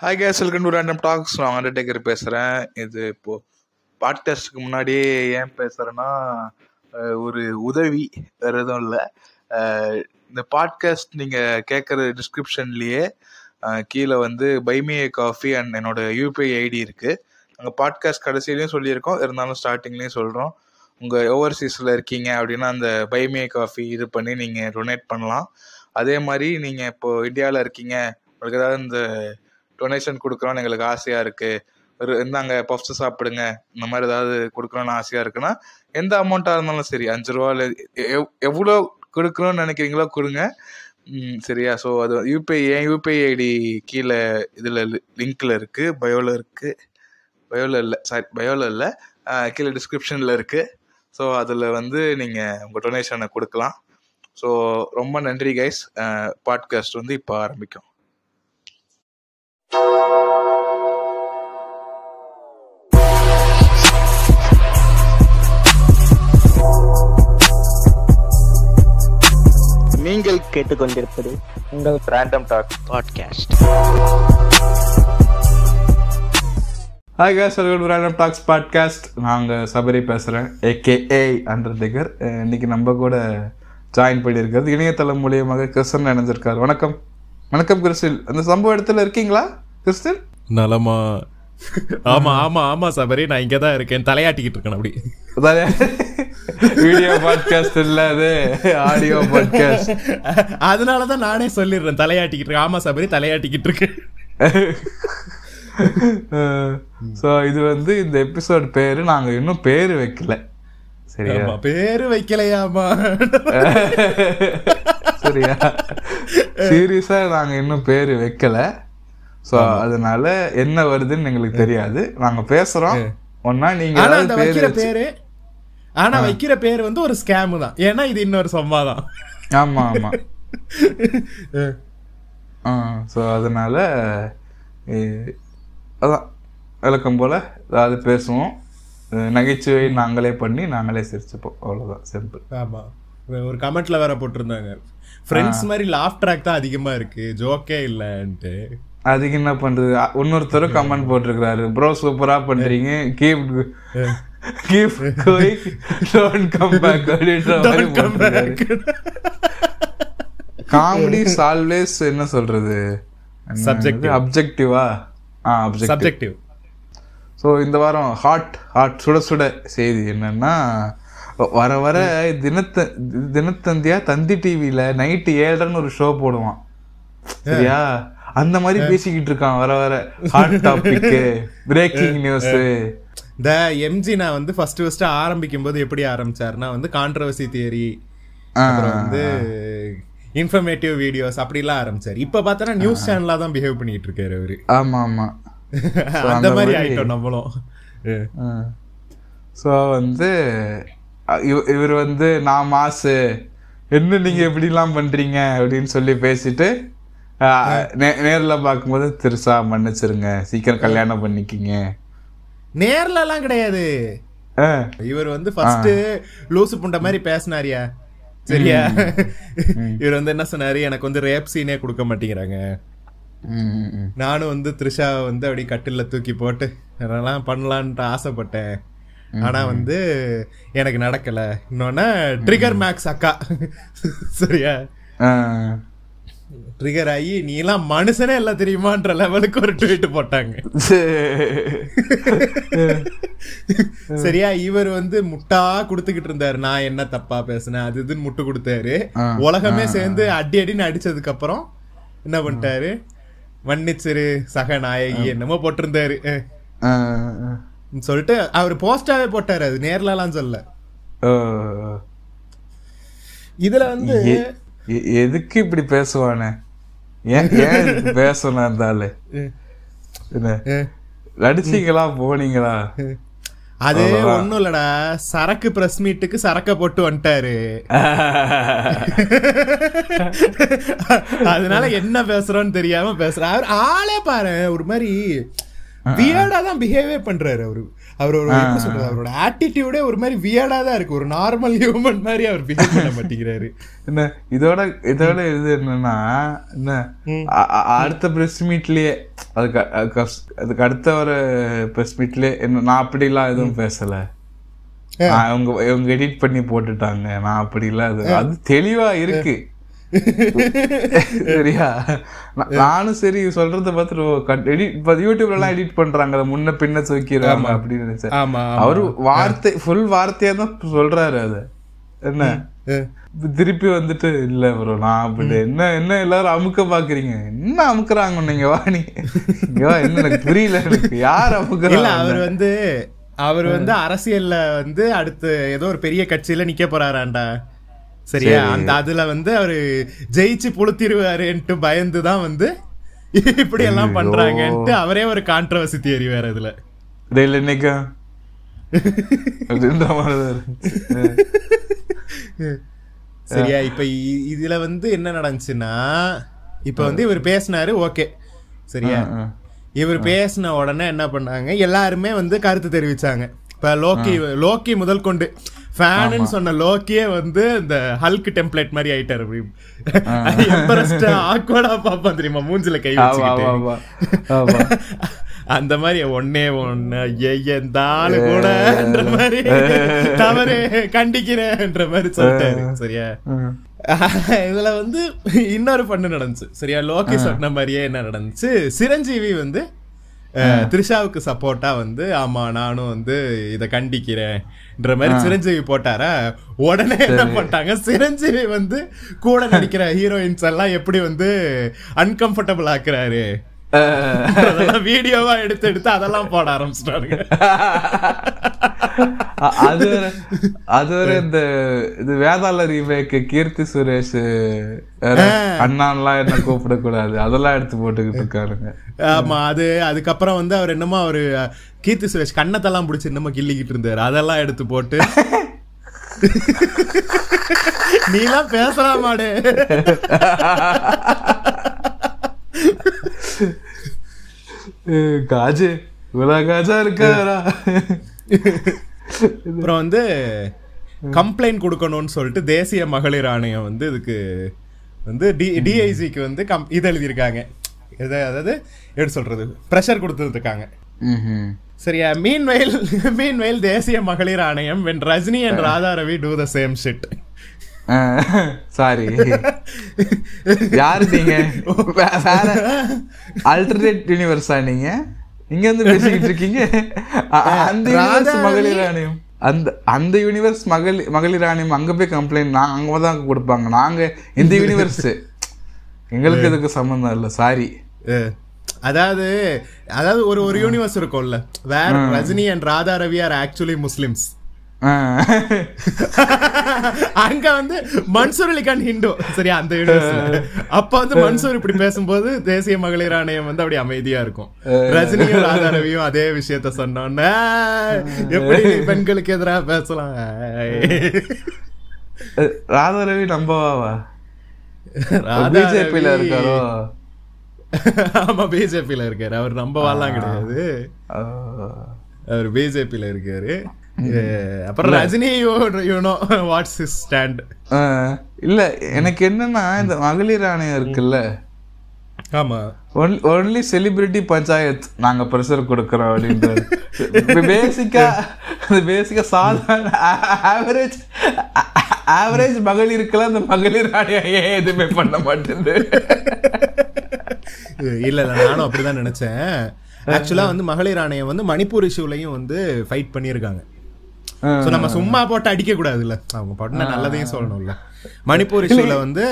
Hi guys welcome to random talks நான் Undertaker பேசுகிறேன் இது இப்போது பாட்காஸ்ட்டுக்கு முன்னாடியே ஏன் பேசுகிறேன்னா ஒரு உதவி வேறு எதுவும் இல்லை. இந்த பாட்காஸ்ட் நீங்கள் கேட்குற டிஸ்கிரிப்ஷன்லேயே கீழே வந்து பைமே காஃபி அண்ட் என்னோட யூபிஐ ஐடி இருக்குது நாங்கள் பாட்காஸ்ட் கடைசியிலையும் சொல்லியிருக்கோம். இருந்தாலும் ஸ்டார்டிங்லேயும் சொல்கிறோம் உங்கள் ஓவர்சீஸில் இருக்கீங்க அப்படின்னா அந்த பைமே காஃபி இது பண்ணி நீங்கள் டொனேட் பண்ணலாம். அதே மாதிரி நீங்கள் இப்போது இந்தியாவில் இருக்கீங்க. உங்களுக்கு ஏதாவது இந்த டொனேஷன் கொடுக்குறோன்னு எங்களுக்கு ஆசையாக இருக்குது ஒரு இந்தாங்க பஃப்ஸ் சாப்பிடுங்க. இந்த மாதிரி ஏதாவது கொடுக்குறோன்னு ஆசையாக இருக்குன்னா எந்த அமௌண்ட்டாக இருந்தாலும் சரி அஞ்சு ரூபா இல்லை எவ் எவ்வளோ கொடுக்குறோன்னு நினைக்கிறீங்களோ கொடுங்க. சரியா? ஸோ அது யூபிஐ என் யூபிஐ ஐடி கீழே இதில் லிங்க்கில் இருக்குது பயோவில் இருக்குது பயோவில் இல்லை சாரி பயோவில் இல்லை. கீழே டிஸ்கிரிப்ஷனில் இருக்குது ஸோ அதில் வந்து நீங்கள் உங்கள் டொனேஷனை கொடுக்கலாம். ஸோ ரொம்ப நன்றி கைஸ் பாட்காஸ்ட் வந்து இப்போ ஆரம்பிக்கும். நீங்கள் கேட்டுக்கொண்டிருப்பது உங்கள் random talk podcast hi guys welcome to random talks podcast நாங்கள் சபரி பேசுகிறேன் ஏகேஏ அண்டர்டேக்கர் இன்னைக்கு நம்ம கூட ஜாயின் பண்ணியிருக்கிறது இணையதளம் மூலியமாக கிறிஸ்டன் இணைஞ்சிருக்காரு. வணக்கம். வணக்கம் கிறிஸ்டில் அந்த சம்பவ இடத்துல இருக்கீங்களா கிறிஸ்டில் நலமா ஆமா ஆமா ஆமா சபரி நான் இங்க தான் இருக்கேன். தலையாட்டிக்கிட்டு இருக்கேன் அப்படி. வீடியோ பாட்காஸ்ட் இல்லை அது. ஆடியோ பாட்காஸ்ட் அதனால தான் நானே சொல்லிடுறேன். தலையாட்டிக்கிட்டு இருக்கேன். ஆமா சபரி தலையாட்டிக்கிட்டு இருக்கேன். ஸோ இது வந்து இந்த எபிசோட் பேரு. நாங்க இன்னும் பேரு வைக்கல. சரியா? பேரு வைக்கலையாமா சரியா? சீரியஸா நாங்க இன்னும் பேரு வைக்கல. ஸோ அதனால என்ன வருதுன்னு எங்களுக்கு தெரியாது. நாங்க பேசுறோம். ஒன்னா நீங்க ஆனா ஏதாவது அந்த பேரு வைக்கிற பேரு ஆனா வைக்கிற பேரு வந்து ஒரு ஸ்கேம் தான். ஏன்னா இது இன்னொரு சம்மாதான் ஆமா ஆமா. ஸோ அதனால எ- அதான். வழக்கம் போல ஏதாவது பேசுவோம். நகைச்சுவை நாங்களே பண்ணி நாங்களே சிரிச்சுப்போம். அவ்வளோதான் சிம்பிள் ஆமா. ஒரு கமெண்ட்ல வேற போட்டிருந்தாங்க. ஃப்ரெண்ட்ஸ் மாதிரி லாஃப் ட்ராக் தான் அதிகமா இருக்கு. ஜோக்கே இல்லன்ட்டு. அதுக்கு என்ன பண்றது? இன்னொருத்தரும் கமெண்ட் போட்டிருக்கிறாரு. ப்ரோ சூப்பரா பண்றீங்க. Keep keep going don't come back. Comedy always என்ன சொல்றது? Subjective. அப்ஜெக்டிவா ஆ சப்ஜெக்டிவ் ஸோ இந்த வாரம் ஹாட் ஹாட் சுட சுட செய்தி என்னன்னா வர வர தினத்த தினத்தந்தியா தந்தி டிவியில நைட்டு ஏழரைன்னு ஒரு ஷோ போடுவான். சரியா? அந்த மாதிரி பேசிக்கிட்டு இருக்கான். வர வர. ஹாட் டாபிக் பிரேக்கிங் நியூஸ் இந்த எம்ஜி நான் வந்து ஃபர்ஸ்ட் ஃபர்ஸ்ட் ஆரம்பிக்கும் போது எப்படி ஆரம்பிச்சாருன்னா வந்து கான்ட்ரவர்சி தியரி அப்புறம் வந்து இன்ஃபர்மேட்டிவ் வீடியோஸ் அப்படிலாம் ஆரம்பிச்சாரு. இப்ப பார்த்தா நியூஸ் சேனலா தான் பிஹேவ் பண்ணிட்டு இருக்காரு அவரு. ஆமா ஆமா. அந்த மாதிரி ஆயிட்டோம் நம்மளும். ஸோ வந்து இவர் வந்து நான் மாசு என்ன நீங்க எப்படிலாம் பண்றீங்க? அப்படின்னு சொல்லி பேசிட்டு நேர்ல பார்க்கும்போது திருசா மன்னிச்சிருங்க. சீக்கிரம் கல்யாணம் பண்ணிக்கிங்க. நேர்ல எல்லாம் கிடையாது இவர் வந்து ஃபர்ஸ்ட் லூசு புண்ட மாதிரி பேசினாரியா? சரியா? இவர் வந்து என்ன சொன்னாரு? எனக்கு வந்து ரேப் சீனே கொடுக்க மாட்டேங்கிறாங்க. நானும் வந்து த்ரிஷா வந்து அப்படியே கட்டில்ல தூக்கி போட்டு அதெல்லாம் பண்ணலான்ட்டு ஆசைப்பட்டேன். ஆனா வந்து எனக்கு நடக்கல. இன்னொன்னு ட்ரிகர் மேக்ஸ் அக்கா. சரியா? ட்ரிகர் ஆகி நீ எல்லாம் மனுஷனே இல்ல தெரியுமான்ற லெவலுக்கு ஒரு ட்வீட் போட்டாங்க. சரியா இவர் வந்து முட்டா குடுத்துக்கிட்டு இருந்தாரு. நான் என்ன தப்பா பேசினேன்? அது இதுன்னு முட்டு கொடுத்தாரு. உலகமே சேர்ந்து அடி அடின்னு அடிச்சதுக்கு அப்புறம் என்ன பண்ணிட்டாரு? மன்னிச்சிரு சக நாயகி என்னமோ போட்டிருந்தாரு. சொல்லிட்டு அவர் போஸ்டாவே போட்டாரு. அது நேர்லலாம் சொல்ல. இதுல வந்து எதுக்கு இப்படி பேசுவானே? ஏன் ஏன் பேசணும் இருந்தாலும் என்ன? நடிச்சீங்களா போனீங்களா? அது ஒண்ணும் இல்லடா. சரக்கு பிரஸ் மீட்டுக்கு சரக்க போட்டு வந்துட்டாரு. அதனால என்ன பேசுறோம்னு தெரியாம பேசுறாரு அவர் ஆளே பாரு ஒரு மாதிரி வியர்டா தான் பிஹேவே பண்றாரு அவரு. அவர் ஒரு எப்படி சொல்றது? அவரோட ஆட்டிடியூடே ஒரு மாதிரி வியர்டா தான் இருக்கு. ஒரு நார்மல் ஹியூமன் மாதிரி அவர் பிஹேவ் பண்ண மாட்டேங்கிறாரு. என்ன இதோட இதோட இது என்னன்னா என்ன அடுத்த பிரஸ் மீட்லயே அதுக்கு அதுக்கு அடுத்த ஒரு ப்ரெஸ் மீட்ல என்ன நான் அப்படிலாம் எதுவும் பேசல. நான் அவங்க இவங்க எடிட் பண்ணி போட்டுட்டாங்க. நான் அப்படிலாம் அது அது தெளிவா இருக்கு. சரியா? நானும் சரி சொல்றத பார்த்துட்டு எடிட் இப்போ யூடியூப்ல எல்லாம் எடிட் பண்றாங்க முன்ன பின்ன தூக்கிடுறாங்க அப்படின்னு நினைச்சேன். ஆமா அவரு வார்த்தை ஃபுல் வார்த்தையா தான் சொல்றாரு அத. என்ன. இப்ப திருப்பி வந்துட்டு இல்ல ப்ரோ நான் அப்படி என்ன என்ன எல்லாரும் அமுக்க பாக்குறீங்க? என்ன அமுக்குறாங்க நீங்க வா நீ? இங்க வா என்ன எனக்கு புரியல எனக்கு. யார் அமுக்குறாங்க அவர் வந்து அவர் வந்து அரசியல்ல வந்து அடுத்து ஏதோ ஒரு பெரிய கட்சியில நிக்க போறாராண்டா. சரியா? அந்த அதுல வந்து அவரு ஜெயிச்சு புளுத்திருவாருன்ட்டு பயந்து தான் வந்து இப்படி எல்லாம் பண்றாங்கன்ட்டு அவரே ஒரு கான்ட்ரவர்சி தியரி வேற இதுல. மாதிரிதான் இருந்துச்சு. சரியா? இப்ப இதுல வந்து என்ன நடந்துச்சுன்னா இப்ப வந்து இவர் பேசினாரு ஓகே. சரியா. இவர் பேசின உடனே என்ன பண்ணாங்க? எல்லாருமே வந்து கருத்து தெரிவிச்சாங்க. இப்ப லோக்கி லோக்கி முதல் கொண்டு. ஃபேனுன்னு சொன்ன லோக்கியே வந்து இந்த ஹல்க் டெம்ப்ளேட் மாதிரி ஆயிட்டாரு. எம்பரஸ்ட் ஆக்வர்டா பாப்பான் தெரியுமா? மூஞ்சில கை வச்சுக்கிட்டு. அந்த மாதிரி ஒன்னே இந்த ஆளு கூடன்ற மாதிரி. தவறு கண்டிக்கிறேன்ற மாதிரி சொல்லிட்டாரு. சரியா. இதுல வந்து இன்னொரு பண்ணு நடந்துச்சு. சரியா? லோகி சொன்ன மாதிரியே என்ன நடந்துச்சு? சிரஞ்சீவி வந்து த்ரிஷாவுக்கு சப்போர்ட்டா வந்து ஆமா நானும் வந்து இத கண்டிக்கிறேன்ற மாதிரி சிரஞ்சீவி போட்டாரா. உடனே என்ன பண்ணிட்டாங்க சிரஞ்சீவி வந்து கூட நடிக்கிற ஹீரோயின்ஸ் எல்லாம் எப்படி வந்து அன்கம்ஃபர்டபுள் ஆக்குறாரு? வீடியோவா எடுத்து எடுத்து அதெல்லாம் போட ஆரம்பிச்சிட்டாருங்க அது அது ஒரு இந்த இது வேதாள ரீமேக் கீர்த்தி சுரேஷ் அண்ணான்லாம் என்ன கூப்பிடக்கூடாது? அதெல்லாம் எடுத்து போட்டுக்கிட்டு இருக்காருங்க ஆமா அது அதுக்கப்புறம் வந்து அவர் என்னமோ அவரு கீர்த்தி சுரேஷ் கண்ணத்தெல்லாம் பிடிச்சி என்னமோ கிள்ளிக்கிட்டு இருந்தாரு. அதெல்லாம் எடுத்து போட்டு. நீலாம் பேசலாமாடு? காஜு இவ்வளவு காஜா இருக்காரா? அப்புறம் வந்து கம்ப்ளைண்ட் கொடுக்கணும்னு சொல்லிட்டு தேசிய மகளிர் ஆணையம் வந்து இதுக்கு வந்து டி டிஐஜிக்கு வந்து கம் இது எழுதியிருக்காங்க. எது அதாவது எப்படி சொல்றது? ப்ரெஷர் கொடுத்துருக்காங்க. சரியா? மீன்வெயில் மீன்வெயில் தேசிய மகளிர் ஆணையம் when Rajini and Radha Ravi do the same shit sorry யாரு நீங்க? வேற ஆல்டர்னேட் யூனிவர்ஸா நீங்க? இங்க வந்து பேசிக்கிட்டு இருக்கீங்க. அந்த யூனிவர்ஸ் மகளிர் ஆணையம் அந்த அந்த யூனிவர்ஸ் மகளிர் மகளிர் ஆணையம் அங்க போய் கம்ப்ளைண்ட் நான் அங்க தான் கொடுப்பாங்க. நாங்க இந்த யூனிவர்ஸ் எங்களுக்கு இதுக்கு சம்பந்தம் இல்ல. சாரி அதாவது அதாவது ஒரு ஒரு யூனிவர்ஸ் இருக்கும்ல. Where Rajini and Radha Ravi are actually Muslims அங்க வந்து மன்சூர் அலிகான் ஹிந்து. சரியா அந்த அப்ப வந்து மன்சூர் இப்படி பேசும்போது தேசிய மகளிர் ஆணையம் வந்து அப்படி அமைதியா இருக்கும். ரஜினியும் ராதா ரவியும் அதே விஷயத்த சொன்னோன்னே எப்படி பெண்களுக்கு எதிராக பேசலாம்? ராதா ரவி நம்பவாவா? பிஜேபியில இருக்காரோ? ஆமா பிஜேபியில இருக்காரு. அவர் நம்பவாலாம் கிடையாது. அவர் பிஜேபியில இருக்காரு. அப்புறம் Rajini you know what's his stand. இல்ல எனக்கு என்னன்னா இந்த மகளிர் ஆணையம் இருக்குல்ல. ஆமா. ஒன்லி செலிபிரிட்டி பஞ்சாயத் நாங்க ப்ரெஷர் கொடுக்கறோம் அப்படின்றது. பேசிக்கா பேசிக்கா சாதாரண ஆவரேஜ் ஆவரேஜ் மகளிருக்கெல்லாம் இந்த மகளிர் ஆணையம் ஏன் எதுவுமே பண்ண மாட்டேங்குது? இல்ல இல்ல நானும் அப்படிதான் நினைச்சேன். ஆக்சுவலா வந்து மகளிர் ஆணையம் வந்து மணிப்பூர் இஷ்யூலையும் வந்து ஃபைட் பண்ணியிருக்காங்க. சோ நம்ம சும்மா போட்டு அடிக்க கூடாதுல்ல அவங்க பண்ண நல்லதையும் சொல்லணும்ல. மணிப்பூர் இஷ்யூல வந்து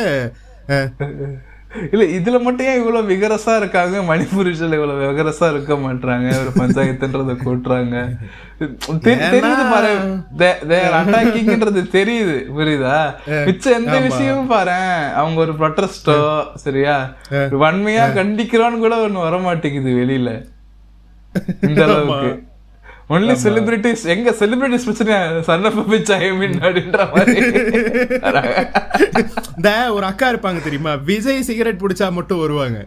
இல்ல இதுல மட்டும் ஏன் இவ்வளவு விகரசா இருக்காங்க? மணிப்பூர் விஷயத்துல இவ்வளவு விகரசா இருக்க மாட்டாங்க ஒரு பஞ்சாயத்துன்றத கூட்டுறாங்க தெரியுது பாரு. அட்டாக்கிங்ன்றது தெரியுது. புரியுதா? மிச்ச எந்த விஷயமும் பாரு. அவங்க ஒரு ப்ரொட்டஸ்டோ சரியா? வன்மையா கண்டிக்கிறோன்னு கூட ஒண்ணு வர மாட்டேங்குது வெளியில. இந்த அளவுக்கு. ஒன்லி செலிபிரிட்டிஸ் எங்க செலிபிரிட்டிஸ் பிரச்சனை son of bitch I mean அப்படின்ற மாதிரி இந்த ஒரு அக்கா இருப்பாங்க தெரியுமா? விஜய் சிகரெட் பிடிச்சா மட்டும் வருவாங்க.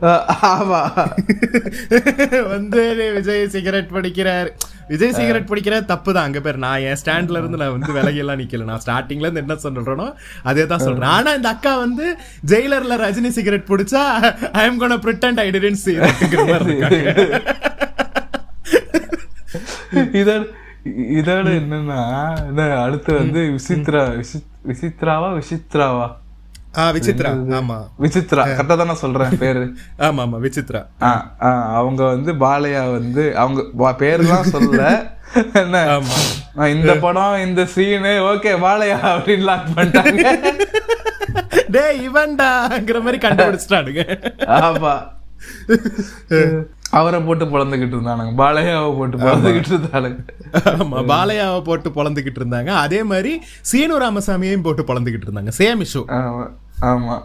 ஆமா. வந்து விஜய் சிகரெட் பிடிக்கிறார். விஜய் சிகரெட் பிடிக்கிற தப்பு தான் அங்க பேர் நான் என் ஸ்டாண்ட்ல இருந்து நான் வந்து விலகி எல்லாம் நிக்கல. நான் ஸ்டார்டிங்ல இருந்து என்ன சொல்றேனோ அதே தான் சொல்றேன். ஆனா இந்த அக்கா வந்து ஜெயிலர்ல ரஜினி சிகரெட் பிடிச்சா I am gonna pretend I didn't இதோட இதோட என்னன்னா என்ன அடுத்து வந்து விசித்ரா விசித் விசித்ராவா விசித்ராவா? ஆ விசித்ரா. ஆமா. விசித்ரா. கரெக்டா தானே சொல்றேன் பேரு. ஆமா ஆமா விசித்ரா. அவங்க வந்து பாலையா வந்து அவங்க பேர்லாம் சொல்ல. என்ன? ஆமா. இந்த படம் இந்த சீனு ஓகே பாலையா அப்படின்னு லாக் பண்ணிட்டாங்க. டேய் இவன்டாங்கிற மாதிரி கண்டுபிடிச்சிட்டானுங்க. ஆமா. அவரை போட்டு பொழந்துகிட்டு இருந்தானுங்க. பாலையாவை போட்டு பொழந்துகிட்டு இருந்தானுங்க ஆமா பாலையாவை போட்டு பொழந்துகிட்டு இருந்தாங்க. அதே மாதிரி சீனு ராமசாமியையும் போட்டு பொழந்துகிட்டு இருந்தாங்க. சேம் இஷ்யூ ஆமா.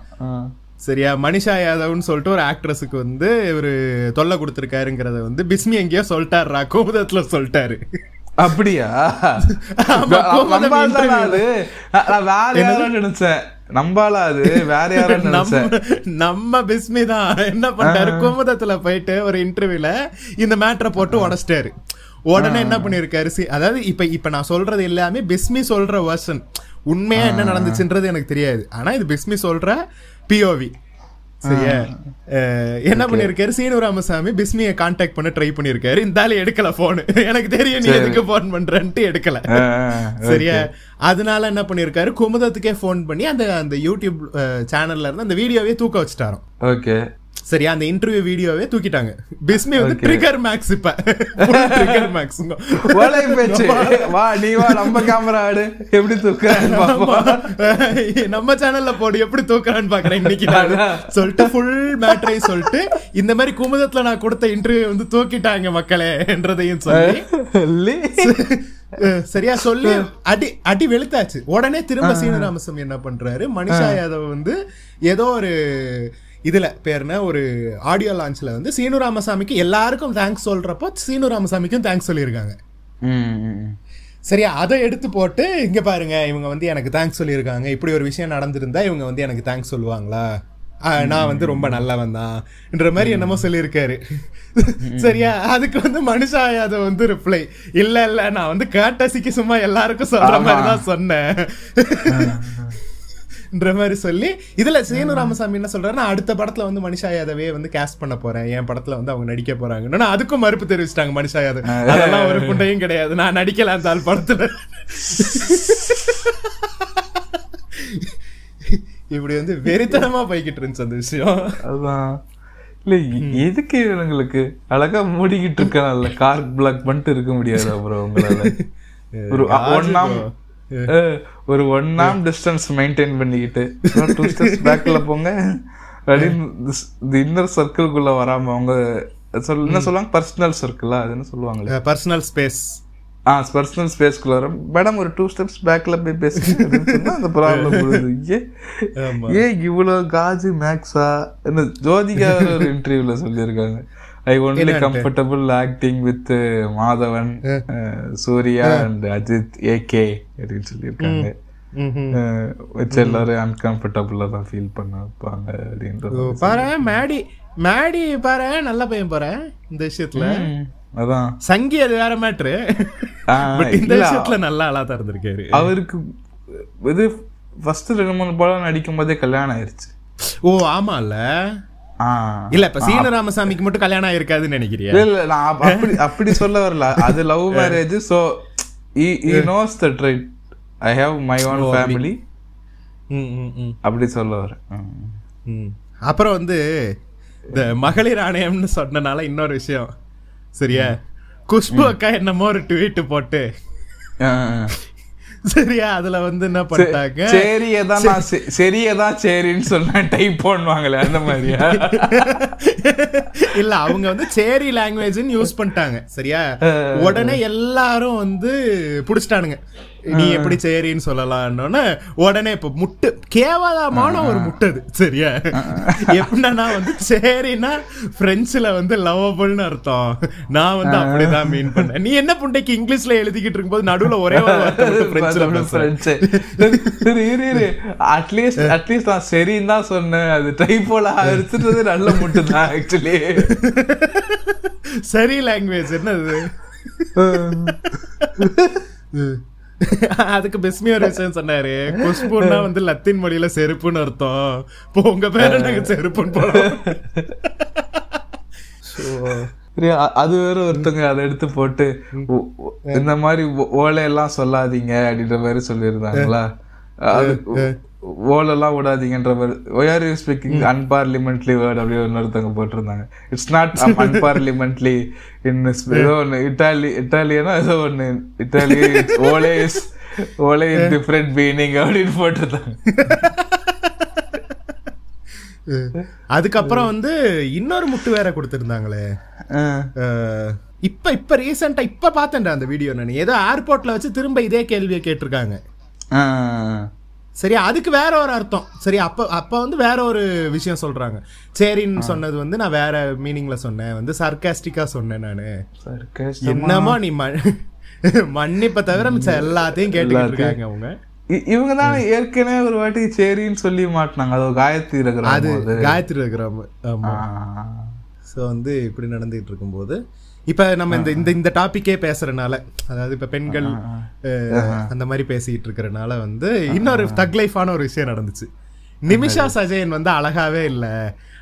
சரியா? மனிஷா யாதவ்னு சொல்லிட்டு ஒரு ஆக்ட்ரஸுக்கு வந்து ஒரு தொல்லை கொடுத்துருக்காருங்கிறத வந்து பிஸ்மி எங்கேயோ சொல்லிட்டாருடா கோபுதத்துல சொல்லிட்டாரு. அப்படியா? நினைச்சேன். நம்பாலா அது. வேற யாரோ நினைச்சேன். நம்ம பிஸ்மி தான். என்ன பண்ணிட்டாரு குமுதத்துல போயிட்டு ஒரு இன்டர்வியூல இந்த மேட்டரை போட்டு உடச்சிட்டாரு. உடனே என்ன பண்ணிருக்காரு அதாவது இப்ப இப்ப நான் சொல்றது எல்லாமே பிஸ்மி சொல்ற வெர்ஷன் உண்மையா என்ன நடந்துச்சுன்றது எனக்கு தெரியாது. ஆனா இது பிஸ்மி சொல்ற பிஓவி சரியா என்ன பண்ணிருக்காரு? சீனு ராமசாமி பிஸ்மியை கான்டாக்ட் பண்ண ட்ரை பண்ணிருக்காரு. இந்த ஆளு எடுக்கல போன் எனக்கு தெரியும் நீ எதுக்கு போன் பண்றன்ட்டு எடுக்கல. சரியா? அதனால என்ன பண்ணிருக்காரு? குமுதத்துக்கே ஃபோன் பண்ணி அந்த அந்த யூடியூப் சேனல்ல இருந்து அந்த வீடியோவே தூக்க வச்சுட்டாராம். ஓகே. சரியா அந்த இன்டர்வியூ வீடியோவே தூக்கிட்டாங்க. பிஸ்மி வந்து ட்ரிகர் மேக்ஸ் இப்ப. ட்ரிகர் மேக்ஸ் ஓலை பேச்சு. வா. நீ வா நம்ம கேமரா ஆடு. எப்படி தூக்குறான்னு நம்ம சேனல்ல போடு எப்படி தூக்குறான்னு பாக்குறேன் இன்னைக்கு நானு. சொல்லிட்டு ஃபுல் மேட்ரையும் சொல்லிட்டு இந்த மாதிரி குமுதத்துல நான் கொடுத்த இன்டர்வியூ வந்து தூக்கிட்டாங்க மக்களே என்றதையும் சொல்லி. சரியா சொல்லி அடி அடி வெளுத்தாச்சு. உடனே திரும்ப சீனு ராமசாமி என்ன பண்றாரு? மனிஷா யாதவ் வந்து ஏதோ ஒரு இதுல பேர்னா ஒரு ஆடியோ லான்ச்ல வந்து சீனு ராமசாமிக்கு எல்லாருக்கும் தேங்க்ஸ் சொல்றப்போ சீனு ராமசாமிக்கும் தேங்க்ஸ் சொல்லியிருக்காங்க. சரியா? அதை எடுத்து போட்டு இங்க பாருங்க இவங்க வந்து எனக்கு தேங்க்ஸ் சொல்லியிருக்காங்க. இப்படி ஒரு விஷயம் நடந்திருந்தா இவங்க வந்து எனக்கு தேங்க்ஸ் சொல்லுவாங்களா? நான் வந்து ரொம்ப நல்லவன் தான்ன்ற மாதிரி என்னமோ சொல்லியிருக்காரு. சரியா? அதுக்கு வந்து மனுஷா யாதவ் வந்து ரிப்ளை இல்ல இல்ல நான் வந்து கேட்டசிக்கு சும்மா எல்லாருக்கும் சொல்ற மாதிரி தான் சொன்னேன். மாதிரி சொல்லி இதுல சீனு ராமசாமி என்ன சொல்றாருன்னா அடுத்த படத்துல வந்து மனிஷா யாதவே வந்து கேஸ்ட் பண்ண போறேன். என் படத்துல வந்து அவங்க நடிக்க போறாங்கன்னு அதுக்கும் மறுப்பு தெரிவிச்சிட்டாங்க மனிஷா யாதவ். அதெல்லாம் ஒரு புண்டையும் கிடையாது. நான் நடிக்கல அந்த ஆள் படத்துல. இப்படி வந்து வெறித்தனமா போய்கிட்டு இருந்துச்சு அந்த விஷயம். அதான் இல்ல எதுக்கு இவங்களுக்கு அழகா மூடிக்கிட்டு இருக்கனால கார் பிளாக் பண்ணிட்டு இருக்க முடியாது அப்புறம் உங்களால? ஒரு ஒன் ஆம் ஒரு ஒன் ஆம் டிஸ்டன்ஸ் மெயின்டைன் பண்ணிக்கிட்டு டூ ஸ்டெப்ஸ் பேக்ல போங்க. அப்படின்னு இன்னர் சர்க்கிள்குள்ள வராம அவங்க சொல் என்ன சொல்லுவாங்க? பர்சனல் சர்க்கிளா அது என்ன சொல்லுவாங்களே? பர்சனல் ஸ்பேஸ் ஆ பர்சனல் ஸ்பேஸ்க்குள்ள வரும். மேடம் ஒரு டூ ஸ்டெப்ஸ் பேக்ல போய் பேசுங்க அந்த ப்ராப்ளம். ஏன் இவ்வளவு காஜு மேக்ஸா என்ன ஜோதிகா ஒரு இன்டர்வியூல சொல்லியிருக்காங்க. I only comfortable acting with Madhavan ah, Suriya and Ajith AK அப்படின்னு சொல்லியிருக்காங்க. வச்சு எல்லாரும் அன்கம்ஃபர்டபுளா தான் ஃபீல் பண்ண வைப்பாங்க அப்படின்றது பாரு மேடி மேடி பாரு நல்ல பையன் பாரு இந்த விஷயத்துல. அதான். சங்கி அது வேற மேட்ரு இந்த விஷயத்துல நல்ல ஆளா தான் இருந்திருக்காரு. அவருக்கு இது ஃபர்ஸ்ட் ரெண்டு மூணு படம் நடிக்கும் போதே கல்யாணம் ஆயிருச்சு. ஓ ஆமால. இல்ல இப்ப சீன ராமசாமிக்கு மட்டும் கல்யாணம் ஆயிருக்காதுன்னு நினைக்கிறியா? இல்ல நான் அப்ப- அப்படி அப்படி சொல்ல வரல. அது love marriage so he knows that right I have my own family அப்படி சொல்ல வரேன். ம். ம். அப்புறம் வந்து இந்த மகளிர் ஆணையம்னு சொன்னனால இன்னொரு விஷயம். சரியா? குஷ்பு அக்கா என்னமோ ஒரு ட்வீட் போட்டு. சரியா? அதுல வந்து என்ன பண்ணிட்டாங்க? சரியே தான் நான் செ- சரியே தான் சரின்னு சொன்னா டைப் பண்ணுவாங்களே அந்த மாதிரியா? இல்ல அவங்க வந்து சேரி லாங்குவேஜ்னு யூஸ் பண்ணிட்டாங்க. சரியா? உடனே எல்லாரும் வந்து புடிச்சிட்டானுங்க. நீ எப்படி சேரின்னு சொல்லலாம்னு உடனே இப்ப முட்டு கேவலமான ஒரு முட்டை அது. சரியா? எப்படின்னா வந்து சேரினா பிரெஞ்சுல வந்து லவபிள்னு அர்த்தம். நான் வந்து அப்படிதான் மீன் பண்ணேன். நீ என்ன புண்டைக்கு இங்கிலீஷ்ல எழுதிக்கிட்டு இருக்கும்போது நடுவுல ஒரே ஒரு அட்லீஸ்ட் அட்லீஸ்ட் நான் சரின்னு தான் சொன்னேன். அது டைப்போல அடிச்சுட்டு நல்ல முட்டு தான் ஆக்சுவலி சரி லாங்குவேஜ் என்னது? அதுக்கு பெஸ்மி ஒரு விஷயம் சொன்னாரு. குஷ்புன்னா வந்து லத்தீன் மொழியில செருப்புன்னு அர்த்தம். இப்போ உங்க பேரு நாங்க செருப்புன்னு போறோம் அது வேற ஒருத்தங்க அதை எடுத்து போட்டு இந்த மாதிரி ஓ- ஓலையெல்லாம் சொல்லாதீங்க அப்படின்ற மாதிரி சொல்லியிருந்தாங்களா? அது ஓலெல்லாம் விடாதீங்கன்ற மாதிரி why are you speaking unparliamentary word அப்படி இன்னொருத்தவங்க போட்டிருந்தாங்க. இட்ஸ் நாட் அன்பார்லிமெண்ட்லி இன் ஏதோ ஒன்று இட்டாலி இட்டாலியனா ஏதோ ஒன்று Italy ole is ole is different meaning அப்படின்னு போட்டிருந்தாங்க. அதுக்கப்புறம் வந்து இன்னொரு முட்டு வேற கொடுத்திருந்தாங்களே. இப்ப இப்ப ரீசெண்டா இப்ப பார்த்தேன்டா அந்த வீடியோ நான். ஏதோ ஏர்போர்ட்ல வச்சு திரும்ப இதே கேள்வியை கேட்டிருக்காங்க. சரி அதுக்கு வேற ஒரு அர்த்தம். சரி அப்ப அப்ப வந்து வேற ஒரு விஷயம் சொல்றாங்க. சரின்னு சொன்னது வந்து நான் வேற மீனிங்ல சொன்னேன். வந்து சர்க்காஸ்டிக்கா சொன்னேன் நானு. என்னமோ நீ மன்னிப்பை தவிர மிச்சம் எல்லாத்தையும் கேட்டுக்கிட்டு இருக்காங்க அவங்க. இவங்க தான் ஏற்கனவே ஒரு வாட்டி சரின்னு சொல்லி மாட்டினாங்க. அது காயத்ரி இருக்கிற அது காயத்ரி இருக்கிறாம ஆமா. ஸோ வந்து இப்படி நடந்துகிட்டு இருக்கும்போது இப்ப நம்ம இந்த இந்த இந்த டாபிக்கே பேசுறதுனால அதாவது இப்ப பெண்கள் அந்த மாதிரி பேசிட்டு இருக்கறனால வந்து இன்னொரு தக் லைஃபான ஒரு விஷயம் நடந்துச்சு. நிமிஷா சஜயன் வந்து அழகாவே இல்ல.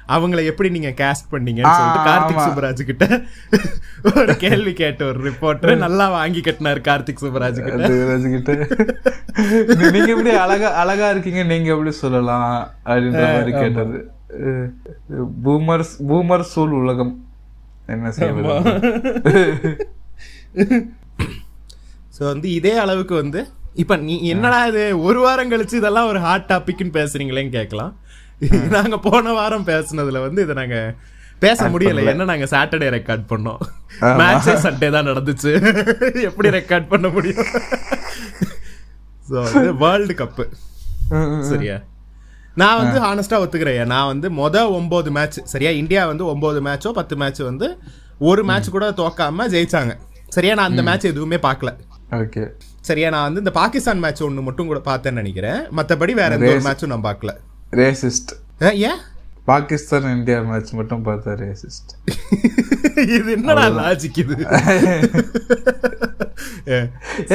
அவங்கள எப்படி நீங்க கேஸ்ட் பண்ணீங்கன்னு சொல்லிட்டு கார்த்திக் சுப்பராஜ் கிட்ட ஒரு கேள்வி கேட்ட ஒரு ரிப்போர்ட்டர் நல்லா வாங்கி கட்டினாரு கார்த்திக் சுப்பராஜ் கிட்ட. நீங்க எப்படி அழகா அழகா இருக்கீங்க நீங்க எப்படி சொல்லலாம் அப்படின்ற மாதிரி கேட்டது. பூமர் பூமர் சூழ் உலகம். என்ன செய்வது ஸோ வந்து இதே அளவுக்கு வந்து இப்ப நீ என்னடா இது ஒரு வாரம் கழிச்சு இதெல்லாம் ஒரு ஹாட் டாபிக்னு பேசுறீங்களேன்னு கேட்கலாம். நாங்க போன வாரம் பேசுனதுல வந்து இதை நாங்க பேச முடியல. என்ன நாங்க சாட்டர்டே ரெக்கார்ட் பண்ணோம். மேட்சே சண்டே தான் நடந்துச்சு. எப்படி ரெக்கார்ட் பண்ண முடியும்? ஸோ வேர்ல்டு கப்பு சரியா? நான் வந்து ஹானஸ்டா ஒத்துக்கிறேன். நான் வந்து மொத ஒன்பது மேட்ச் சரியா? இந்தியா வந்து ஒன்பது மேட்சோ பத்து மேட்ச் வந்து ஒரு மேட்ச் கூட தோக்காம ஜெயிச்சாங்க. சரியா? நான் அந்த மேட்ச் எதுவுமே பார்க்கல ஓகே. சரியா? நான் வந்து இந்த பாகிஸ்தான் மேட்ச் ஒன்று மட்டும் கூட பார்த்தேன்னு நினைக்கிறேன். மற்றபடி வேற எந்த ஒரு மேட்சும் நான் பார்க்கல ரேசிஸ்ட். ஏன்? பாகிஸ்தான் இந்தியா மேட்ச் மட்டும் பார்த்தா ரேசிஸ்ட் இது என்னடா லாஜிக் இது?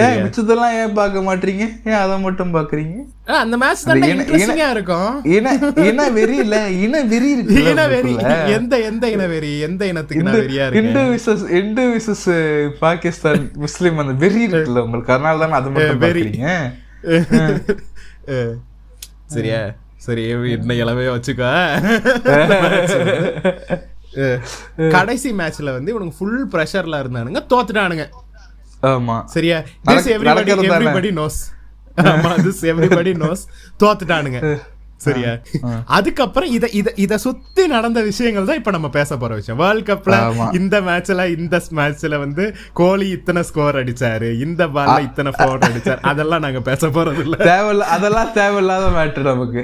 ஏன் மிச்சதெல்லாம் ஏன் பார்க்க மாட்டீங்க? ஏன் அதை மட்டும் பாக்குறீங்க அந்த மேட்ச் தான் இன- இன- இன்ட்ரெஸ்டிங்கா இருக்கும். இன இன வெறி இல்ல இன வெறி இருக்கு இனவெறி எந்த எந்த இனவெறி எந்த இனத்துக்கு நான் வெறியா இந்து இருக்கேன் versus Hindu versus Pakistan Muslim அந்த வெறி இருக்குல்ல உங்களுக்கு? அதனால தானே அதை மட்டும் வெறி. பாக்குறீங்க சரியா. சரி என்ன இளவே வச்சுக்கோ. கடைசி மேட்ச்ல வந்து இவனுக்கு ஃபுல் ப்ரெஷர்ல இருந்தானுங்க தோத்துட்டானுங்க. ஆமா. சரியா? This everybody. எவ்ரிபடி நோஸ் ஆமா திஸ் எவ்ரிபடி நோஸ் தோத்துட்டானுங்க. சரியா? அதுக்கப்புறம் இத இத இத சுத்தி நடந்த விஷயங்கள் தான் இப்ப நம்ம பேச போற விஷயம். வேர்ல்ட் கப்ல. இந்த மேட்ச்ல இந்த மேட்ச்ல வந்து கோலி இத்தனை ஸ்கோர் அடிச்சாரு இந்த பால்ல இத்தனை ஃபோர் அடிச்சாரு. அதெல்லாம் நாங்க பேச போறது இல்ல. தேவையில்ல அதெல்லாம் தேவையில்லாத மேட்ரு நமக்கு.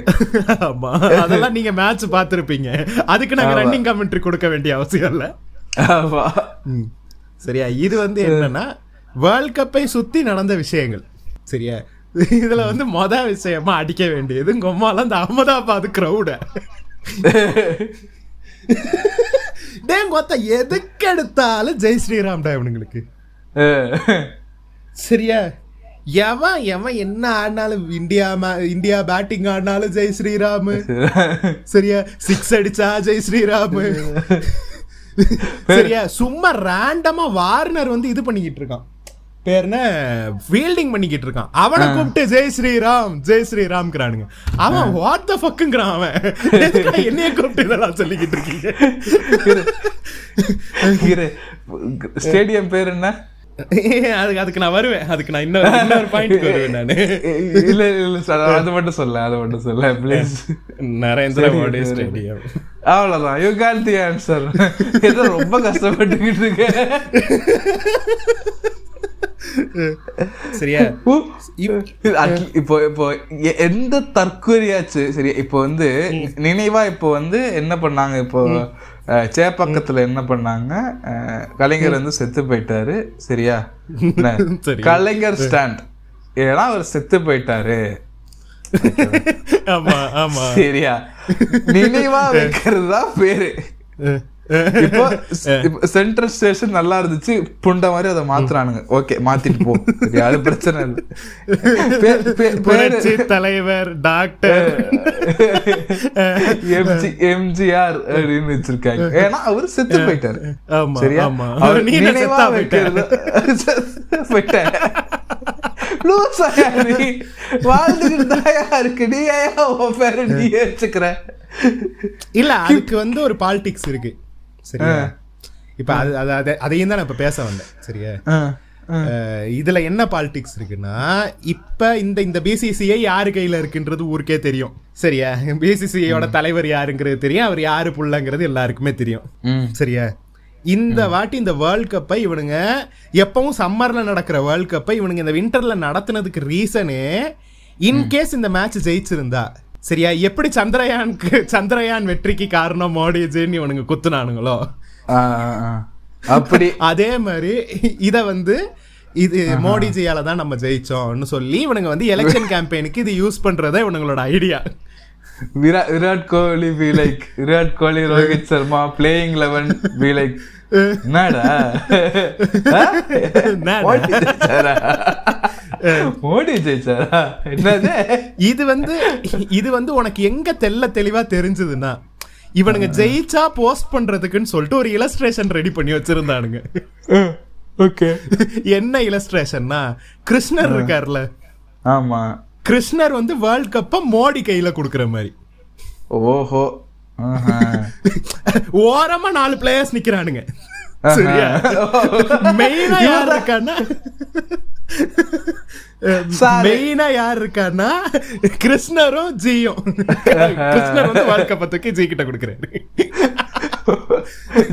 ஆமா. அதெல்லாம் நீங்க மேட்ச் பாத்திருப்பீங்க அதுக்கு நாங்க ரன்னிங் கமெண்ட்ரி கொடுக்க வேண்டிய அவசியம் இல்ல. சரியா? இது வந்து என்னன்னா வேர்ல்ட் கப்பை சுத்தி நடந்த விஷயங்கள். சரியா? இதுல வந்து மொத விஷயமா அடிக்க வேண்டியது கொம்மால அந்த அகமதாபாத் கிரௌட டேங்கொத்த எதுக்கு எடுத்தாலும் ஜெய் ஸ்ரீராம் டா இவனுங்களுக்கு? சரியா? எவன் எவன் என்ன ஆடினாலும் இந்தியா மா- இந்தியா பேட்டிங் ஆடினாலும் ஜெய் ஸ்ரீராம். சரியா? சிக்ஸ் அடிச்சா ஜெய் ஸ்ரீராம். சரியா? சும்மா ரேண்டமா வார்னர் வந்து இது பண்ணிக்கிட்டு இருக்கான். பேர் என்ன ஃபீல்டிங் பண்ணிக்கிட்டு இருக்கான் அவனை கூப்பிட்டு ஜெய் ஸ்ரீராம் ஜெய் ஸ்ரீராம்ங்கிறானுங்க. அவன் வாட் த ஃபக்குங்கிறான் அவன். என்னைய கூப்பிட்டு இதெல்லாம் சொல்லிக்கிட்டு இருக்கீங்க? ஸ்டேடியம் பேர் என்ன? அதுக்கு அதுக்கு நான் வருவேன். அதுக்கு நான் இன்னொரு இன்னொரு பாயிண்ட் வருவேன் நானு. இல்ல இல்ல சார் அது மட்டும் சொல்ல அது மட்டும் சொல்ல ப்ளீஸ் நரேந்திர மோடி ஸ்டேடியம் அவ்வளவுதான். யூ காட் தி ஆன்சர் ஏதோ ரொம்ப கஷ்டப்பட்டுக்கிட்டு இருக்கேன். சரியா? இப்போ இப்போ எந்த தற்கொலையாச்சு? சரி இப்போ வந்து நினைவா இப்போ வந்து என்ன பண்ணாங்க? இப்போ சேப்பக்கத்துல என்ன பண்ணாங்க? கலைஞர் வந்து செத்து போயிட்டாரு. சரியா. கலைஞர் ஸ்டாண்ட். ஏன்னா அவர் செத்து போயிட்டாரு. சரியா? நினைவா வைக்கிறது தான் பேரு இப்போ சென்ட்ரல் ஸ்டேஷன் நல்லா இருந்துச்சு புண்ட மாதிரி அதை மாத்துறானுங்க. ஓகே மாத்திட்டு போ. அது பிரச்சனை இல்லை. தலைவர் டாக்டர் எம்ஜி எம்ஜிஆர் அப்படின்னு வச்சிருக்காங்க. ஏன்னா அவரு செத்து போயிட்டாரு. சரியா? அவர் நினைவா? வைக்கிறது போயிட்டாரு. இல்ல அதுக்கு வந்து ஒரு பாலிடிக்ஸ் இருக்கு. சரியா? இப்ப அது அது அது- அதையும் தான் நான் இப்ப பேச வந்தேன் சரியா? இதுல என்ன பாலிடிக்ஸ் இருக்குன்னா இப்ப இந்த இந்த பிசிசிஐ யாரு கையில இருக்குன்றது ஊருக்கே தெரியும் சரியா? பிசிசிஐயோட தலைவர் யாருங்கிறது தெரியும் அவர் யாரு புள்ளங்கிறது எல்லாருக்குமே தெரியும். சரியா? இந்த வாட்டி இந்த வேர்ல்ட் கப்பை இவனுங்க எப்பவும் சம்மர்ல நடக்கிற வேர்ல்ட் கப்பை இவனுங்க இந்த விண்டர்ல நடத்துனதுக்கு ரீசனே இன்கேஸ் இந்த மேட்ச் ஜெயிச்சிருந்தா சரியா? எப்படி சந்திரயானுக்கு சந்திரயான் வெற்றிக்கு காரணம் மோடிஜின்னு இவனுங்க குத்துனானுங்களோ. அப்படி அதே மாதிரி இத வந்து இது மோடிஜியால தான் நம்ம ஜெயிச்சோம்னு சொல்லி இவனுங்க வந்து எலெக்ஷன் கேம்பெயினுக்கு இது யூஸ் பண்றதா இவனுங்களோட idea விரா Virat Kohli be like Virat Kohli Rohit Sharma playing eleven be like? என்னடா? மோடி ஜெயிச்சாரா? என்னது? இது வந்து இது வந்து உனக்கு எங்க தெல்ல தெளிவா தெரிஞ்சதுன்னா இவனுங்க ஜெயிச்சா போஸ்ட் பண்றதுக்குன்னு சொல்லிட்டு ஒரு இலஸ்ட்ரேஷன் ரெடி பண்ணி வச்சிருந்தானுங்க. ஓகே. என்ன இலஸ்ட்ரேஷன்னா கிருஷ்ணர் இருக்கார்ல? ஆமா. கிருஷ்ணர் வந்து வேர்ல்ட் கப்ப மோடி கையில குடுக்குற மாதிரி. ஓஹோ. ஓரமா நாலு பிளேயர்ஸ் நிக்கிறானுங்க. சரியா? மெயினா யார் இருக்கான்னா? மெயினா யார் இருக்கான்னா கிருஷ்ணரும் ஜியும் கிருஷ்ணர் வந்து வேர்ல்ட் கப்ப தூக்கி ஜி கிட்ட கொடுக்குறாரு.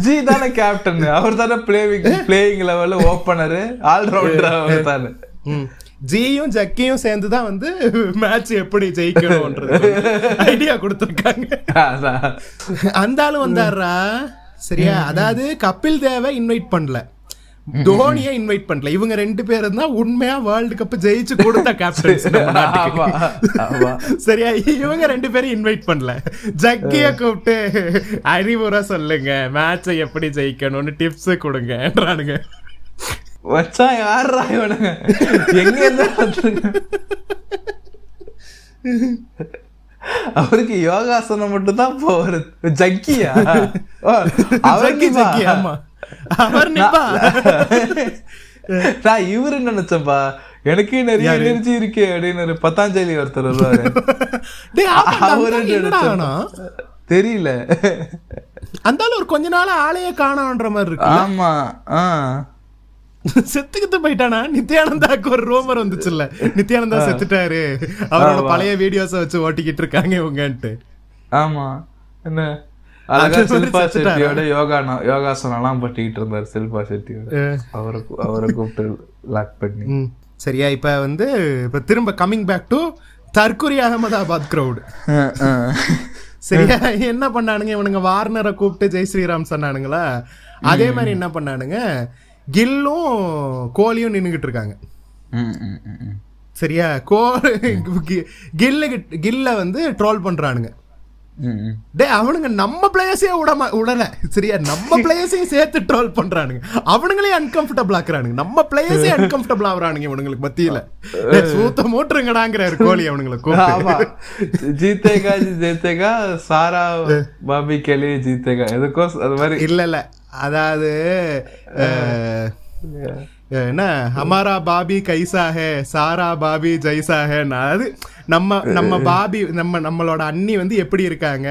ஜி தானே கேப்டன் அவர் தானே பிளேயிங் பிளேயிங் லெவல்ல ஓப்பனர் ஆல்ரவுண்டர் அவர் தானே. ஜியும் ஜக்கியும் சேர்ந்து தான் வந்து மேட்ச் எப்படி ஜெயிக்கணும்ன்றது ஐடியா கொடுத்துருக்காங்க. அந்த ஆளு வந்தாரா சரியா? அதாவது கபில் தேவை இன்வைட் பண்ணல. தோனியை இன்வைட் பண்ணல. இவங்க ரெண்டு பேரும் தான் உண்மையா வேர்ல்டு கப் ஜெயிச்சு கொடுத்த கேப்டன்ஸ் ஆமா ஆமா. சரியா? இவங்க ரெண்டு பேரும் இன்வைட் பண்ணல. ஜக்கிய கூப்பிட்டு அறிவுரை சொல்லுங்க. மேட்சை எப்படி ஜெயிக்கணும்னு டிப்ஸ் கொடுங்கன்றானுங்க வச்சான் யாரா இவனுங்க? எங்க இருந்து? அவருக்கு யோகாசனம் மட்டும் தான் போறது ஜக்கியா? ஓ, அவர் அவர் நிப்பா. நான் இவரு நினைச்சப்பா எனக்கு நிறைய எனர்ஜி இருக்கு அப்படின்னு பத்தாஞ்சலி ஒருத்தர் வருவாரு. அவரு? தெரியல. அந்த ஒரு கொஞ்ச நாள் ஆளையே காணோன்ற மாதிரி இருக்கு ஆமா ஆ. செத்துக்கிட்டு போயிட்டானா? நித்யானந்தாக்கு ஒரு ரூமர் வந்துச்சுல்ல. நித்யானந்தா செத்துட்டாரு. அவரோட பழைய வீடியோஸ வச்சு ஓட்டிக்கிட்டு இருக்காங்க இவங்கன்ட்டு. ஆமா. என்ன? அழகா சில்பா? செட்டியோட யோகா யோகாசனம் எல்லாம் பட்டிக்கிட்டு இருந்தாரு சில்பா செட்டியோட அவரை அவரை கூப்பிட்டு லாக் பண்ணி. சரியா இப்ப வந்து இப்ப திரும்ப கமிங் பேக் டு தற்குரி அகமதாபாத் அஹ். சரியா? என்ன பண்ணானுங்க? இவனுங்க வார்னரை கூப்பிட்டு ஜெய் ஸ்ரீராம் சொன்னானுங்களா? அதே மாதிரி என்ன பண்ணானுங்க? கில்லும் கோலியும் நின்னுகிட்டு இருக்காங்க. சரியா? கோ கில்லு கில்ல வந்து ட்ரோல் பண்றானுங்க. டேய் அவனுங்க நம்ம பிளேயர்ஸே விடமா விடல சரியா? நம்ம பிளேயர்ஸையும் சேர்த்து ட்ரோல் பண்றானுங்க. அவனுங்களே அன்கம்ஃபர்டபிள் ஆக்குறானுங்க. நம்ம பிளேயர்ஸே அன்கம்ஃபர்டபிள் ஆகுறானுங்க இவனுங்களுக்கு மத்தியில. சூத்த மூட்டுருங்கடாங்கிறாரு கோலி அவனுங்களை ஆமா. கூப்பிட்டு ஜீத்தேகா ஜீத்தேகா சாரா பாபி கேலி ஜீத்தேகா. எதுக்கோ அது மாதிரி. இல்ல இல்ல. அதாவது என்ன? ஹமாரா பாபி கைசா ஹே சாரா பாபி ஜெய்சா அது நம்ம நம்ம பாபி நம்ம நம்மளோட அண்ணி வந்து எப்படி இருக்காங்க?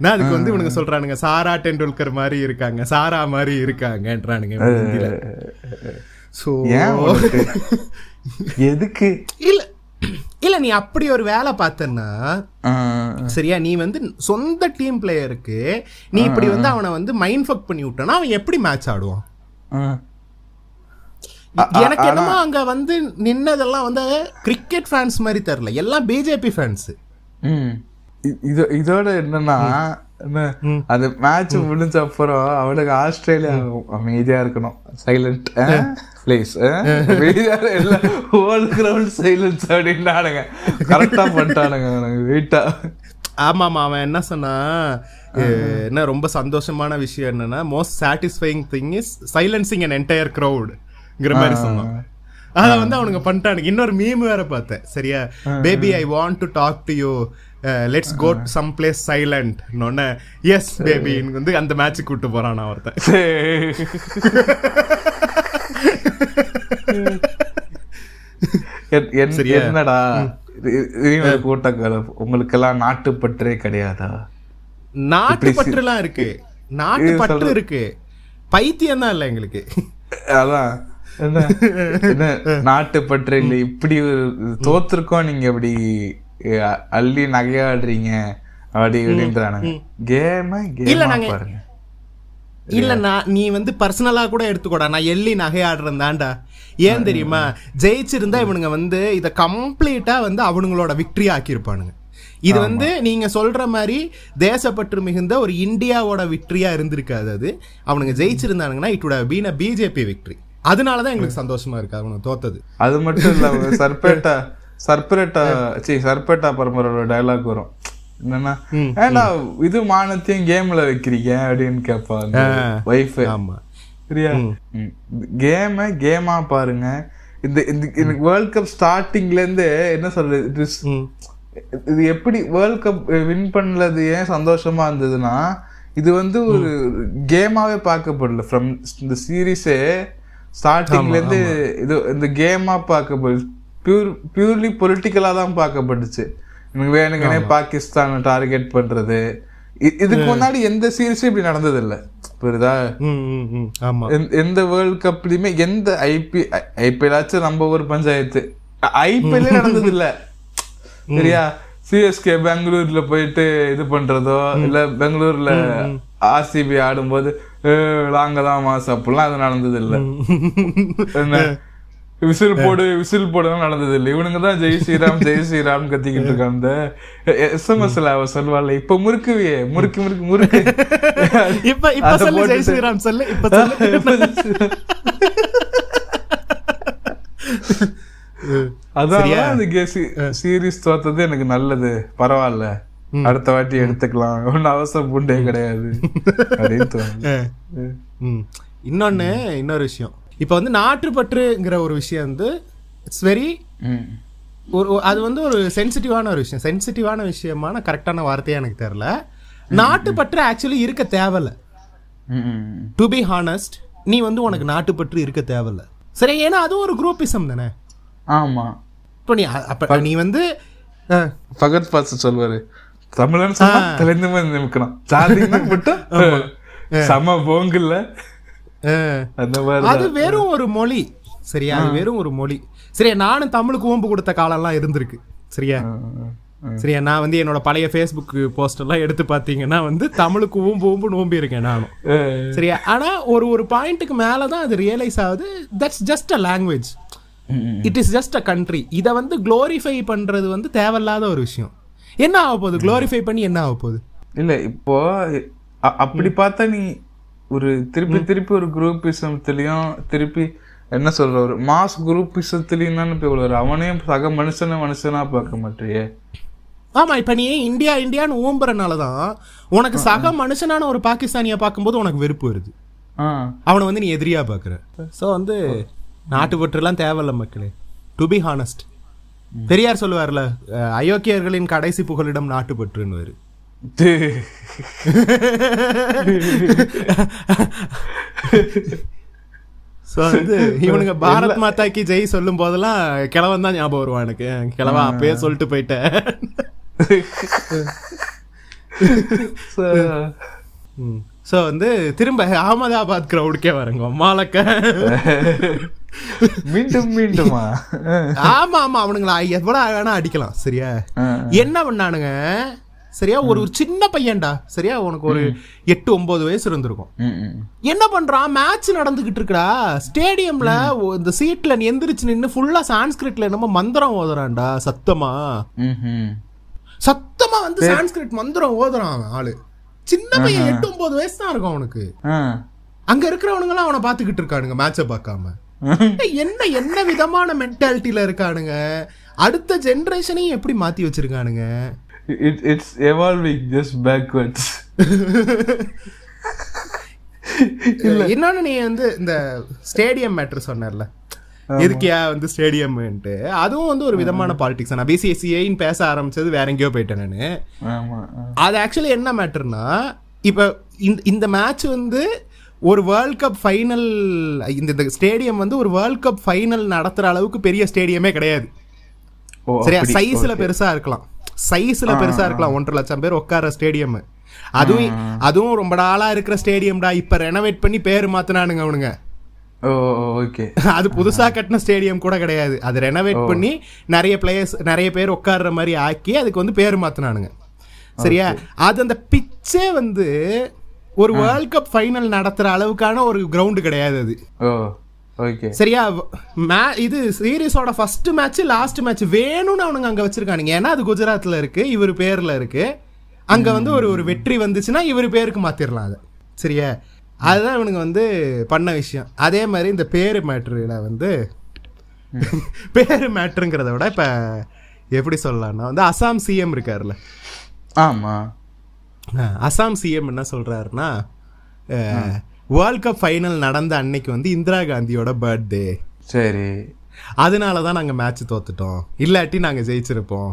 நான் அதுக்கு வந்து இவனுங்க சொல்றானுங்க சாரா டெண்டுல்கர் மாதிரி இருக்காங்க சாரா மாதிரி இருக்காங்கன்றானுங்க. ஸோ உனக்கு? எதுக்கு? இல்ல இல்ல நீ அப்படி ஒரு வேலை பார்த்தன்னா சரியா நீ வந்து சொந்த டீம் பிளேயருக்கு நீ இப்படி வந்து அவனை வந்து மைண்ட் ஃபக் பண்ணி விட்டனா அவன் எப்படி மேட்ச் ஆடுவான். எனக்கு என்னமோ அங்க வந்து நின்னதெல்லாம் வந்து கிரிக்கெட் ஃபேன்ஸ் மாதிரி தெரியல. எல்லாம் பிஜேபி ஃபேன்ஸ் இது இதோட என்னன்னா என்ன, அந்த மேட்ச் முடிஞ்ச அப்புறம் அவனுக்கு ஆஸ்திரேலியா அமைதியா இருக்கணும். சைலண்ட் பிளேஸ் அமைதியா இல்ல ஹோல் கிரவுண்ட் சைலன்ஸ் அப்படின்னானுங்க கரெக்டா பண்ணிட்டானுங்க எனக்கு வெயிட்டா ஆமாமா அவன் என்ன சொன்னா என்ன ரொம்ப சந்தோஷமான விஷயம் என்னன்னா most satisfying thing is silencing an entire ங்கிற மாதிரி சொன்னான். அத வந்து அவனுங்க பண்ணிட்டானுங்க. இன்னொரு மீம் வேற பார்த்தேன். சரியா? Baby I want to talk to you let's go some place silent yes baby வந்து அந்த மேட்ச் கூட்டு போறான் நான் ஒருத்தன்? என்னடா? கூட்டக்கார உங்களுக்கெல்லாம் நாட்டுப்பற்றே கிடையாதா? நாட்டு பற்றுலாம் இருக்கு. நாட்டு பற்று இருக்கு. பைத்தியம் தான் இல்ல எங்களுக்கு. அதான். என்ன? என்ன நாட்டுப்பற்று இல்லை இப்படி ஒரு தோத்துருக்கோம் நீங்க இப்படி அள்ளி நகையாடுறீங்க அப்படி இப்படின்றானுங்க. கேம இல்ல, கேமா பாருங்க. இல்ல நான் நீ வந்து பர்சனலா கூட எடுத்துக்கோடா. நான் எள்ளி நகையாடுறேன் தான்டா ஏன் தெரியுமா? ஜெயிச்சிருந்தா இவனுங்க வந்து இத கம்ப்ளீட்டா வந்து அவனுங்களோட விக்டரி ஆக்கியிருப்பானுங்க. இது வந்து நீங்க சொல்ற மாதிரி தேசப்பற்று மிகுந்த ஒரு இந்தியாவோட விக்டரியா இருந்திருக்காது அது. அவனுங்க ஜெயிச்சிருந்தானுங்கன்னா it would been a BJP victory அதனாலதான் எங்களுக்கு சந்தோஷமா இருக்கு. அவனுங்க தோத்தது. அது மட்டும் இல்ல அவங்க சர்பேட்டா சர்பரேட்டா சி சர்பேட்டா பரம்பரோட டயலாக் வரும். என்னன்னா ஏன்டா இது மானத்தையும் கேம்ல வைக்கிறீங்க? அப்படின்னு கேட்பாங்க ஒய்ஃப் ஆமா. சரியா கேம கேமா பாருங்க. இந்த இந்த எனக்கு வேர்ல்ட் கப் ஸ்டார்டிங்ல இருந்து என்ன சொல்றது. இது எப்படி வேர்ல்ட் கப் வின் பண்ணது ஏன் சந்தோஷமா இருந்ததுன்னா இது வந்து ஒரு கேமாவே பார்க்கப்படல ஃப்ரம் இந்த சீரீஸே ஸ்டார்டிங்ல இருந்து இது இந்த கேமா பார்க்கப்படுது பியூர் பியூர்லி பொலிட்டிக்கலா தான் பார்க்கப்பட்டுச்சு. எனக்கு வேணுங்கனே பாகிஸ்தான் டார்கெட் பண்றது. இதுக்கு முன்னாடி எந்த சீரீஸும் இப்படி நடந்தது இல்ல புரியுதா எந்த- வேர்ல்ட் கப்லயுமே எந்த ஐபி ஐபிஎல் நம்ம ஒரு பஞ்சாயத்து. ஐபிஎல் நடந்தது இல்ல சரியா? சிஎஸ்கே பெங்களூர்ல போயிட்டு இது பண்றதோ இல்ல பெங்களூர்ல ஆர்சிபி ஆடும்போது "ஏய், நாங்க தான் மாசம் அப்படிலாம் அது நடந்தது இல்ல என்ன? விசில் போடு விசில் போடுலாம் நடந்தது இல்ல இவனுங்க தான் ஜெய் ஸ்ரீராம் ஜெய் ஸ்ரீராம் கத்திக்கிட்டு இருக்காங்க எஸ்எம்எஸ்ல அவ சொல்வாள் இப்ப முறுக்குவியே முறுக்கு முறுக்கு முறுக்கு. இப்ப இப்ப சொல்லு ஜெய் ஸ்ரீராம் சொல்லு இப்ப சொல்லு. அதான் அந்த சீரிஸ் தோத்தது எனக்கு நல்லது. பரவாயில்ல. அடுத்த வாட்டி எடுத்துக்கலாம். ஒன்னும் அவசரம் புண்டே கிடையாது. அப்படின்னு. இன்னொன்னு இன்னொரு விஷயம். இப்ப வந்து நாட்டுப்பற்றுங்கிற ஒரு விஷயம் வந்து இட்ஸ் வெரி ம். ஒரு அது வந்து ஒரு சென்சிட்டிவான ஒரு விஷயம். சென்சிட்டிவான விஷயமான கரெக்டான வார்த்தையா எனக்கு தெரியல. நாட்டுப்பற்று ஆக்சுவலி இருக்க தேவையில்ல. டு பி ஹானஸ்ட் நீ வந்து உனக்கு நாட்டுப்பற்று இருக்க தேவையில்ல. சரி ஏன்னா அதுவும் ஒரு குரூப்பிசம் தானே? ஆமா. இப்போ நீ அப்ப நீ வந்து அஹ், பகத் பாஸ் சொல்வாரு. தமிழன் சொன்னா தெளிந்து மாதிரி நிற்கணும் ஜாதின்னா மட்டும் சம போங்குல்ல அந்த மாதிரி அது வெறும் ஒரு மொழி சரியா அது வெறும் ஒரு மொழி சரியா நானும் தமிழுக்கு ஓம்பு கொடுத்த காலம்லாம் இருந்திருக்கு சரியா சரியா நான் வந்து என்னோட பழைய ஃபேஸ்புக் போஸ்ட் எல்லாம் எடுத்து பார்த்தீங்கன்னா வந்து தமிழுக்கு ஊம்பு ஊம்பு நோம்பி இருக்கேன் நானும் சரியா ஆனா ஒரு ஒரு பாயிண்ட்டுக்கு மேல தான் அது ரியலைஸ் ஆகுது that's just a language it is just a country இதை வந்து க்ளோரிஃபை பண்றது வந்து தேவையில்லாத ஒரு விஷயம் என்ன ஆக போகுது? க்ளோரிஃபை பண்ணி என்ன ஆக போகுது? இல்ல இப்போ அப்படி பார்த்தா நீ ஒரு திருப்பி திருப்பி ஒரு குரூப்பிசத்துலயும் திருப்பி என்ன சொல்ற ஒரு மாஸ் குரூப்பிசத்துலயும் தானே போய் ஒரு அவனையும் சக மனுஷனை மனுஷனா பார்க்க மாட்டியே. ஆமா இப்ப நீ இந்தியா இந்தியான்னு ஊம்புறனால தான் உனக்கு சக மனுஷனான ஒரு பாகிஸ்தானிய பார்க்கும்போது உனக்கு வெறுப்பு வருது. ஆ. அவனை வந்து நீ எதிரியா பாக்குற சோ வந்து நாட்டுப்பற்றுலாம் தேவையில்ல மக்களே. டு பி ஹானஸ்ட் பெரியார் சொல்லுவார்ல அயோக்கியர்களின் கடைசி புகலிடம் நாட்டுப்பற்றுன்னு சோ வந்து இவனுங்க பாரத் மாதா கி ஜெய் சொல்லும் போதெல்லாம் கிழவன் தான் ஞாபகம் வருவான் எனக்கு. கிழவா அப்பயே சொல்லிட்டு போயிட்டேன். சோ வந்து திரும்ப அகமதாபாத் கிரவுடுக்கே வரங்க மாலக்க. மீண்டும் மீண்டுமா? ஆமா ஆமா அவனுங்களா. எவ்வளவு வேணா அடிக்கலாம் சரியா? என்ன பண்ணானுங்க? சரியா ஒரு ஒரு சின்ன பையன்டா. சரியா உனக்கு ஒரு எட்டு ஒன்பது வயசு இருந்திருக்கும். என்ன பண்றான் மேட்ச் நடந்துகிட்டு இருக்குடா. ஸ்டேடியம்ல இந்த சீட்ல எந்திரிச்சு நின்னு ஃபுல்லா சான்ஸ்கிரிட்ல என்னமோ மந்திரம் ஓதுறான்டா சத்தமா. சத்தமா வந்து சான்ஸ்கிரிட் மந்திரம் ஓதுறான் ஆளு. சின்ன பையன் எட்டு ஒன்பது வயசு தான் இருக்கும் அவனுக்கு. அங்க இருக்கிறவனுங்க அவனை பாத்துக்கிட்டு இருக்கானுங்க மேட்ச பார்க்காம. என்ன என்ன விதமான மென்டாலிட்டியில இருக்கானுங்க? அடுத்த ஜெனரேஷனையும் எப்படி மாத்தி வச்சிருக்கானுங்க? It- it's evolving just backwards. இன்னொன்னு நீ வந்து இந்த ஸ்டேடியம் மேட்ரு சொன்னல எதுக்கியா வந்து ஸ்டேடியம்ன்ட்டு அதுவும் வந்து ஒரு விதமான பாலிடிக்ஸ் நான் பிசிஎஸ்சிஐன்னு பேச ஆரம்பிச்சது வேற எங்கேயோ போயிட்டேன் நான். அது ஆக்சுவலி என்ன மேட்டர்னா இப்போ இந்த இந்த மேட்ச் வந்து ஒரு வேர்ல்ட் கப் ஃபைனல் இந்த இந்த ஸ்டேடியம் வந்து ஒரு வேர்ல்ட் கப் ஃபைனல் நடத்துற அளவுக்கு பெரிய ஸ்டேடியமே கிடையாது. சரியா. சைஸ்ல பெருசா இருக்கலாம். சைஸ்ல பெருசா இருக்கலாம். ஒன்றரை லட்சம் பேர் உட்கார ஸ்டேடியம் அதுவும் அதுவும் ரொம்ப நாளா இருக்கிற ஸ்டேடியம்டா இப்ப ரெனோவேட் பண்ணி பேர் மாத்தினானுங்க அவனுங்க. Oh okay. அது புதுசா கட்டின ஸ்டேடியம் கூட கிடையாது. அது ரெனோவேட் பண்ணி நிறைய பிளேயர்ஸ் நிறைய பேர் உட்கார்ற மாதிரி ஆக்கி அதுக்கு வந்து பேர் மாத்தினானுங்க. சரியா? அது அந்த பிச்சே வந்து ஒரு வேர்ல்ட் கப் ஃபைனல் நடத்துற அளவுக்கான ஒரு கிரவுண்டு கிடையாது அது. சரியா? இது சீரிஸோட ஃபர்ஸ்ட் மேட்ச் லாஸ்ட் மேட்ச் வேணும்னு அவனுங்க அங்க வச்சிருக்கானுங்க. ஏன்னா அது குஜராத்ல இருக்கு இவர் பேர்ல இருக்கு. அங்க வந்து ஒரு ஒரு வெற்றி வந்துச்சுன்னா இவர் பேருக்கு மாத்திரலாம் அதை. சரியா? அதுதான் இவனுங்க வந்து பண்ண விஷயம். அதே மாதிரி இந்த பேரு மேட்ருல வந்து பேரு மேட்ருங்கிறத விட இப்ப எப்படி சொல்லலாம்னா வந்து அசாம் சிஎம் இருக்காருல்ல. ஆமா. அஹ், அசாம் சிஎம் என்ன சொல்றாருன்னா வேர்ல்ட் கப் ஃபைனல் நடந்த அன்னைக்கு வந்து இந்திரா காந்தியோட பர்த்டே சரி. அதனால தான் நாங்க மேட்ச் தோத்துட்டோம். இல்லாட்டி நாங்க ஜெயிச்சிருப்போம்.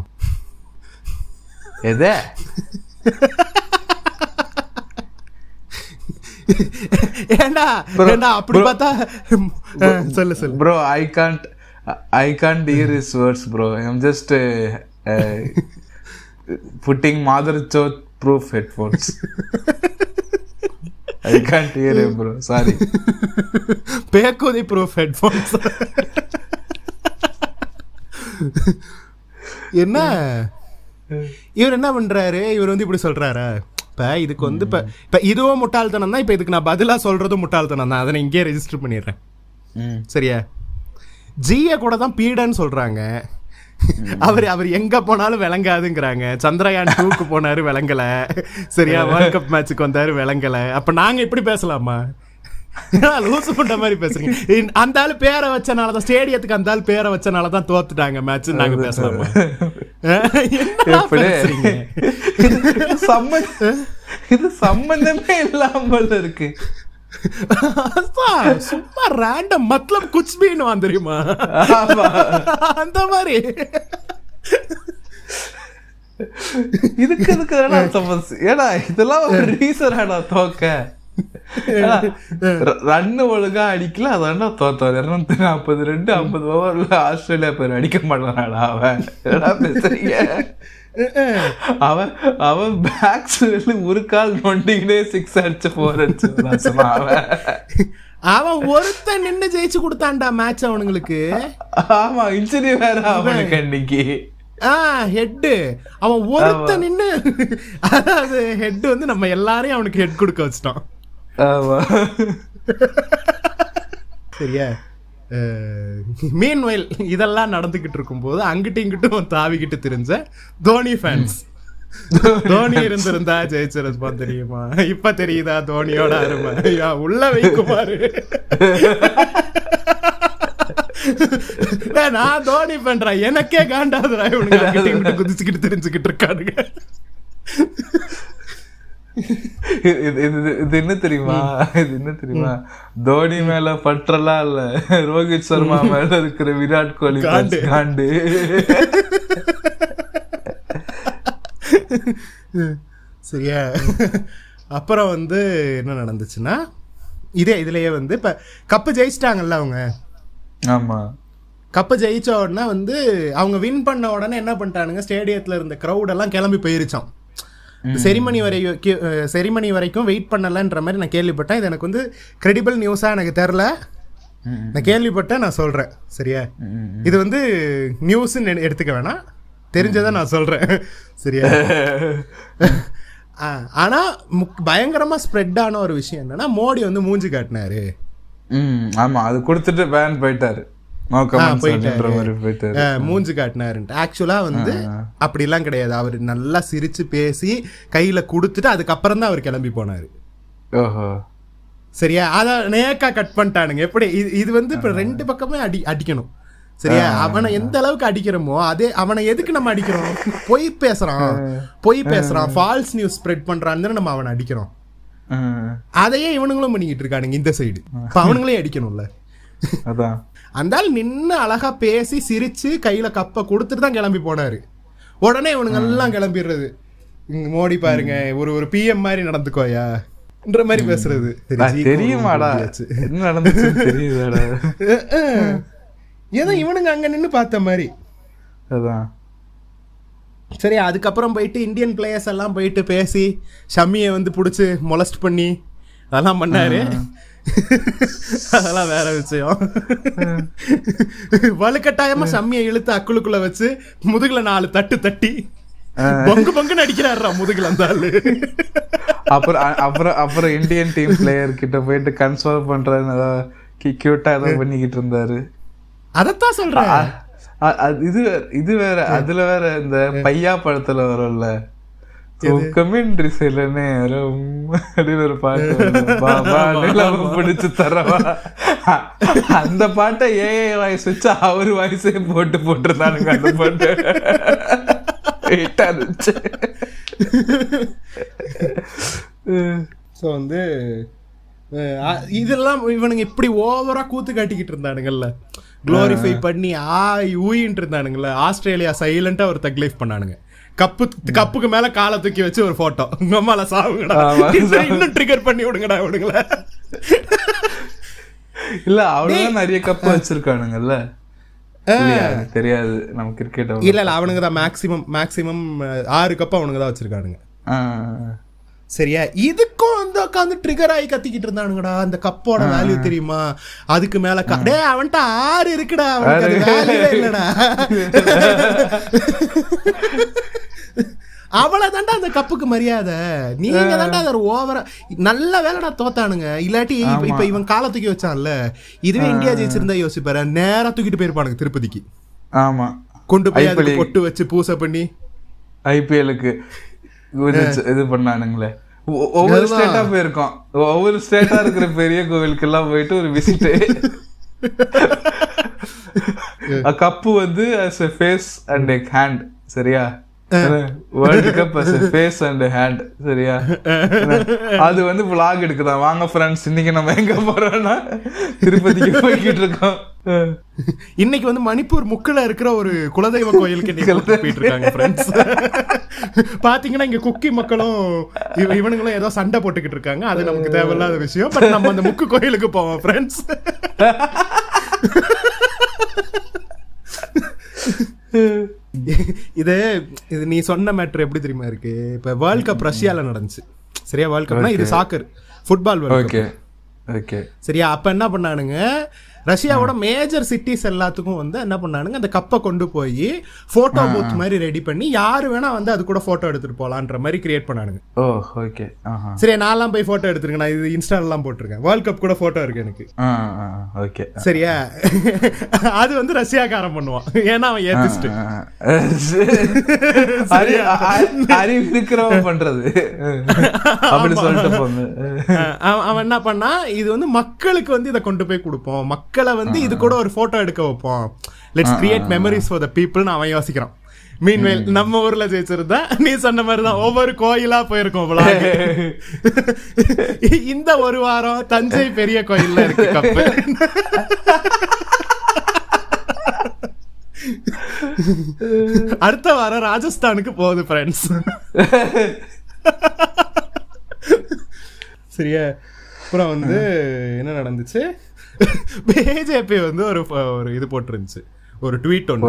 எத? ஏண்டா ஏண்டா அப்படி. பார்த்தா சொல்லு சொல்லு. Bro I can't I can't hear his words bro I'm just putting மாதர் Sot proof headphones I can't hear bro sorry பேக்குதி proof headphones என்ன? இவர் என்ன பண்றாரு? இவர் வந்து இப்படி சொல்றாரா? இப்ப இதுக்கு வந்து இப்ப இப்ப இதுவும் முட்டாள்தனம் தான் இப்ப இதுக்கு நான் பதிலா சொல்றதும் முட்டாள்தனம் தான். அதை நான் இங்கேயே ரெஜிஸ்டர் பண்ணிடுறேன். சரியா? ஜிய கூட தான் பீடன்னு சொல்றாங்க. அவர் அவர் எங்க போனாலும் விளங்காதுங்கிறாங்க. சந்திரயான் டூக்கு போனாரு விளங்கல. சரியா வேர்ல்ட் கப் மேட்சுக்கு வந்தாரு விளங்கல. அப்ப நாங்க இப்படி பேசலாமா? லூசு பண்ற மாதிரி பேசுறீங்க. அந்த ஆளு பேரை வச்சனால தான் ஸ்டேடியத்துக்கு அந்த ஆளு பேரை வச்சனால தான் தோத்துட்டாங்க மேட்ச் நாங்க பேசலாமா? இது சம்பந்தமே இல்லாமல் இருக்கு. சும்மா ரேண்டம் மத்லப் குச் பீனுவான் தெரியுமா? அந்த மாதிரி. இதுக்கு இதுக்கு ஏடா இதெல்லாம் ஒரு ரீசனாடா தோக்க ரன்னு ஒழுங்கா அடிக்கல அதான்டா தோத்தோம். இருநூத்தி நாற்பது ரெண்டு ஐம்பது ஓவர்ல ஆஸ்திரேலியா பேர் அடிக்க மாட்டானாடா அவன். பேசுறீங்க? அவன் அவன் பேக்ஸ் ஒரு கால் நொண்டிக்கிட்டே சிக்ஸ் அடிச்சு போர் அடிச்சு அவன். அவன் ஒருத்தன் நின்னு ஜெயிச்சு கொடுத்தான்டா மேட்ச் அவனுங்களுக்கு. ஆமா இன்ஜுரி வேற அவனுக்கு அன்னைக்கு. ஆ ஹெட் அவன் ஒருத்தன் நின்னு அதாவது ஹெட் வந்து நம்ம எல்லாரையும் அவனுக்கு ஹெட் கொடுக்க வச்சிட்டோம். ஆமா. சரியா? மீன்வெயில் இதெல்லாம் நடந்துகிட்டு இருக்கும்போது அங்கிட்டும் இங்கிட்டும் தாவிக்கிட்டு தெரிஞ்ச தோனி ஃபேன்ஸ் தோனி இருந்திருந்தா ஜெயிச்சிருப்பான் தெரியுமா? இப்ப தெரியுதா தோனியோட அருமை? உள்ள வைக்குமாறு. நான் தோனி பண்றேன் எனக்கே காண்டாதுடா இவனுக்கு குதிச்சுக்கிட்டு தெரிஞ்சுக்கிட்டு இருக்கானுங்க. இது என்ன தெரியுமா? இது என்ன தெரியுமா? தோனி மேல பற்றலாம் இல்ல. ரோஹித் சர்மா மேல இருக்கிற விராட் கோலி காண்டு. சரியா? அப்புறம் வந்து என்ன நடந்துச்சுன்னா இதே இதுலயே வந்து இப்ப கப்பு ஜெயிச்சிட்டாங்கல்ல அவங்க? ஆமா. கப்பு ஜெயிச்ச உடனே வந்து அவங்க வின் பண்ண உடனே என்ன பண்ணிட்டானுங்க? ஸ்டேடியத்துல இருந்த crowd எல்லாம் கிளம்பி போயிருச்சான் செரிமனி வரைக்கும் செரிமனி வரைக்கும் வெயிட் பண்ணலன்ற மாதிரி நான் கேள்விப்பட்டேன். இது எனக்கு வந்து கிரெடிபிள் நியூஸா எனக்கு தெரில. நான் கேள்விப்பட்டேன் நான் சொல்றேன். சரியா? இது வந்து நியூஸ்ன்னு எடுத்துக்க வேணாம். தெரிஞ்சதை நான் சொல்றேன். சரியா? ஆ, ஆனா முக்- பயங்கரமா ஸ்ப்ரெட் ஆன ஒரு விஷயம் என்னன்னா மோடி வந்து மூஞ்சி காட்டினாரு. ம் ஆமா. அது கொடுத்துட்டு பேன் போயிட்டாரு. மூஞ்சி காட்டினாருன்ட்டு. ஆக்சுவலா வந்து அப்படிலாம் கிடையாது. அவர் நல்லா சிரிச்சு பேசி கையில கொடுத்துட்டு அதுக்கப்புறம் தான் அவர் கிளம்பி போனாரு. சரியா? அத நேக்கா கட் பண்ணிட்டானுங்க. எப்படி? இது இது வந்து இப்ப ரெண்டு பக்கமே அடி அடிக்கணும். சரியா? அவனை எந்த அளவுக்கு அடிக்கிறோமோ அதே அவனை எதுக்கு நம்ம அடிக்கிறோம்? பொய் பேசுறான். பொய் பேசுறான். ஃபால்ஸ் நியூஸ் ஸ்ப்ரெட் பண்றான்னு நம்ம அவனை அடிக்கிறோம். அதையே இவனுங்களும் பண்ணிக்கிட்டு இருக்கானுங்க இந்த சைடு அவனுங்களே அடிக்கணும்ல. அதான். அந்த ஆள் நின்னு அழகா பேசி சிரிச்சு கையில கப்பை கொடுத்துட்டு தான் கிளம்பி போனாரு. உடனே இவனுங்க எல்லாம் கிளம்பிடுறது. மோடி பாருங்க ஒரு ஒரு பிஎம் மாதிரி நடந்துக்கோயா? ன்ற மாதிரி பேசுறது. தெரியுமாடா. ஏதோ இவனுங்க அங்க நின்னு பார்த்த மாதிரி. அதான். சரி அதுக்கப்புறம் போயிட்டு இந்தியன் பிளேயர்ஸ் எல்லாம் போயிட்டு பேசி ஷம்மியை வந்து பிடிச்சி மொலஸ்ட் பண்ணி அதெல்லாம் பண்ணாரு. அதெல்லாம் வேற விஷயம். வலுக்கட்டாயமா ஷம்மியை இழுத்து அக்குளுக்குள்ள வச்சு முதுகுல நாலு தட்டு தட்டி பங்கு பங்குன்னு அடிக்கிறாருடா முதுகுல அந்த ஆளு. அப்புறம் அப்புறம் அப்புறம் இந்தியன் டீம் பிளேயர் கிட்ட போயிட்டு கன்சோல் பண்றதுன்னு ஏதாவது கியூட்டா ஏதோ பண்ணிக்கிட்டு இருந்தாரு. அதத்தான் சொல்றேன். இது இது வேற அதுல வேற இந்த பையா படத்துல வரும்ல. கமெண்ட்ரி செய்யலன்னு அப்படின்னு ஒரு பாட்டு பிடிச்சு தரவா? அந்த பாட்டை ஏஐ வாய்ஸ் வச்சு அவர் வாய்ஸே போட்டு போட்டிருந்தானுங்க அந்த பாட்டு. இருந்துச்சு. ஸோ வந்து இதெல்லாம் இவனுங்க இப்படி ஓவரா கூத்து காட்டிக்கிட்டு இருந்தானுங்கல்ல. க்ளோரிஃபை பண்ணி ஆய் ஊயின்ட்டு இருந்தானுங்கல்ல. ஆஸ்திரேலியா சைலண்டா ஒரு தக் லைஃப் பண்ணானுங்க. கப்பு கப்புக்கு மேல காலை தூக்கி வச்சு ஒரு போட்டோ உங்க அம்மால சாவுங்கடா. இன்னும் ட்ரிகர் பண்ணி விடுங்கடா விடுங்கள இல்ல அவ்வளவுதான் நிறைய கப் வச்சிருக்கானுங்கல்ல. தெரியாது. நம்ம கிரிக்கெட் இல்ல இல்ல அவனுங்க தான் மேக்ஸிமம் மேக்ஸிமம் ஆறு கப் அவனுங்க தான் வச்சிருக்கானுங்க. சரியா? இதுக்கும் வந்து உட்காந்து ட்ரிகர் ஆகி கத்திக்கிட்டு இருந்தானுங்கடா. அந்த கப்போட வேல்யூ தெரியுமா? அதுக்கு மேல க- டேய் அவன்கிட்ட ஆறு இருக்குடா. அவனுக்கு அது இல்லடா அவ்வளவுதான்டா அந்த கப்புக்கு மரியாதை. நீங்க தான்டா அதை ஓவரா நல்ல வேலைடா தோத்தானுங்க. இல்லாட்டி இப்ப- இவன் காலை தூக்கி வச்சான்ல. இதுவே இந்தியா ஜெயிச்சிருந்தா யோசிப்பாரு. நேரா தூக்கிட்டு போயிருப்பானுங்க திருப்பதிக்கு. ஆமா. கொண்டு போய் அதுக்கு பொட்டு வச்சு பூசை பண்ணி. ஐபிஎலுக்கு இது பண்ணானுங்களே. ஒவ்வொரு ஸ்டேட்டா போயிருக்கோம். ஒவ்வொரு ஸ்டேட்டா இருக்கிற பெரிய கோவிலுக்கு எல்லாம் போயிட்டு ஒரு விசிட் கப்பு வந்து a ஃபேஸ் அண்ட் ஹேண்ட் சரியா? World cup face and hand சரியா? அது வந்து vlog எடுக்குதான் வாங்க ஃப்ரெண்ட்ஸ் இன்னைக்கு நம்ம எங்க போறோம்னா திருப்பதிக்கு போய்கிட்டு இருக்கோம். இன்னைக்கு வந்து மணிப்பூர் முக்குல இருக்கிற ஒரு குலதெய்வ கோயிலுக்கு போயிட்டு இருக்காங்க ஃப்ரெண்ட்ஸ் பாத்தீங்கன்னா இங்க குக்கி மக்களும் இவ- இவனுங்களும் ஏதோ சண்டை போட்டுக்கிட்டு இருக்காங்க. அது நமக்கு தேவையில்லாத விஷயம். பட் நம்ம அந்த முக்கு கோயிலுக்கு போவோம் ஃப்ரெண்ட்ஸ் இது இது நீ சொன்ன மேட்ரு எப்படி தெரியுமா இருக்கு? இப்ப வேர்ல்ட் கப் ரஷ்யால நடந்துச்சு. சரியா? வேர்ல்ட் கப்னா இது soccer football world okay okay சரியா? அப்ப என்ன பண்ணானுங்க? ரஷ்யாவோட மேஜர் சிட்டிஸ் எல்லாத்துக்கும் வந்து என்ன பண்ணானுங்க அந்த கப்பை கொண்டு போய் போட்டோ பூத் மாதிரி ரெடி பண்ணி யாரு வேணா வந்து அது கூட போட்டோ எடுத்துட்டு போலான்ற மாதிரி கிரியேட் பண்ணானுங்க. ஓ ஓகே சரியா நான்லாம் போய் போட்டோ எடுத்துருக்கேன். நான் இது இன்ஸ்டாலாம் போட்டிருக்கேன். வேர்ல்ட் கப் கூட போட்டோ இருக்கு எனக்கு. ஓகே சரியா? அது வந்து ரஷ்யாக்காரன் பண்ணுவான். ஏன்னா அவன் ஏத்திஸ்ட் அறிவு இருக்கிறவன் பண்றது. அப்படி சொல்லிட்டு அவன் என்ன பண்ணா இது வந்து மக்களுக்கு வந்து இதை கொண்டு போய் கொடுப்போம். மக்களை வந்து இது கூட ஒரு போட்டோ எடுக்க வைப்போம். Let's create memories for the பீப்புள்னு அவன் யோசிக்கிறான். மீன்வேல் நம்ம ஊர்ல ஜெயிச்சிருந்தா நீ சொன்ன மாதிரி தான் ஒவ்வொரு கோயிலா போயிருக்கோம். இந்த ஒரு வாரம் தஞ்சை பெரிய கோயில்ல இருக்கு கப்பு. அடுத்த வாரம் ராஜஸ்தானுக்கு போகுது ஃப்ரெண்ட்ஸ் சரியா? அப்புறம் வந்து என்ன நடந்துச்சு? பிஜேபி வந்து ஒரு ஒரு இது போட்டிருந்துச்சு. ஒரு ட்வீட் ஒன்று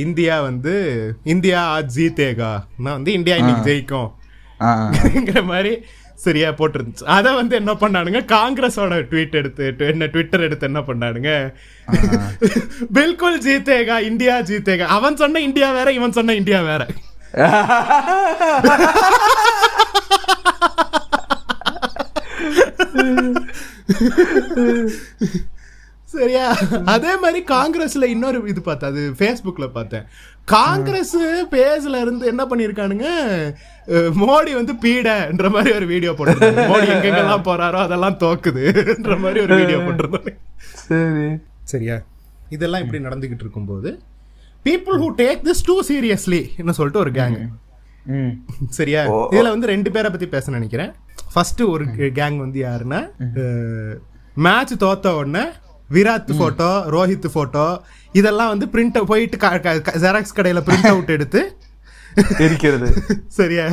இந்தியா வந்து இந்தியா ஆஜ் ஜீத்தேகா நான் வந்து இந்தியா இன்னைக்கு ஜெயிக்கும். ங்கிற மாதிரி சரியா போட்டிருந்துச்சு. அதை வந்து என்ன பண்ணானுங்க? காங்கிரஸோட ட்வீட் எடுத்து என்ன ட்விட்டர் எடுத்து என்ன பண்ணானுங்க? பில்குல் ஜீத்தேகா இந்தியா ஜீத்தேகா அவன் சொன்ன இந்தியா வேற இவன் சொன்ன இந்தியா வேற. சரியா? அதே மாதிரி காங்கிரஸ்ல இன்னொரு இது பார்த்தேன். அது ஃபேஸ்புக்ல பார்த்தேன். காங்கிரஸ் பேஜ்ல இருந்து என்ன பண்ணிருக்கானுங்க அஹ், மோடி வந்து பீடன்ற மாதிரி ஒரு வீடியோ போட்டிருந்தாங்க மோடி எங்கெங்கெல்லாம் போறாரோ அதெல்லாம் தோக்குதுன்ற மாதிரி ஒரு வீடியோ போட்டிருந்தாங்க சரி. சரியா? இதெல்லாம் இப்படி நடந்துகிட்டு இருக்கும்போது people who take this too seriously என்ன சொல்லிட்டு ஒரு கேங் ம். சரியா? இதுல வந்து ரெண்டு பேரை பத்தி பேச நினைக்கிறேன். ஃபர்ஸ்ட் ஒரு கேங் வந்து யாருன்னா மேட்ச் தோத்த உடனே விராட் போட்டோ ரோஹித் போட்டோ இதெல்லாம் வந்து பிரிண்ட் போயிட்டு ஜெராக்ஸ் கடையில பிரிண்ட் அவுட் எடுத்து இருக்கிறது சரியா?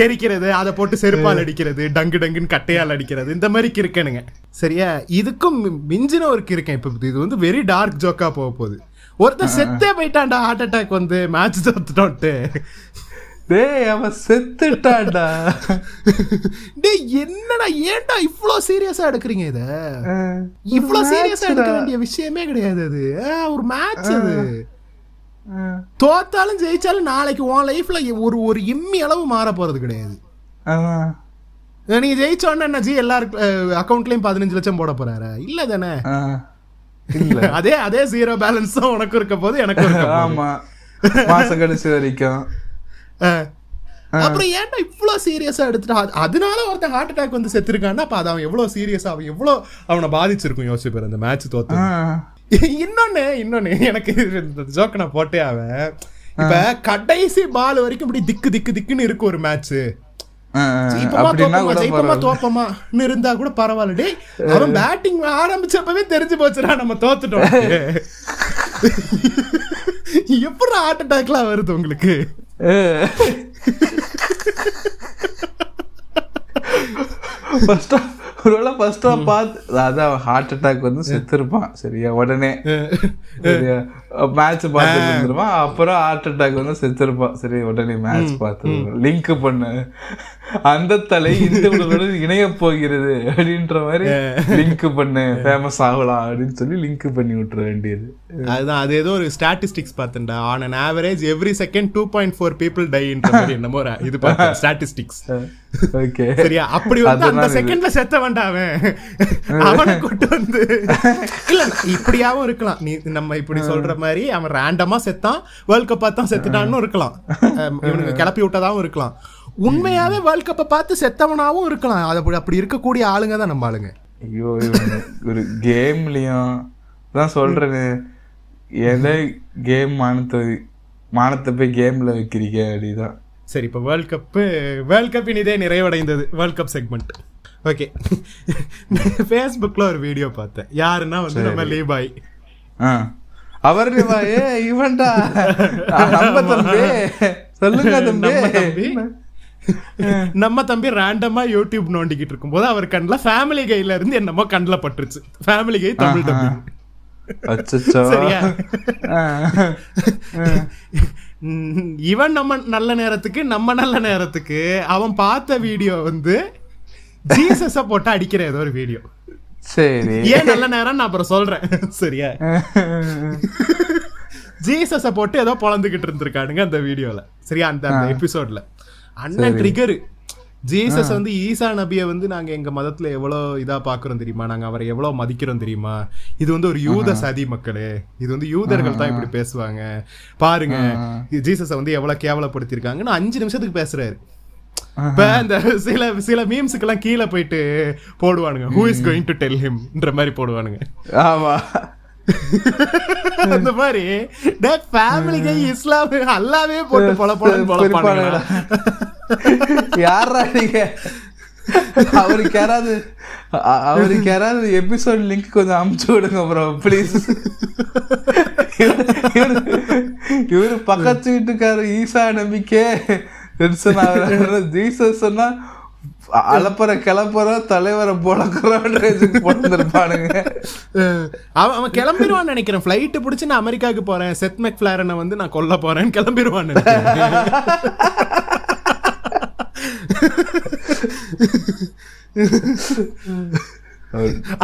எரிக்கிறது அதை போட்டு செருப்பால் அடிக்கிறது டங்கு டங்குன்னு கட்டையால் அடிக்கிறது இந்த மாதிரி கிறுக்கனுங்க சரியா? இதுக்கும் மிஞ்சின ஒரு கிறுக்கன் இப்ப இது வந்து வெரி டார்க் ஜோக்கா போக போகுது. ஒருத்தன் செத்தே போயிட்டான்டா ஹார்ட் அட்டாக் வந்து மேட்ச் தோத்துட்டோன்ட்டு. டேய் அவன் செத்துட்டான்டா டேய் என்னடா ஏன்டா இவ்ளோ சீரியஸா எடுக்கிறீங்க இத? இவ்ளோ சீரியஸா எடுக்க வேண்டிய விஷயமே கிடையாது அது. ஒரு மேட்ச் அது. தோத்தாலும் ஜெயிச்சாலும் நாளைக்கு உன் லைஃப்ல ஒரு ஒரு இம்மி அளவு மாற போறது கிடையாது. ஆமாம் நீங்க ஜெயிச்ச உடனே என்ன ஜி எல்லாரும் அக்கௌண்ட்லயும் பதினஞ்சு லட்சம் போட போறாரு? இல்ல தானே? அதே அதே ஜீரோ பேலன்ஸ் தான் உனக்கு இருக்க போது எனக்கு. ஆமா. மாசம் கழிச்சு வரைக்கும். அப்புறம் ஏன்டா இவ்ளோ சீரியஸா எடுத்துட்டு அது- அதனால ஒருத்தன் ஹார்ட் அட்டாக் வந்து செத்துருக்கான்னா அப்ப அது அவன் எவ்வளவு சீரியஸா அவன் எவ்வளவு அவனை பாதிச்சிருக்கும் யோசிச்சு பாரு அந்த மேட்ச் தோத்து. இன்னொன்னு இன்னொன்னு எனக்கு இந்த ஜோக்க நான் போட்டே அவன் இப்ப கடைசி பால் வரைக்கும் இப்படி திக்கு திக்கு திக்குன்னு இருக்கு ஒரு மேட்ச் தோப்போமா இருந்தா கூட பரவாயில்ல. அவன் பேட்டிங் ஆரம்பிச்சப்பவே தெரிஞ்சு போச்சுடா நம்ம தோத்துட்டோம். எப்படி ஹார்ட் அட்டாக்லாம் வருது உங்களுக்கு? ஃபர்ஸ்ட் ஒருவேளை ஃபர்ஸ்ட் பார்த்து அதான் ஹார்ட் அட்டாக் வந்து செத்துருப்பான். சரியா உடனே. மேட்ச் பார்த்து இருந்துருவான். அப்புறம் ஹார்ட் அட்டாக் வந்து செத்துருப்பான். சரி உடனே மேட்ச் பார்த்து லிங்க் பண்ணு. அந்த தலை இந்த உடலுடன் இணைய போகிறது அப்படின்ற மாதிரி லிங்க் பண்ணு ஃபேமஸ் ஆகலாம் அப்படின்னு சொல்லி லிங்க் பண்ணி விட்டுற வேண்டியது. அதுதான் அது ஏதோ ஒரு statistics பார்த்தேன்டா on an average every second two point four people டைன்ற மாதிரி என்னமோ இது பார்த்தேன் ஸ்டாட்டிஸ்டிக்ஸ் ஓகே சரியா? அப்படி வந்து அந்த செகண்ட்ல செத்த வேண்டாம் அவன். கொண்டு வந்து. இல்ல இப்படியாவும் இருக்கலாம். நீ நம்ம இப்படி சொல்ற மாதிரி அவன் ரேண்டமா செத்தான் வேர்ல்ட் கப் தான் செத்துட்டான்னு இருக்கலாம். இவனுக்கு கிளப்பி விட்டதாவும் இருக்கலாம். உண்மையாவே வேர்ல்ட் கப்பை பார்த்து செத்தவனாவும் இருக்கலாம். அது அப்படி அப்படி இருக்கக்கூடிய ஆளுங்க தான் நம்ம ஆளுங்க. ஐயோ இவன் ஒரு கேம்லயும் தான் சொல்றேன்னு எதை கேம் மானத்தை மானத்தை போய் கேம்ல வைக்கிறீங்க அப்படிதான். சரி இப்போ வேர்ல்ட் கப்பு வேர்ல்ட் கப்பின் இதே நிறைவடைந்தது. வேர்ல்ட் கப் செக்மெண்ட் ஓகே ஃபேஸ்புக்கில் ஒரு வீடியோ பார்த்தேன். யாருன்னா வந்து நம்ம லீபாய் ஆ. அவர் ஏ இவன்டா. நம்ம தம்பி. சொல்லுங்க தம்பி. நம்ம தம்பி ரேண்டமா யூடியூப் நோண்டிக்கிட்டு இருக்கும்போது அவர் கண்ணில் ஃபேமிலி கையில இருந்து என்னமோ கண்ணில் பட்டுருச்சு. ஃபேமிலி கை தமிழ் தம்பி. அச்சச்சோ. சரியா? இவன் நம்ம நல்ல நேரத்துக்கு நம்ம நல்ல நேரத்துக்கு அவன் பார்த்த வீடியோ வந்து ஜீசஸ போட்டு அடிக்கிற ஏதோ ஒரு வீடியோ சரி. ஏன் நல்ல நேரம் நான் அப்புறம் சொல்றேன். சரியா? ஜீசஸ போட்டு ஏதோ பொழந்துகிட்டு இருந்திருக்கானுங்க அந்த வீடியோல சரியா? அந்த எபிசோட்ல அண்ணன் ட்ரிகர் ஜீசஸ் வந்து ஈசா நபிய வந்து நாங்க எங்க மதத்துல எவ்வளவு இதா பாக்குறோம் தெரியுமா? நாங்க அவரை எவ்வளவு மதிக்கிறோம் தெரியுமா? இது வந்து ஒரு யூத சதி மக்களே. இது வந்து யூதர்கள் தான் இப்படி பேசுவாங்க. பாருங்க ஜீசஸ வந்து எவ்வளவு கேவலப்படுத்திருக்காங்கன்னு அஞ்சு நிமிஷத்துக்கு பேசுறாரு. இப்ப இந்த சில சில மீம்ஸுக்கெல்லாம் கீழே போயிட்டு போடுவானுங்க. Who is going to tell ஹிம்ன்ற மாதிரி போடுவானுங்க. ஆமா. அந்த மாதிரி டே ஃபேமிலி கை இஸ்லாம் அல்லாவே போட்டு பொல பொழப்பானுங்கடா. யாரா நீங்க? அவருக்கு யாராவது அவருக்கு யாராவது எபிசோட் லிங்க் கொஞ்சம் அமுச்சு விடுங்க ப்ரோ ப்ளீஸ் இவரு பக்கத்து வீட்டுக்காரு ஈசா நம்பிக்கை. ஜீசஸ் சொன்னா அலப்பற கிளப்புற தலைவரை போலக்குறோன்னு போட்டுருப்பானுங்க அவன் அவன் கிளம்பிடுவான்னு நினைக்கிறேன். ஃப்ளைட்டு பிடிச்சி நான் அமெரிக்காவுக்கு போறேன். செத் மெக்ஃபிளாரனை வந்து நான் கொல்ல போறேன் கிளம்பிடுவான்னு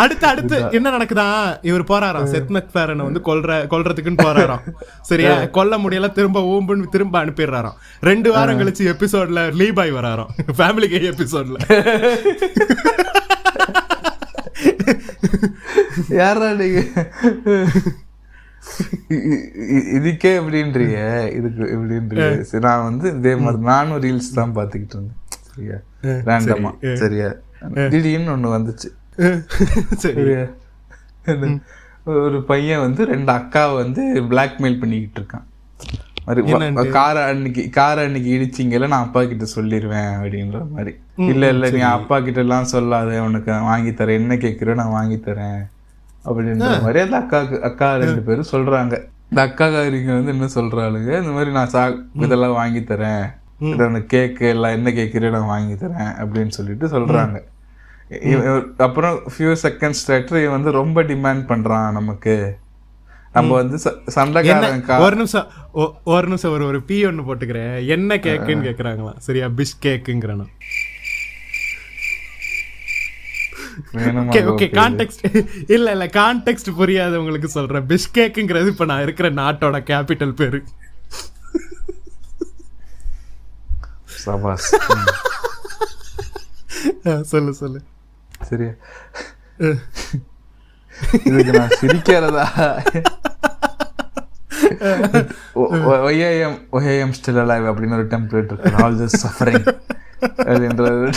அடுத்து அடுத்து என்ன நடக்குதா? இவர் போறாராம். செத் மெக்ஃபேரனை வந்து கொல்ற கொல்றதுக்குன்னு போறாராம். சரியா? கொல்ல முடியல திரும்ப ஊம்புன்னு திரும்ப அனுப்பிடுறாராம். ரெண்டு வாரம் கழிச்சு எபிசோட்ல லீபாய் வராராம். ஃபேமிலி கே எபிசோட்ல யாரா நீங்க? இதுக்கே எப்படின்றீங்க இதுக்கு எப்படின்றீங்க நான் வந்து இதே மாதிரி நானும் ரீல்ஸ் தான் பாத்துக்கிட்டு இருந்தேன். சரியா? ரேண்டமா சரியா? திடீர்னு ஒண்ணு வந்துச்சு. சரி. சரியா? ஒரு பையன் வந்து ரெண்டு அக்காவை வந்து பிளாக்மெயில் பண்ணிக்கிட்டு இருக்கான். காரை அன்னைக்கு காரை அன்னைக்கு இடிச்சிங்கல நான் அப்பா கிட்ட சொல்லிடுவேன் அப்படின்ற மாதிரி. இல்ல இல்ல நீ அப்பா கிட்ட எல்லாம் சொல்லாத உனக்கு வாங்கி தரேன். என்ன கேக்குறோ நான் வாங்கி தரேன். அப்படின்ற மாதிரி அந்த அக்காக்கு அக்கா ரெண்டு பேரும் சொல்றாங்க. இந்த அக்காக்காரிங்க வந்து என்ன சொல்றாளுங்க? இந்த மாதிரி நான் சா இதெல்லாம் வாங்கி தரேன். கேக்கு எல்லாம் என்ன கேக்குறோ நான் வாங்கி தரேன் அப்படின்னு சொல்லிட்டு இவ- அப்புறம் ஃபியூ செகண்ட்ஸ் லேட்டர் இவன் வந்து ரொம்ப டிமாண்ட் பண்றான் நமக்கு. நம்ம வந்து ச- சண்டைக்காரன் கா- ஒரு நிமிஷம் ஒரு நிமிஷம் ஒரு ஒரு பி ஒன்னு போட்டுக்கிறேன். என்ன கேக்குன்னு கேக்குறாங்களா சரியா? Fish கேக்குங்கிறேன் okay? கான்டெக்ட் இல்ல இல்ல கான்டெக்ட் புரியாதவங்களுக்கு சொல்றேன். பிஷ்கேக்குங்கிறது இப்ப நான் இருக்கிற நாட்டோட கேபிட்டல் பேரு. சபாஸ் சொல்லு சொல்லு சரியா இதுக்கு நான் சிரிக்கிறதா ஒய்ஏஎம் ஒய்ஏஎம் ஸ்டில் அலைவ் அப்படின்னு ஒரு டெம்ப்ளேட் இருக்கு ஆல் திஸ் சஃபரிங் அப்படின்றது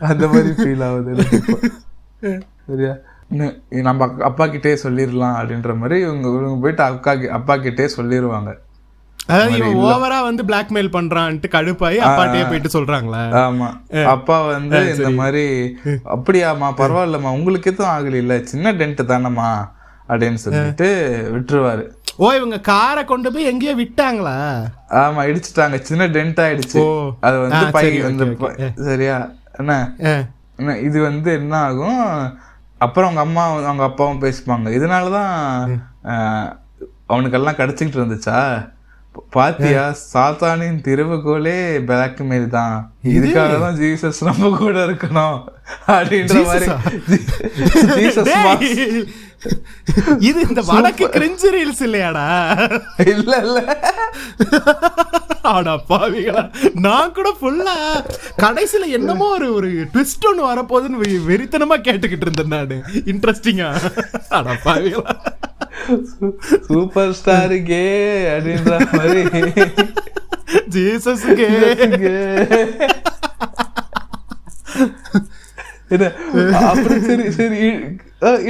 அந்த மாதிரி ஃபீல் ஆகுது. சரியா நம்ம அப்பா கிட்டே சொல்லிடலாம் அப்படின்ற மாதிரி இவங்க இவங்க போயிட்டு அக்கா அப்பா கிட்டே சொல்லிடுவாங்க அதாவது இவன் ஓவரா வந்து பிளாக்மெயில் பண்றான்ட்டு கடுப்பாயி அப்பாட்டையே போயிட்டு சொல்றாங்களா. ஆமா. அப்பா வந்து இந்த மாதிரி அப்படியாம்மா பரவாயில்லம்மா உங்களுக்கு எதுவும் ஆகல இல்ல. சின்ன டென்ட் தானம்மா அப்படின்னு சொல்லிட்டு விட்டுருவாரு. ஓ இவங்க காரை கொண்டு போய் எங்கேயோ விட்டாங்களா? ஆமா இடிச்சிட்டாங்க. சின்ன டென்ட் ஆயிடுச்சு. அது வந்து ஆ, பை சரி, வந்து சரியா? என்ன? என்ன, இது வந்து என்ன ஆகும்? அப்புறம் அவங்க அம்மா அவங்க அப்பாவும் பேசிப்பாங்க இதனாலதான் அவனுக்கெல்லாம் கிடைச்சிக்கிட்டு இருந்துச்சா? பாத்தியா சாத்தானின் திருவுகோலே பிளாக்மெயில் தான். இதுக்காக தான் ஜீசஸ் நம்ம கூட இருக்கணும் அப்படின்ற மாதிரி. இது இந்த வடக்கு கிரிஞ்சு ரீல்ஸ் இல்லையாடா? இல்ல இல்ல. ஆடா பாவிகளா. நான் கூட ஃபுல்லா கடைசில என்னமோ ஒரு ஒரு ட்விஸ்ட் ஒன்னு வரப்போகுதுன்னு வெறித்தனமா கேட்டுக்கிட்டு இருந்தேன் நானு. இன்ட்ரெஸ்டிங்கா ஆடா பாவிகளா. சூப்பர் ஸ்டார் கே அப்படின்ற மாதிரி ஜீசஸ்க்கு என்ன, அப்புறம் சரி சரி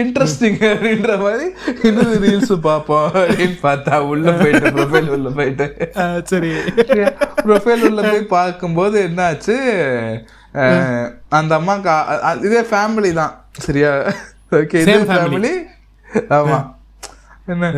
இன்ட்ரெஸ்டிங் அப்படின்ற மாதிரி இன்னொரு ரீல்ஸ் பார்ப்போம் அப்படின்னு பார்த்தா உள்ள போயிட்டு ப்ரொஃபைல் உள்ள போயிட்டு சரி ப்ரொஃபைல் உள்ள போய் பார்க்கும்போது என்னாச்சு அந்த அம்மாக்கு இதே ஃபேமிலி தான் சரியா ஓகே இதே. ஃபேமிலி ஆமா என்ன?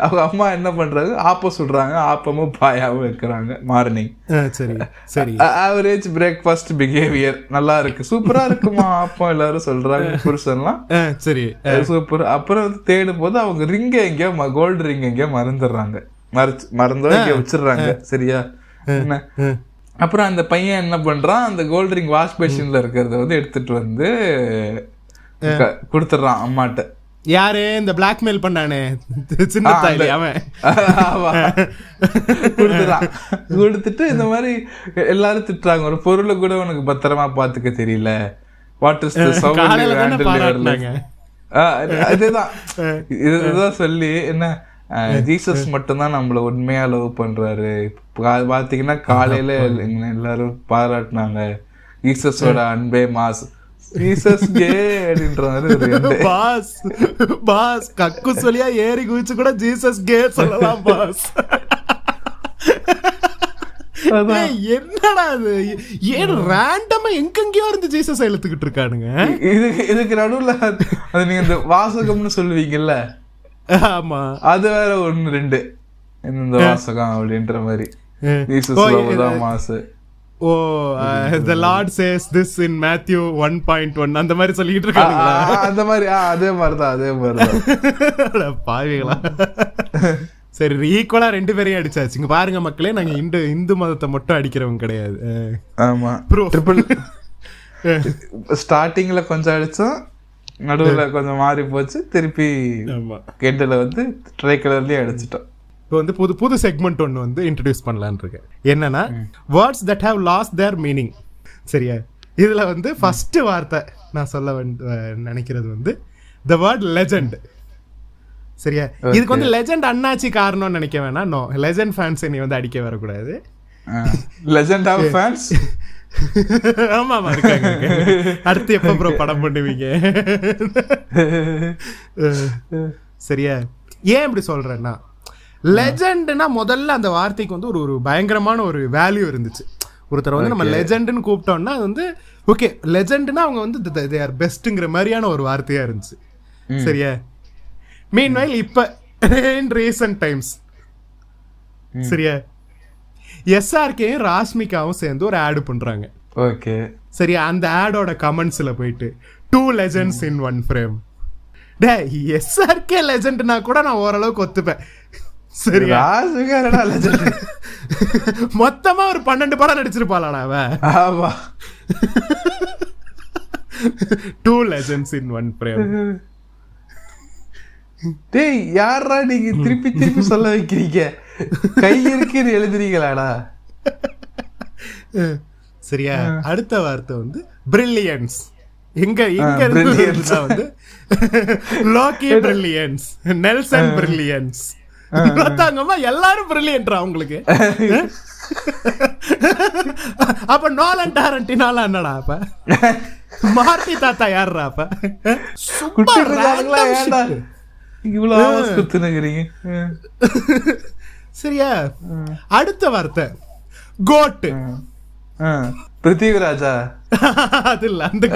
அவங்க அம்மா என்ன பண்றாங்க? ஆப்பம் சுடுறாங்க. ஆப்பமும் பாயாவும் வைக்கிறாங்க. மார்னிங் சரி. சரி. ஆவரேஜ் பிரேக்ஃபாஸ்ட் பிஹேவியர் நல்லா இருக்கு. சூப்பரா இருக்குமா ஆப்பம்? எல்லாரும் சொல்றாங்க. புருஷன்லாம். சரி. சூப்பர் அப்புறம் வந்து தேடும் போது அவங்க ரிங்க எங்கேயோ கோல்டு ரிங் எங்கேயோ மறந்துடுறாங்க. மறைச்சு மறந்தோ இங்க வச்சிடுறாங்க. சரியா? என்ன. அப்புறம் அந்த பையன் என்ன பண்றான்? அந்த கோல்டு ரிங் வாஷ் பேஷன்ல இருக்கிறத வந்து எடுத்துட்டு வந்து கொடுத்துடுறான் அம்மாட்ட. யாரு? இந்த பிளாக்மெயில் பண்ணானே. சின்ன அந்த- அவன்? கொடுத்துட்டு இந்த மாதிரி எல்லாரும் திட்டுறாங்க. ஒரு பொருளை கூட உனக்கு பத்திரமா பாத்துக்க தெரியல. What is. அதுதான். இது- இதுதான் சொல்லி என்ன ஜீசஸ் மட்டும்தான் நம்மள உண்மையா லவ் பண்றாரு. பாத்தீங்கன்னா காலையில எல்லாரும் பாராட்டினாங்க. ஜீசஸோட அன்பே மாஸ் ஜீசஸ் கே அப்படின்ற மாதிரி. பாஸ் பாஸ் கக்கு சொல்லியா ஏறி குதிச்சு கூட ஜீசஸ் கே சொல்லலாம் பாஸ். என்னடா அது ஏன் ரேண்டமா எங்கெங்கயோ இருந்து ஜீசஸ் இழுத்துக்கிட்டு இருக்கானுங்க? இதுக்கு இதுக்கு நடுவுல அது நீங்க இந்த வாசகம்னு சொல்லுவீங்கல்ல? ஆமா. அது வேற ஒண்ணு ரெண்டு. இந்த வாசகம் அப்படின்ற மாதிரி. ஜீசஸ் இது- மாசு? ஓ the Lord says this in Matthew one point one அந்த மாதிரி சொல்லிட்டு ஆ, அந்த மாதிரி அதே மாதிரிதான் அதே மாதிரிதான். அட பாவிகளா. சரி ஈக்குவலா ரெண்டு பேரையும் அடிச்சாச்சு. இங்க பாருங்க மக்களே நாங்க இந்து இந்து மதத்தை மட்டும் அடிக்கிறவங்க கிடையாது. ஆமா. ட்ரிபிள் ஸ்டார்டிங்ல கொஞ்சம் அடிச்சோம். நடுவுல கொஞ்சம் மாறி போச்சு. திருப்பி கெண்டில் வந்து ட்ரை கலர்லயே அடிச்சிட்டோம். இப்போ வந்து புது புது செக்மெண்ட் ஒன்று வந்து இன்ட்ரடியூஸ் பண்ணலான்னு இருக்கேன். என்னன்னா words that have lost their meaning சரியா? இதுல வந்து ஃபர்ஸ்ட் வார்த்தை நான் சொல்ல நினைக்கிறது வந்து த வேர்ட் லெஜெண்ட் சரியா? இதுக்கு வந்து லெஜெண்ட் அண்ணாச்சி காரணம்னு நினைக்க வேணாம். நோ லெஜெண்ட் ஃபேன்ஸ் நீ வந்து அடிக்க வரக்கூடாது. லெஜெண்ட் ஆஃப் ஃபேன்ஸ் ஆமா ஆமா இருக்காங்க. அடுத்து எப்ப ப்ரோ படம் பண்ணுவீங்க? சரியா? ஏன் இப்படி சொல்றேன்னா லெஜெண்ட்னா முதல்ல அந்த வார்த்தைக்கு வந்து ஒரு ஒரு பயங்கரமான ஒரு வேல்யூ இருந்துச்சு. ஒருத்தர் வந்து நம்ம லெஜெண்ட்னு கூப்பிட்டோம்னா அது வந்து ஓகே லெஜெண்ட்னா அவங்க வந்து தே ஆர் பெஸ்ட்டுங்கிற மாதிரியான ஒரு வார்த்தையா இருந்துச்சு. சரியா? மீன் வைல் இப்ப இன் ரீசன்ட் டைம்ஸ் சரியா? எஸ்ஆர்கேயும் ராஷ்மிகாவும் சேர்ந்து ஒரு ஆடு பண்றாங்க. ஓகே சரி அந்த ஆடோட கமெண்ட்ஸ்ல போயிட்டு two legends in one frame day SRK லெஜெண்ட்னா கூட நான் ஓரளவுக்கு ஒத்துப்பேன். சரியா ராஜுகாரடா லெஜெண்ட் மொத்தமா ஒரு பன்னெண்டு படம் நடிச்சிருப்பாளாடா அவ. ஆமா. Two legends in one frame டேய் யாரா நீங்க திருப்பி திருப்பி சொல்ல வைக்கிறீங்க? கை இருக்குன்னு எழுதுறீங்களாடா? சரியா? அடுத்த வார்த்தை வந்து பிரில்லியன்ஸ் எங்க எங்க. இருந்து வந்து லோக்கி பிரில்லியன்ஸ் நெல்சன் பிரில்லியன்ஸ் எல்லாரும் பிரில்லியன்ட்ரா உங்களுக்கு. அப்ப நோலன் டாரண்டினால என்னடா அப்ப? மார்த்தி தாத்தா யாருடா அப்ப? சும்மா. இவ்வளவு சரியா? அடுத்த வார்த்தை. கோட்டு பிருத்திவிராஜா? அது இல்ல அந்த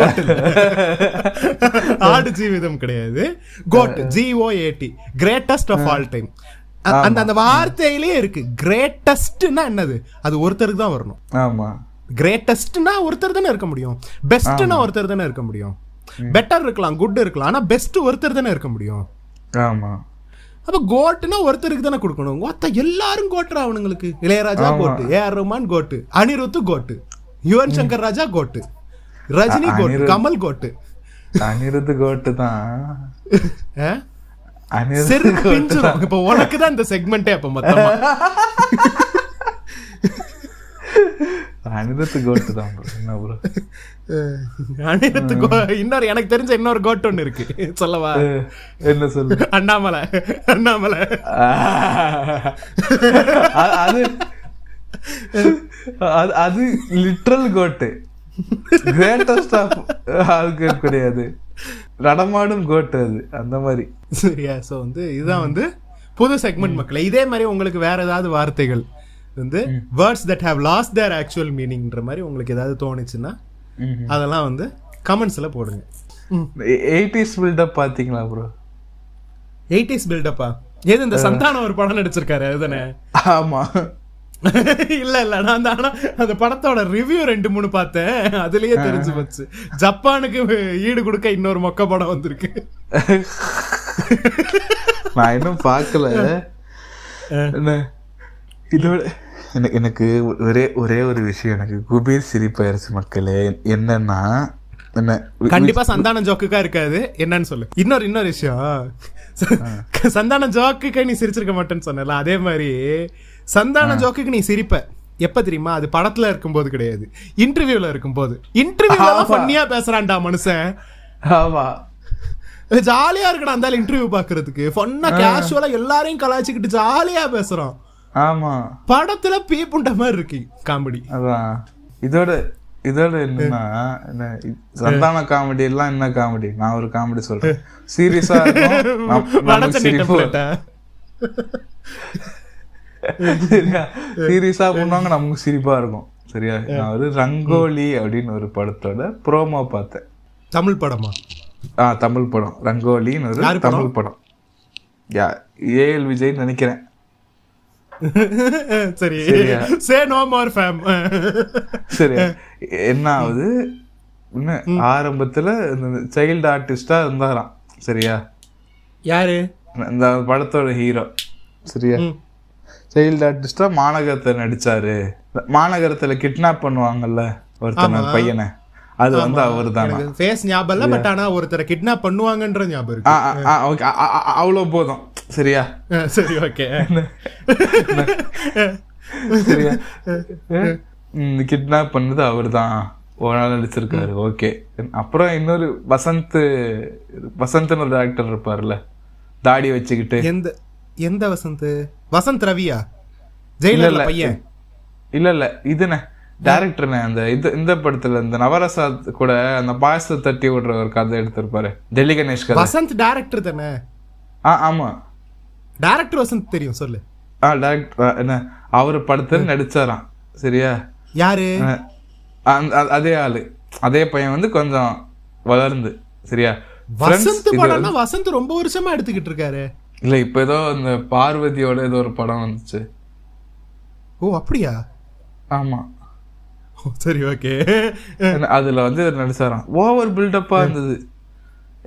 ஆடு ஜீவிதம் கிடையாது. GOAT G O A T greatest of all time அந்த அந்த வார்த்தையிலேயே இருக்கு. கிரேட்டஸ்ட்னா என்னது? அது ஒருத்தருக்கு தான் வரணும். ஆமா. கிரேட்டஸ்ட்னா ஒருத்தர் தானே இருக்க முடியும். பெஸ்ட்னா ஒருத்தர் தானே இருக்க முடியும். பெட்டர் இருக்கலாம் குட் இருக்கலாம் ஆனா பெஸ்ட் ஒருத்தர் தானே இருக்க முடியும். ஆமா. அப்ப கோட்டுனா ஒருத்தருக்கு தானே கொடுக்கணும். ஒத்த எல்லாரும் கோட்டுறா அவனுங்களுக்கு Ilaiyaraaja GOAT A R Rahman GOAT Anirudh GOAT Yuvan Shankar Raja GOAT Rajini GOAT. Kamal GOAT Anirudh GOAT தான் ஆ? அனிருத் செருப்பு பிஞ்சிரும் இப்ப உனக்கு தான் இந்த செக்மெண்டே அப்ப மொத்தமா அனிருத் கோட்டு தான். என்ன ப்ரோ அனிருத்து இன்னொரு எனக்கு தெரிஞ்ச இன்னொரு கோட் ஒண்ணு இருக்கு. சொல்லவா? என்ன சொல்லு? அண்ணாமலை அண்ணாமலை. அது அது- அது லிட்ரல் கோட்டு கிரேட்டஸ்ட் ஆஃப் அதுக்கு கிடையாது. நடமாடும் கோட்டு அது அந்த மாதிரி. சரியா? சோ வந்து இதுதான் வந்து புது செக்மெண்ட் மக்களே. இதே மாதிரி உங்களுக்கு வேற ஏதாவது வார்த்தைகள் வந்து words that have lost their actual மீனிங்ன்ற மாதிரி உங்களுக்கு ஏதாவது தோணுச்சுன்னா அதெல்லாம் வந்து கமெண்ட்ஸ்ல போடுங்க. எயிட்டிஸ் பில்டப் பாத்தீங்களா ப்ரோ எயிட்டிஸ் பில்டப்பா ஏது இந்த சந்தானம் ஒரு படம் நடிச்சிருக்காரு அதுதானே? ஆமா. இல்ல இல்ல நான் அந்த ஆனா அந்த படத்தோட ரிவ்யூ ரெண்டு மூணு பார்த்தேன். அதுலயே தெரிஞ்சு போச்சு. ஜப்பானுக்கு ஈடு கொடுக்க இன்னொரு மொக்க படம் வந்திருக்கு. நான் இன்னும் பார்க்கல. இதோட எனக்கு எனக்கு ஒரே ஒரே ஒரு விஷயம். எனக்கு குபீர் சிரிப்பாயிருச்சு மக்களே என்னன்னா என்ன கண்டிப்பா சந்தானம் ஜோக்குக்கா இருக்காது. என்னன்னு சொல்லு. இன்னொரு இன்னொரு விஷயம். சந்தானம் ஜோக்குக்கு நீ சிரிச்சிருக்க மாட்டேன்னு சொன்னல அதே மாதிரி சந்தான ஜோக்குக்கு நீ சிரிப்ப. எப்ப தெரியுமா? அது படத்துல இருக்கும்போது கிடையாது. இன்டர்வியூல இருக்கும்போது. இன்டர்வியூல. ஃபன்னியா பேசுறான்டா மனுஷன். ஆமா. ஜாலியா இருக்கடா அந்த இன்டர்வியூ பாக்குறதுக்கு. ஃபன்னா கேஷுவலா எல்லாரையும் கலாய்ச்சிக்கிட்டு ஜாலியா பேசுறான் ஆமா. படத்துல பீ புண்ட மாதிரி இருக்கு. காமெடி. அதான் இதோட இதோட என்னன்னா என்ன சந்தான காமெடி எல்லாம் என்ன காமெடி? நான் ஒரு காமெடி சொல்றேன். சீரியஸா சரியா? சீரியஸா பண்ணுவாங்க நமக்கு சிரிப்பா இருக்கும். சரியா? நான் ஒரு ரங்கோலி அப்படின்னு ஒரு படத்தோட ப்ரோமோ பார்த்தேன். தமிழ் படமா? ஆ தமிழ் படம். ரங்கோலின்னு ஒரு? தமிழ் படம். யா ஏஎல் விஜய் நினைக்கிறேன். சரி? சே நோ மோர் ஃபேம் சரியா? என்ன ஆகுது இன்னும் ஆரம்பத்துல இந்த சைல்டு ஆர்டிஸ்டா இருந்தாராம். சரியா? யாரு? இந்த படத்தோட ஹீரோ சரியா? சைல்டு ஆர்டிஸ்டா மாநகரத்தை நடிச்சாரு. மாநகரத்துல கிட்னாப் பண்ணுவாங்கல்ல ஒருத்தன பையனை. அது வந்து அவர் தானா ஃபேஸ் ஞாபகம் இல்ல பட் ஆனா ஒருத்தரை கிட்னாப் பண்ணுவாங்கன்ற ஞாபகம் இருக்கு. அவ்வளோ போதும். சரியா? சரி ஓகே சரியா? கிட்னாப் பண்ணது அவர் தான் ஒரு நாள் நடிச்சிருக்காரு. ஓகே அப்புறம் இன்னொரு வசந்த் வசந்த்னு ஒரு ஆக்டர் இருப்பார்ல தாடி வச்சுக்கிட்டு. எந்த எந்த வசந்த்? வசந்த் ரவியா? ஜெயிலர்ல பையன்? இல்ல இல்ல இதுனே டேரக்டர்னே அந்த இது இந்த படத்துல இந்த நவரசா கூட அந்த பாயசத்தை தட்டி விடுற ஒரு கதை எடுத்திருப்பாரு. டெல்லி கணேஷ் கதை. வசந்த் டைரக்டர் தானே? ஆ ஆமா. டைரக்டர் வசந்த் தெரியும் சொல்லு. ஆ டேரக்டர் என்ன அவர் படத்துல நடிச்சாராம் சரியா? யாரு? அதே ஆளு. அதே பையன் வந்து கொஞ்சம் வளர்ந்து சரியா? வசந்த் படம்னா வசந்த் ரொம்ப வருஷமா எடுத்துக்கிட்டு இருக்காரு. இல்ல இப்ப ஏதோ இந்த பார்வதியோட ஏதோ ஒரு படம் வந்துச்சு. ஓ அப்படியா? ஆமா. ஓ, சரி ஓகே. அதுல வந்து நடிச்சாராம். ஓவர் பில்டப்பா இருந்தது.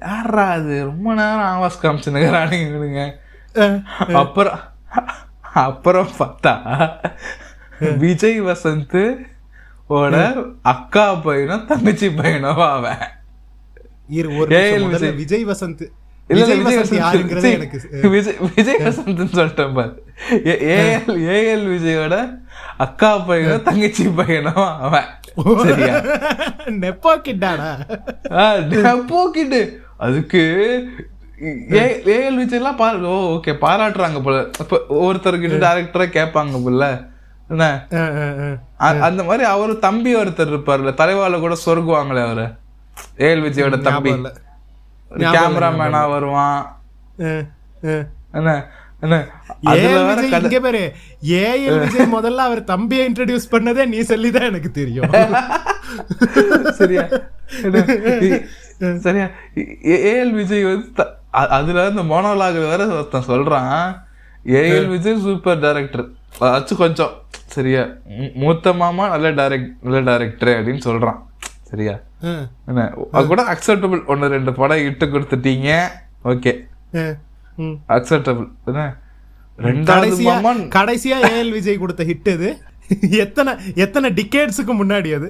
யாரா அது? ரொம்ப நேரம் ஆவாஸ் காமிச்சுனுங்கிறானுங்க அப்புறம் அப்புறம் பார்த்தா விஜய் வசந்த் ஓட அக்கா பையனும் தங்கச்சி பையனும் அவன். விஜய். வசந்த். விஜய் வசந்த்னு சொல்லிட்டேன் பாரு. ஏஎல் ஏஎல் விஜயோட அக்கா பையனும் தங்கச்சி பையனும் அவன். சரியா? நெப்போ கிட்டாடா? போக்கிட்டு அதுக்கு ஏ- ஏஎல் விஜய்லாம் பாரு ஓ ஓகே பாராட்டுறாங்க போல. இப்ப ஒருத்தர்கிட்ட டேரக்டரா கேட்பாங்க போல. என்ன? அந்த மாதிரி அவர் தம்பி ஒருத்தர் இருப்பார்ல தலைவால கூட சொருகுவாங்களே அவரு. ஏஎல் விஜயோட தம்பி. கேமராமேனா வருவான். என்ன இங்க பாரு. ஏஎல் விஜய் முதல்ல அவர் தம்பியை இன்ட்ரடியூஸ் பண்ணதே நீ சொல்லிதான் எனக்கு தெரியும். சரியா? சரியா? ஏஎல் விஜய் வந்து அதுல இந்த மோனோலாக்ல வேற ஒருத்தன் சொல்றான். ஏஎல் விஜய் சூப்பர் டைரக்டர் அதாச்சும் கொஞ்சம் சரியா? மூத்த மாமா நல்ல டைரக்ட் நல்ல டைரக்டர் அப்படின்னு சொல்றான். சரியா? என்ன? அது கூட அக்செப்டபிள் ஒன்னு ரெண்டு படம் இட்டு கொடுத்துட்டீங்க. ஓகே. அக்செப்டபிள் என்ன? ரெண்டாவது கடைசியா ஏஎல் விஜய் கொடுத்த ஹிட் அது எத்தனை எத்தனை டிகேட்ஸுக்கு முன்னாடி அது?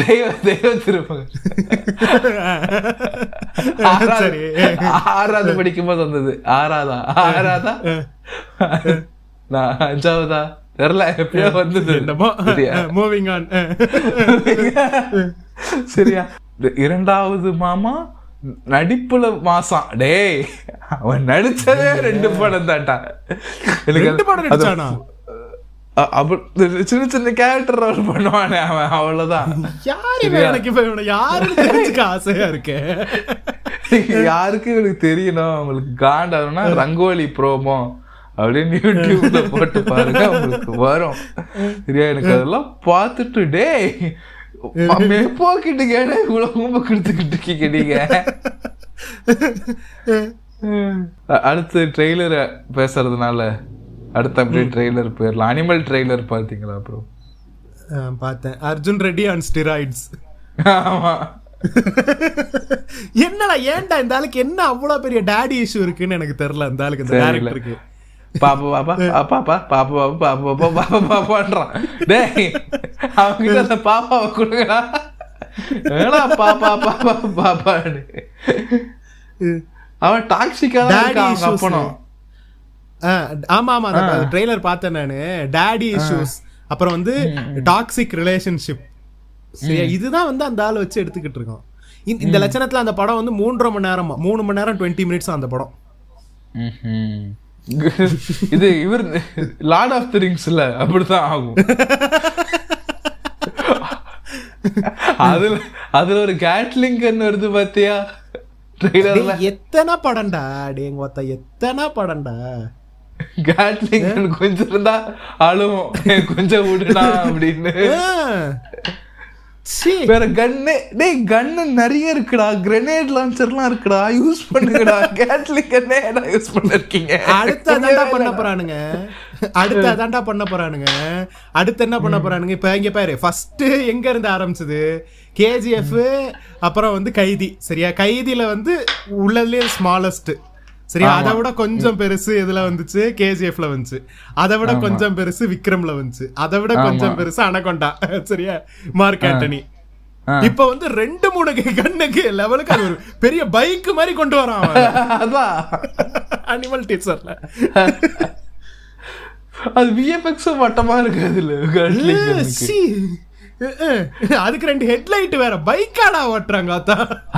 தெய்வ தெய்வ திருமகன் ஆறாவது படிக்கும் போது வந்தது. ஆறாவதா? ஆறாவதா? நான் அஞ்சாவதா? தெரியல எப்பயோ வந்தது. மூவிங் ஆன் சரியா? இரண்டாவது மாமா நடிப்புல மாசம் டேய் அவன் நடிச்சதே ரெண்டு படம் தான்டா. எனக்கு ரெண்டு படம் சின்ன சின்ன கேரக்டர் ரோல் பண்ணுவானே அவன் அவ்வளவுதான். யாரு எனக்கு தெரிஞ்சுக்க ஆசையா இருக்கு? யாருக்கு இவனுக்கு தெரியணும்? அவங்களுக்கு காண்டாருன்னா ரங்கோலி ப்ரோமோ அப்படின்னு யூடியூப்ல போட்டு பாருங்க உங்களுக்கு வரும். சரியா? எனக்கு அதெல்லாம் பார்த்துட்டு டேய் அம்மே போக்கிட்டு கேட இவ்வளவு ஊம்ப கொடுத்துக்கிட்டு இருக்கீங்க நீங்க. அ- அடுத்து ட்ரெய்லர் பேசுறதுனால அடுத்த அப்படியே ட்ரெய்லர் போயிடலாம் அனிமல் ட்ரெய்லர் பாத்தீங்களா ப்ரோ அஹ், பார்த்தேன். அர்ஜுன் ரெட்டி ஆன் ஸ்டிராய்ட்ஸ் ஆமா. என்னடா ஏன்டா இந்த ஆளுக்கு என்ன அவ்வளவு பெரிய டாடி இஷ்யூ இருக்குன்னு எனக்கு தெரியல இந்த ஆளுக்கு இந்த. டேரக்டருக்கு பாப்பா பாப்பா பாப்பா பா பாப்பா பாப்பா பாப்பா பாப்பா பாப்பா பாப்பான்றான் டேய் அவங்கிட்ட அந்த பாப்பாவை கொடுங்கடா. வேணா பாப்பா பாப்பா பாப்பான்னு. அவன் டாக்ஸிக்கா தான் இருக்கான் அப்பனும். ஆமா ஆமா அந்த ட்ரெய்லர் பார்த்தேன் நானு. டாடி இஷ்யூஸ் அப்புறம் வந்து டாக்ஸிக் ரிலேஷன்ஷிப் சரியா இதுதான் வந்து அந்த ஆள் வச்சு எடுத்துக்கிட்டு இருக்கோம். இந்த லட்சணத்துல அந்த படம் வந்து மூன்றரை மணி நேரமா மூணு மணி நேரம் டுவெண்ட்டி மினிட்ஸ் அந்த படம். இது இவர் லார்ட் ஆஃப் தி ரிங்ஸ்ல அப்படிதான் ஆகும். அதுல அதுல ஒரு கேட்லிங் கன் வருது பாத்தியா? ட்ரெய்லர்ல எத்தனை படம்டா? டேங்க ஒத்த எத்தனை படம்டா? கேட்லிங் கன் கொஞ்சம் இருந்தா அழுவும். கொஞ்சம் விடுடா அப்படின்னு. வேற கன்னு டேய் கன்னு நிறைய இருக்குடா. கிரெனேட் லான்ச்சர்லாம் இருக்குடா. யூஸ் பண்ணுங்கடா. கேட்லிங் கன்னே யூஸ் பண்ணிருக்கீங்க? அடுத்து அதான்டா பண்ண போறானுங்க. அடுத்து அதான்டா பண்ண போறானுங்க. அடுத்து என்ன பண்ண போறானுங்க? இப்ப இங்க பாரு. ஃபர்ஸ்ட் எங்க இருந்து ஆரம்பிச்சது? கேஜிஎஃப் அப்புறம் வந்து கைதி. சரியா? கைதியில வந்து உள்ளதுலயே ஸ்மாலஸ்ட் சரியா? அதை விட கொஞ்சம் பெருசு இதுல வந்துச்சு? கேஜிஎஃப்ல வந்துச்சு. அதை விட கொஞ்சம் பெருசு விக்ரம்ல வந்துச்சு. அதை விட கொஞ்சம் பெருசு அனகொண்டா. சரியா? Mark Antony. இப்ப வந்து ரெண்டு மூணு கண்ணுக்கு லெவலுக்கு அது ஒரு பெரிய பைக் மாதிரி கொண்டு வரான் அதான். அனிமல் டீச்சர்ல அது விஎஃப்எக்ஸும் மட்டமா இருக்கு அதுல. அதுக்கு ரெண்டு ஹெட்லைட் வேற. பைக்காடா ஓட்டுறாங்க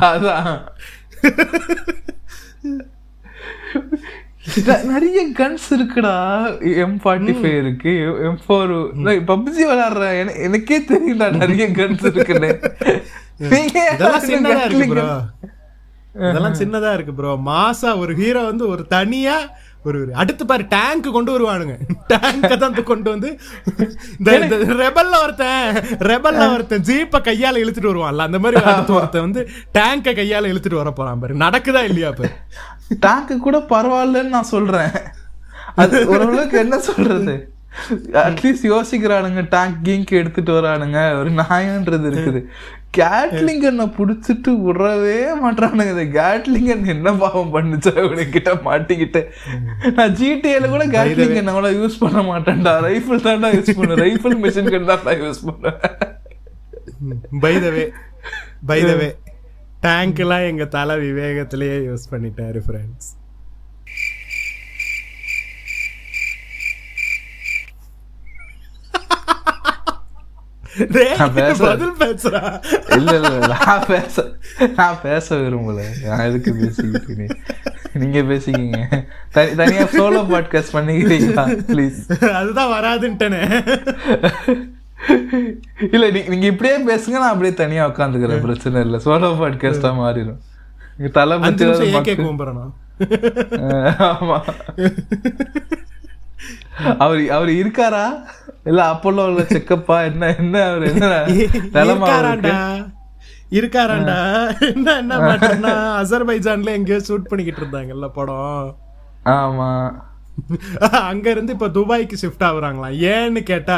அதான். ந- நிறைய கன்ஸ் இருக்குடா. எம் ஃபார்ட்டி ஃபைவ் இருக்கு எம் ஃபோர் பப்ஜி விளையாடுற என- எனக்கே தெரியும்டா நிறைய கன்ஸ் இருக்குன்னு. இதெல்லாம் சின்னதா இருக்கு ப்ரோ மாசா ஒரு ஹீரோ வந்து ஒரு தனியா ஒரு அடுத்து பாரு டேங்க் கொண்டு வருவானுங்க. டேங்க தான் கொண்டு வந்து இந்த ரெபல்ல ஒருத்தன் ரெபல்ல ஒருத்தன் ஜீப்ப கையால இழுத்துட்டு வருவான்ல. அந்த மாதிரி ஒருத்தன் வந்து டேங்க கையால இழுத்துட்டு வர போறான் பாரு. நடக்குதா இல்லையா பாரு. டேங்க் கூட பரவாயில்லன்னு நான் சொல்றேன். அது ஓரளவுக்கு என்ன சொல்றது? அட்லீஸ்ட் யோசிக்கிறானுங்க டேங்க் கீங்க் எடுத்துட்டு வரானுங்க. ஒரு நாயன்றது இருக்குது. கேட்லிங்கனை புடிச்சிட்டு விடவே மாட்டானுங்க இந்த கேட்லிங்கன் என்ன பாவம் பண்ணுச்சு? அவனுக்கிட்ட மாட்டிக்கிட்டு. நான் ஜிடிஏல கூட கேட்லிங்கன் அவ்வளவு யூஸ் பண்ண மாட்டேன்டா. ரைஃபிள் தான்டா யூஸ் பண்ண ரைஃபிள் மிஷின் கன் தான் யூஸ் பண்ணுவேன். பைதவே பைதவே டேங்க் எல்லாம் எங்க தலை விவேகத்திலேயே யூஸ் பண்ணிட்டாரு ஃப்ரெண்ட்ஸ். பதில் பேசுறா இல்ல நான் பேச நான் பேச விரும்பல. நான் எதுக்கு பேசிக்கிட்டு நீங்க பேசிக்கிங்க. தனி தனியா சோலோ பாட்காஸ்ட் பண்ணிக்கிறீங்களா? ப்ளீஸ் அதுதான் வராதுன்ட்டனே. இல்ல நீங்க இப்படியே பேசுங்க நான் அப்படியே தனியா உட்காந்துக்கிறேன். பிரச்சனை இல்ல. சோலோ பாட்காஸ்டா மாறிடும் தலை கூம்புறணும் ஆமா. அவர் அவர் இருக்காரா? இல்ல அப்போலோ உள்ள செக்கப்பா? என்ன என்ன அவர் என்ன நிலமா? இருக்காராண்டா? என்ன என்ன மாட்டேன்னா அசர்பைஜான்ல எங்கேயோ ஷூட் பண்ணிக்கிட்டு இருந்தாங்கல்ல படம். ஆமா. அங்க இருந்து இப்ப துபாய்க்கு ஷிஃப்ட் ஆகுறாங்களாம் ஏன்னு கேட்டா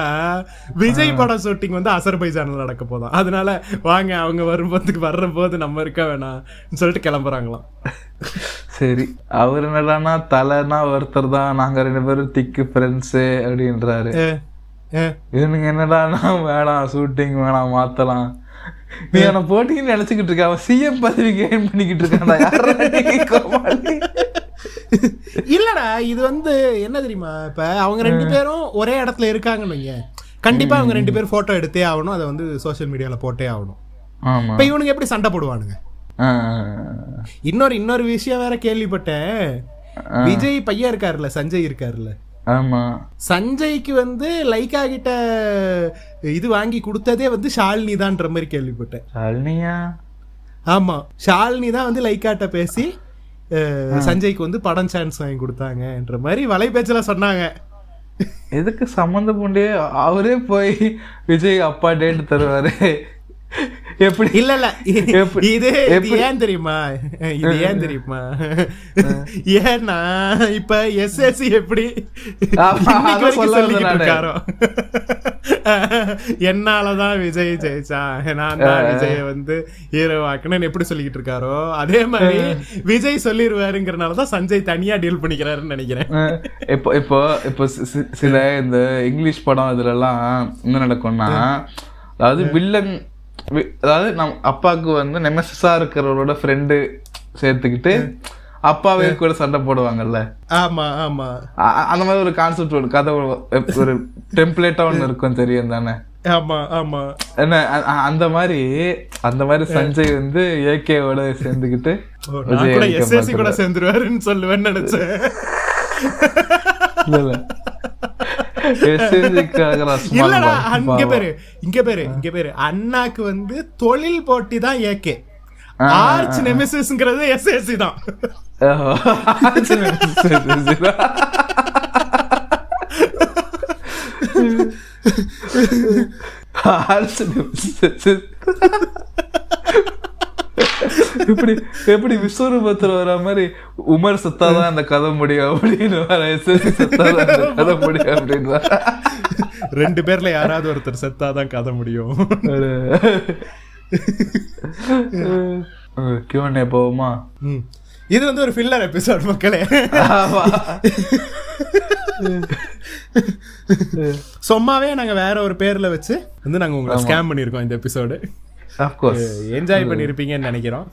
விஜய் படம் ஷூட்டிங் வந்து அசர்பைஜான்ல நடக்க போதாம். அதனால வாங்க அவங்க வரும்போதுக்கு வர்ற போது நம்ம இருக்க வேணாம் சொல்லிட்டு கிளம்புறாங்களாம். சரி அவர் என்னடான்னா தலைனா ஒருத்தர் தான். நாங்க ரெண்டு பேரும் திக்கு ஃப்ரெண்ட்ஸு அப்படின்றாரு. இவனுங்க என்னடான்னா வேணாம் ஷூட்டிங் வேணாம் மாத்தலாம். நீ அவனை போட்டின்னு நினைச்சுக்கிட்டு இருக்க. அவன் சிஎம் பதவி கெயின் பண்ணிக்கிட்டு கோமாளி? இல்லடா இது வந்து என்ன தெரியுமா? இப்ப அவங்க ரெண்டு பேரும் ஒரே இடத்துல இருக்காங்கன்னு கண்டிப்பா அவங்க ரெண்டு பேரும் போட்டோ எடுத்தே ஆகணும். அதை வந்து சோஷியல் மீடியால போட்டே ஆகணும். இப்ப இவனுங்க எப்படி சண்டை போடுவானுங்க? இன்னொரு இன்னொரு விஷயம் வேற கேள்விப்பட்டேன். விஜய் பையன் இருக்காருல்ல சஞ்சய் இருக்காருல்ல. ஆமா. சஞ்சய்க்கு வந்து லைக்கா கிட்ட இது வாங்கி கொடுத்ததே வந்து ஷாலினி தான்ற மாதிரி கேள்விப்பட்டேன். ஷாலினியா? ஆமா. ஷாலினி தான் வந்து லைக்காட்ட பேசி சஞ்சய்க்கு வந்து படம் சான்ஸ் வாங்கி கொடுத்தாங்கன்ற மாதிரி வலைபேச்சுல சொன்னாங்க. எதுக்கு சம்மந்த பூண்டே அவரே போய் விஜய் அப்பா டேட் தருவாரு. எப்படி? இல்ல இல்ல. இது? ஏன் தெரியுமா? இது ஏன் தெரியுமா? ஏன்னா இப்ப எஸ்எஸ்சி எப்படி என்னாலதான் விஜய் ஜெயிச்சா? நான் தான் விஜய வந்து ஹீரோ ஆக்கணும்னு எப்படி சொல்லிக்கிட்டு இருக்காரோ? அதே மாதிரி விஜய் சொல்லிடுவாருங்கிறனாலதான் சஞ்சய் தனியா டீல் பண்ணிக்கிறாருன்னு நினைக்கிறேன். இப்போ இப்போ இப்போ சில இந்த இங்கிலீஷ் படம் இதுல எல்லாம் என்ன நடக்கும்னா அதாவது வில்லன் அதாவது நம் அப்பாவுக்கு வந்து நெமசிஸா இருக்கிறவரோட ஃப்ரெண்டு சேர்த்துக்கிட்டு அப்பாவே கூட சண்டை போடுவாங்கல்ல? ஆமா ஆமா. அந்த மாதிரி ஒரு கான்செப்ட் ஒரு கதை ஒரு- டெம்ப்ளேட்டா ஒண்ணு இருக்கும் தெரியும் தானே? ஆமா ஆமா. என்ன அந்த மாதிரி அந்த மாதிரி சஞ்சய் வந்து ஏகேவோட சேர்ந்துக்கிட்டு கூட எஸ்எஸ்சி கூட. சேர்ந்துருவாருன்னு சொல்லுவேன்னு நினைச்சேன். இல்லடா. இங்க பாவம். பேரு இங்க பேரு இங்க பேரு அண்ணாக்கு வந்து தொழில் போட்டி தான் ஏகே ஆர்ச் நெமிசிஸ்ங்கிறது எஸ்எஸ்சி தான் ஓஹோ. சரி, இப்படி எப்படி விஸ்வரூபத்துல வர மாதிரி உமர் சத்தாதான் அந்த கதை முடியும் அப்படின்னு வர எஸ்எஸ்சி சத்தாதான் அந்த கதை முடியும் அப்படின்னு. ரெண்டு பேர்ல யாராவது ஒருத்தர் செத்தாதான் கதை முடியும் கியூஎன்ஏ போவோமா. இது வந்து ஒரு ஃபில்லர் எபிசோட் மக்களே. சும்மாவே நாங்க வேற ஒரு பேர்ல வச்சு வந்து நாங்க உங்களை ஸ்கேம் பண்ணிருக்கோம் இந்த எபிசோடு. என்ஜாய் பண்ணிருப்பீங்கன்னு நினைக்கிறோம்.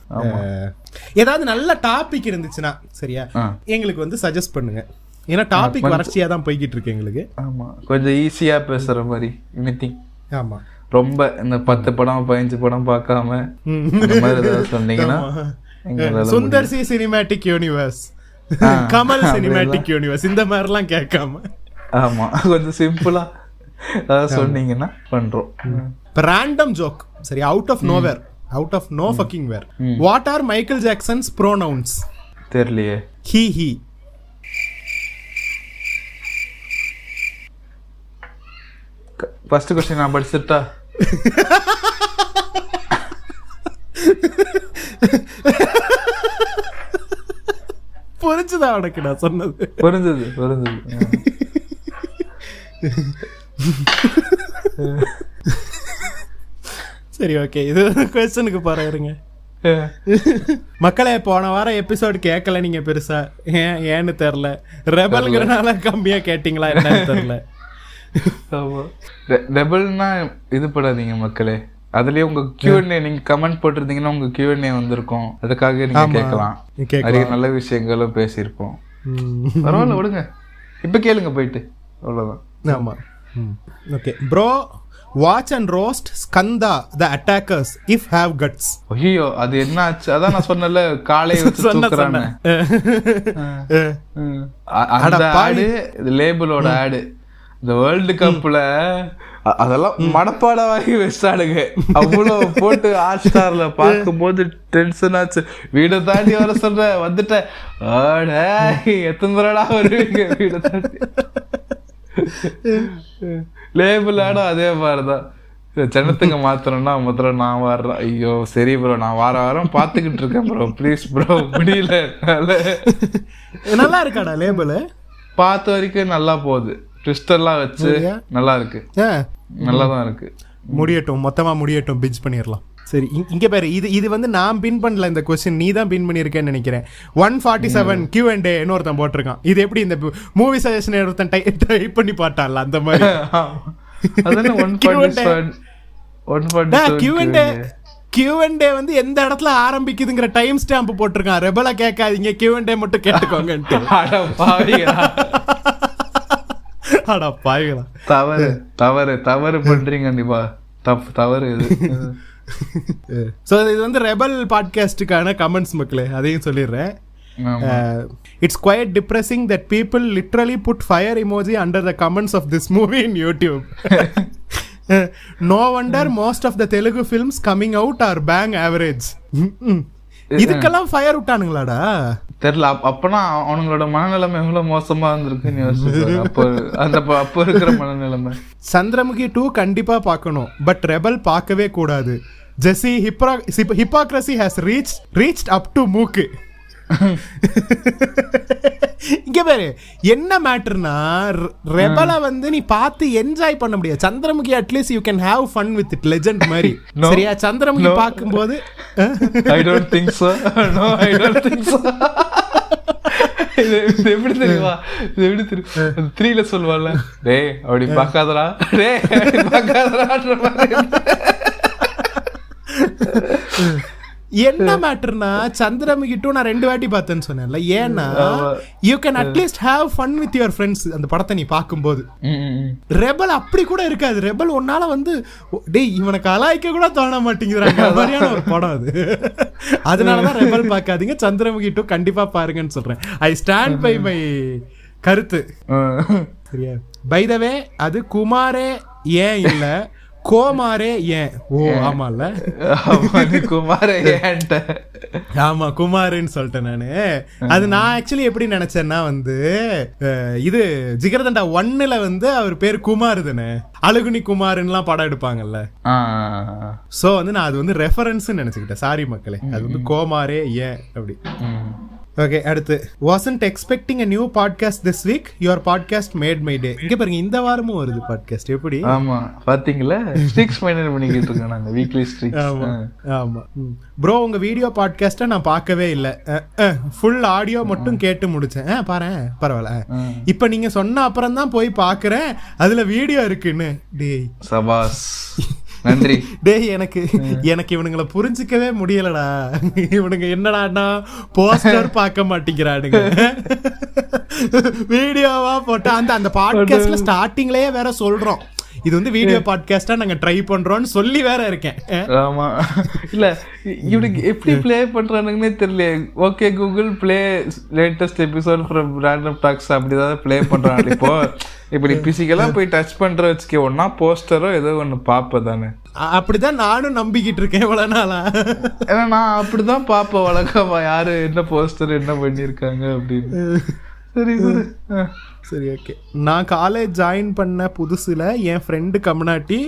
ஏதாவது நல்ல டாபிக் இருந்துச்சுன்னா சரியா. எங்களுக்கு வந்து சஜஸ்ட் பண்ணுங்க. ஏன்னா டாபிக் வறட்சியா தான் போய்கிட்டு இருக்கு எங்களுக்கு. ஆமா. கொஞ்சம் ஈஸியா பேசுற மாதிரி எனிதிங் ஆமா. ரொம்ப இந்த பத்து படம் பதினஞ்சு படம் பார்க்காம ம். அந்த மாதிரி ஏதாவது சொன்னீங்கன்னா Sundar C cinematic universe Kamal cinematic universe இந்த மாதிரிலாம் கேட்காம. ஆமா. கொஞ்சம் சிம்பிளா ஏதாவது சொன்னீங்கன்னா பண்றோம். இப்போ ரேண்டம் ஜோக் சரி out of nowhere out of no fucking where what are Michael Jackson's pronouns தெரியலையே. ஹி ஹி ஃபர்ஸ்ட் கொஸ்டின் நான் படிச்சுட்டா? புரிஞ்சுதா உனக்கு நான் சொன்னது? புரிஞ்சது புரிஞ்சது. சரி ஓகே இது கொஸ்டனுக்கு ஆ. மக்களே போன வாரம் எபிசோட் கேட்கல நீங்க பெருசா. ஏன் ஏன்னு தெரியல. ரெபல்ங்கிறனால கம்மியா கேட்டீங்களா என்னன்னு தெரியல. ஆமா. டபுள்னா இது படாதீங்க மக்களே. அதுலயே உங்க Q&A நீங்க கமெண்ட் போட்டிருந்தீங்கன்னா உங்க Q&A வந்திருக்கும். அதுக்காக நீங்க. கேட்கலாம். நிறைய நல்ல விஷயங்களும் பேசியிருப்போம். பரவாயில்ல விடுங்க. இப்ப கேளுங்க போயிட்டு. அவ்வளவுதான். ஆமா. Okay bro watch and roast Skanda the attackers if have guts ஐயோ அது என்ன ஆச்சு அதான் நான் சொன்னல காலை வச்சு சொன்ன தூக்குறான்னு ம். அ- அந்த. ஆடு லேபிளோட ஆடு. இந்த வேர்ல்டு கப்ல அதெல்லாம் மனப்பாட வாங்கி வச்சாடுங்க அவ்வளவு போட்டு ஹாட் ஸ்டார்ல பார்க்கும்போது டென்ஷன் ஆச்சு. வீடை தாண்டி வர சொல்ற வந்துட்டேன். ஆட எத்தனை வருவீங்க வீடை தாண்டி? லேபிள் ஆடும் அதே மாதிரிதான். சென்னத்துக்கு மாத்தணும்னா மாத்திரம் நான் வர்றேன். ஐயோ சரி ப்ரோ நான் வார வாரம் பாத்துக்கிட்டு இருக்கேன் ப்ரோ ப்ளீஸ் ப்ரோ முடியல. நல்லா இருக்காடா லேபிள் பார்த்த வரைக்கும் நல்லா போகுது. ட்விஸ்டர்லாம் வச்சு? நல்லா இருக்கு. நல்லா தான் இருக்கு. முடியட்டும் மொத்தமா முடியட்டும் பிஞ்ச் பண்ணிடலாம். சரி இங்க பாரு இது இது வந்து நான் பின் பண்ணல இந்த கொஸ்டின் நீ தான் பின் பண்ணிருக்கேன்னு நினைக்கிறேன். One forty seven Q and ஒருத்தன் போட்டிருக்கான். இது எப்படி இந்த மூவி சஜஷன் ஒருத்தன் டைப் பண்ணி பாட்டான்ல அந்த மாதிரி. கியூ அண்ட் அண்ட் வந்து எந்த இடத்துல ஆரம்பிக்குதுங்கிற டைம் ஸ்டாம்ப் போட்டிருக்கான். ரெபலா கேட்காதீங்க கியூ அண்ட் மட்டும் கேட்டுக்கோங்கன்ட்டு. அட பாவிகளா. தவறு தவறு தவறு பண்றீங்க கண்டிப்பா தப்பு தவறு இது. ஸோ இது வந்து ரெபல் பாட்காஸ்டுக்கான கமெண்ட்ஸ் மக்களே அதையும் சொல்லிடுறேன். It's quite depressing that people literally put fire emoji under the comments of this movie in YouTube no wonder most of the Telugu films coming out are bang average இதுக்கெல்லாம் fire விட்டானுங்களாடா? தெரியல அப்ப- அப்பனா அவனுங்களோட மனநிலைமை எவ்வளவு மோசமா. அப்போ அந்த அப்ப- அப்போ இருக்கிற மனநிலைமை. சந்திரமுகி டூ கண்டிப்பா பார்க்கணும் பட் ரெபல் பார்க்கவே கூடாது. ஜெசி ஹிப்ரா hypocrisy has reach reach up to மூக்கு. இங்க பாரு என்ன மேட்டர்னா ரெபலை வந்து நீ பார்த்து என்ஜாய் பண்ண முடியாது. Chandramukhi at least you can have fun with it legend மாதிரி. சரியா? சந்திரமுகி. பார்க்கும்போது I don't think so no I don't think so இது எப்படி தெரியுமா? இது எப்படி தெரியும் த்ரீல சொல்லுவாள்ல டேய் அப்படி பார்க்காதடா. டேய் மாதிரி. என்ன மேட்டர்னா சந்திரமுகி டூ நான் ரெண்டு வாட்டி பார்த்தேன்னு சொன்னேன்ல. ஏன்னா. You can at least have fun with your friends அந்த படத்தை நீ பார்க்கும்போது. ரெபல் அப்படி கூட இருக்காது. ரெபல் உன்னால வந்து டேய் இவனை கலாய்க்க கூட தோண மாட்டேங்கிறாங்க மாதிரியான ஒரு படம் அது. அதனாலதான் ரெபல் பார்க்காதீங்க. சந்திரமுகி டூ கண்டிப்பா பாருங்கன்னு சொல்றேன். ஐ ஸ்டாண்ட் பை மை கருத்து. சரியா? பை த வே அது குமாரே ஏன் இல்ல? கோமாரே ஏன்? ஓ ஆமால குமார ஏன்ட்ட. ஆமா குமாருன்னு சொல்லிட்டேன் நானு. அது நான் ஆக்சுவலி எப்படி நினைச்சேன்னா வந்து இது ஜிகர்தண்டா ஒன்னுல வந்து அவர் பேர் குமார் தானே. அழுகுனி குமார்னுலாம் படம் எடுப்பாங்கல்ல. சோ வந்து நான் அது வந்து ரெஃபரன்ஸ் நினைச்சுக்கிட்டேன். சாரி மக்களே. அது வந்து கோமாரே ஏன் அப்படி. ஓகே அடுத்து. Wasn't expecting a new podcast this week your podcast made my day இங்க பாருங்க இந்த வாரமும் வருது பாட்காஸ்ட் எப்படி? ஆமா பாத்தீங்களா? ஸ்ட்ரிக்ஸ் மெயின்டைன் பண்ணிக்கிட்டு இருக்கோம் நாங்க வீக்லி ஆமா ஸ்ட்ரிக்ஸ் ஆமா. ப்ரோ உங்க வீடியோ பாட்காஸ்ட்டை நான் பார்க்கவே இல்லை. ஃபுல் ஆடியோ மட்டும் கேட்டு முடிச்சேன். ஆ பாரேன் பரவாயில்ல. இப்ப நீங்க சொன்ன அப்புறம் தான் போய் பார்க்கறேன். அதுல வீடியோ இருக்குன்னு. டேய். சபாஸ். நன்றி. டேய் எனக்கு எனக்கு இவனுங்களை புரிஞ்சுக்கவே முடியலடா. இவனுங்க என்னடான்னா போஸ்டர் பார்க்க மாட்டேங்கிறானுங்க. வீடியோவா போட்டா அந்த அந்த பாட்காஸ்ட்ல ஸ்டார்டிங்லயே வேற சொல்றோம். இது வந்து வீடியோ பாட்காஸ்டா நாங்க ட்ரை பண்றோம்னு சொல்லி வேற இருக்கேன். ஆமா. இல்ல இவனுக்கு எப்படி ப்ளே பண்றானுங்கன்னே தெரியல okay Google play latest episode from random talks அப்படிதான் ப்ளே பண்றாங்க இப்போ. இப்போ நீ பிசிக்கலா போய் டச் பண்ற வச்சுக்க ஒன்னா போஸ்டரோ ஏதோ ஒன்னு பாப்ப தானே. அப்படிதான் நானும் நம்பிக்கிட்டு இருக்கேன் இவ்வளவு நாளா. ஏன்னா நான் அப்படிதான் பாப்பேன் வழக்கமா. யாரு என்ன போஸ்டர் என்ன பண்ணிருக்காங்க அப்படின்னு. சரி சரி. சரி ஓகே நான் காலேஜ் ஜாயின் பண்ண புதுசில் என் ஃப்ரெண்டு கம்னாட்டி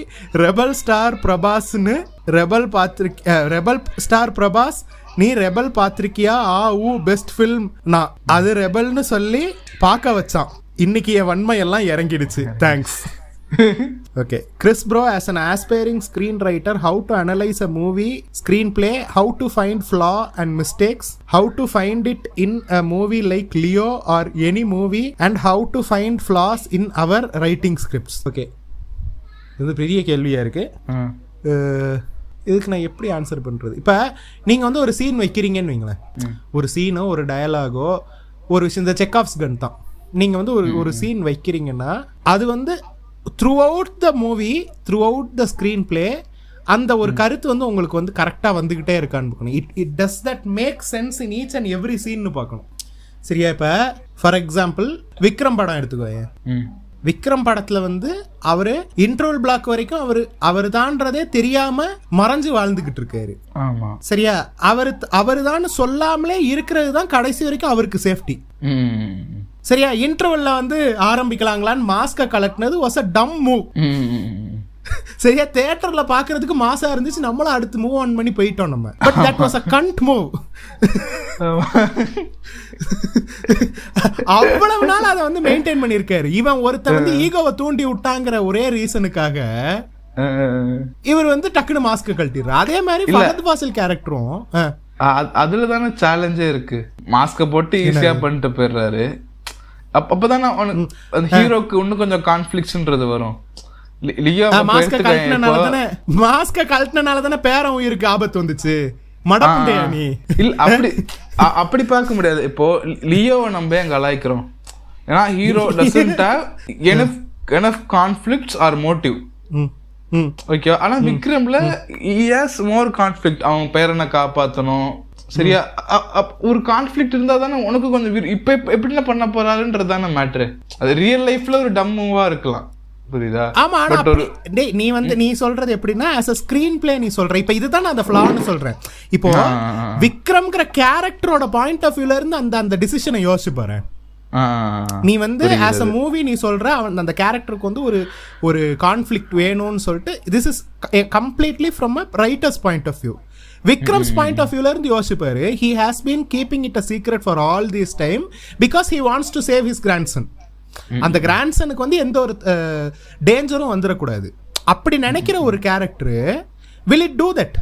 ரெபல் ஸ்டார் பிரபாஸ்னு ரெபல் பார்த்துருக்க ரெபல் ஸ்டார் பிரபாஸ் நீ ரெபல் பார்த்துருக்கியா ஆ ஊ பெஸ்ட் ஃபில்ம் நான் அது ரெபல்னு சொல்லி பார்க்க வச்சான். இன்னைக்கு என் வன்மை எல்லாம் இறங்கிடுச்சு. Thanks okay Chris bro as an aspiring screenwriter how to analyze a movie screenplay how to find flaw and mistakes how to find it in a movie like leo or any movie and how to find flaws in our writing scripts okay இது பெரிய கேள்வியா இருக்கு ஆ. அஹ், இதுக்கு நான் எப்படி answer பண்றது இப்போ நீங்க வந்து ஒரு சீன் வைக்கிறீங்கன்னு வைங்களேன் ஒரு சீனோ ஒரு டயலாகோ ஒரு விஷயம் இந்த செக் ஆஃப்ஸ் கன் தான் நீங்க வந்து ஒரு ஒரு சீன் வைக்கிறீங்கன்னா அது வந்து throughout the movie throughout the screenplay அந்த ஒரு கருத்து வந்து உங்களுக்கு வந்து கரெக்டாக வந்துக்கிட்டே இருக்கான்னு பார்க்கணும் it it does that make sense in each and every சீன்னு பார்க்கணும். சரியா இப்போ ஃபார் எக்ஸாம்பிள் விக்ரம் படம் எடுத்துக்கோங்க ம். விக்ரம் படத்துல வந்து அவரு இன்ட்ரோல் பிளாக் வரைக்கும் அவரு அவர் தான்றதே தெரியாம மறைஞ்சு வாழ்ந்துகிட்டு இருக்காரு. சரியா? அவரு அவரு சொல்லாமலே இருக்கிறது தான் கடைசி வரைக்கும் அவருக்கு சேஃப்டி. சரியா? இன்டர்வல்ல வந்து ஆரம்பிக்கலாங்களான்னு மாஸ்க கலட்டினது வாஸ் அ டம் மூவ். சரியா? தியேட்டர்ல பாக்குறதுக்கு மாசா இருந்துச்சு நம்மளும் அடுத்து மூவ் ஆன் பண்ணி போயிட்டோம் நம்ம. But that was a cunt move. அவ்வளவு நாள் அதை வந்து மெயின்டைன் பண்ணிருக்காரு இவன் ஒருத்தன் வந்து ஈகோவை தூண்டி விட்டாங்கிற ஒரே ரீசனுக்காக. இவர் வந்து டக்குனு மாஸ்க் கழட்டிடுறாரு. அதே மாதிரி ஃபகத் பாசில் கேரக்டரும் அதுல தானே சேலஞ்சே இருக்கு. மாஸ்க போட்டு ஈஸியா பண்ணிட்டு போயிடுறாரு. அப்ப அவனுக்கு அந்த ஹீரோக்கு இன்னும் கொஞ்சம் கான்ஃபிளிக்ஸ்ன்றது வரும். லியோ மாஸ்க கழட்டினால. தானே மாஸ்க கழட்டினால தானே பேரன் உயிருக்கு ஆபத்து வந்துச்சு. மடப்புண்டையா நீ. இல்ல அப்படி அப்படி பார்க்க முடியாது. இப்போ லியோவை நம்ம ஏன் கலாய்க்கிறோம் ஏன்னா hero doesn't have enough enough conflicts or motive ம், ம். ஓகே ஆனா விக்ரம்ல எஸ் மோர் கான்ஃபிளிக்ட் அவன் பேரனை காப்பாத்தணும். சரியா? அ- ஒரு கான்ஃபிளிக்ட் இருந்தா தானே உனக்கு கொஞ்சம் இப்ப எப்படிலாம் பண்ண போறாருன்றது தானே மேட்ரு அது ரியல் லைஃப்ல ஒரு டம் மூவா இருக்கலாம். புரியுதா? ஆமா ஆனா டேய் நீ வந்து நீ சொல்றது எப்படின்னா as a ஸ்கிரீன் பிளே நீ சொல்ற. இப்ப இதுதான் நான் அந்த ஃபிளான்னு சொல்றேன். இப்போ. விக்ரம்ங்கிற கேரக்டரோட பாயிண்ட் ஆஃப் வியூல இருந்து அந்த அந்த டிசிஷனை யோசிச்சு பாரு. நீ வந்து ஆஸ் அ மூவி நீ சொல்ற அவன் அந்த கேரக்டருக்கு வந்து ஒரு ஒரு கான்ஃப்ளிக்ட் வேணும்னு சொல்லிட்டு this is completely from a writer's point of view Vikram's point of வியூல இருந்து யோசிப்பாரு he has been keeping it a secret for all this time because he wants to save his grandson அந்த கிராண்ட்சனுக்கு வந்து எந்த ஒரு டேஞ்சரும் வந்துடக்கூடாது அப்படி நினைக்கிற ஒரு character will it do that.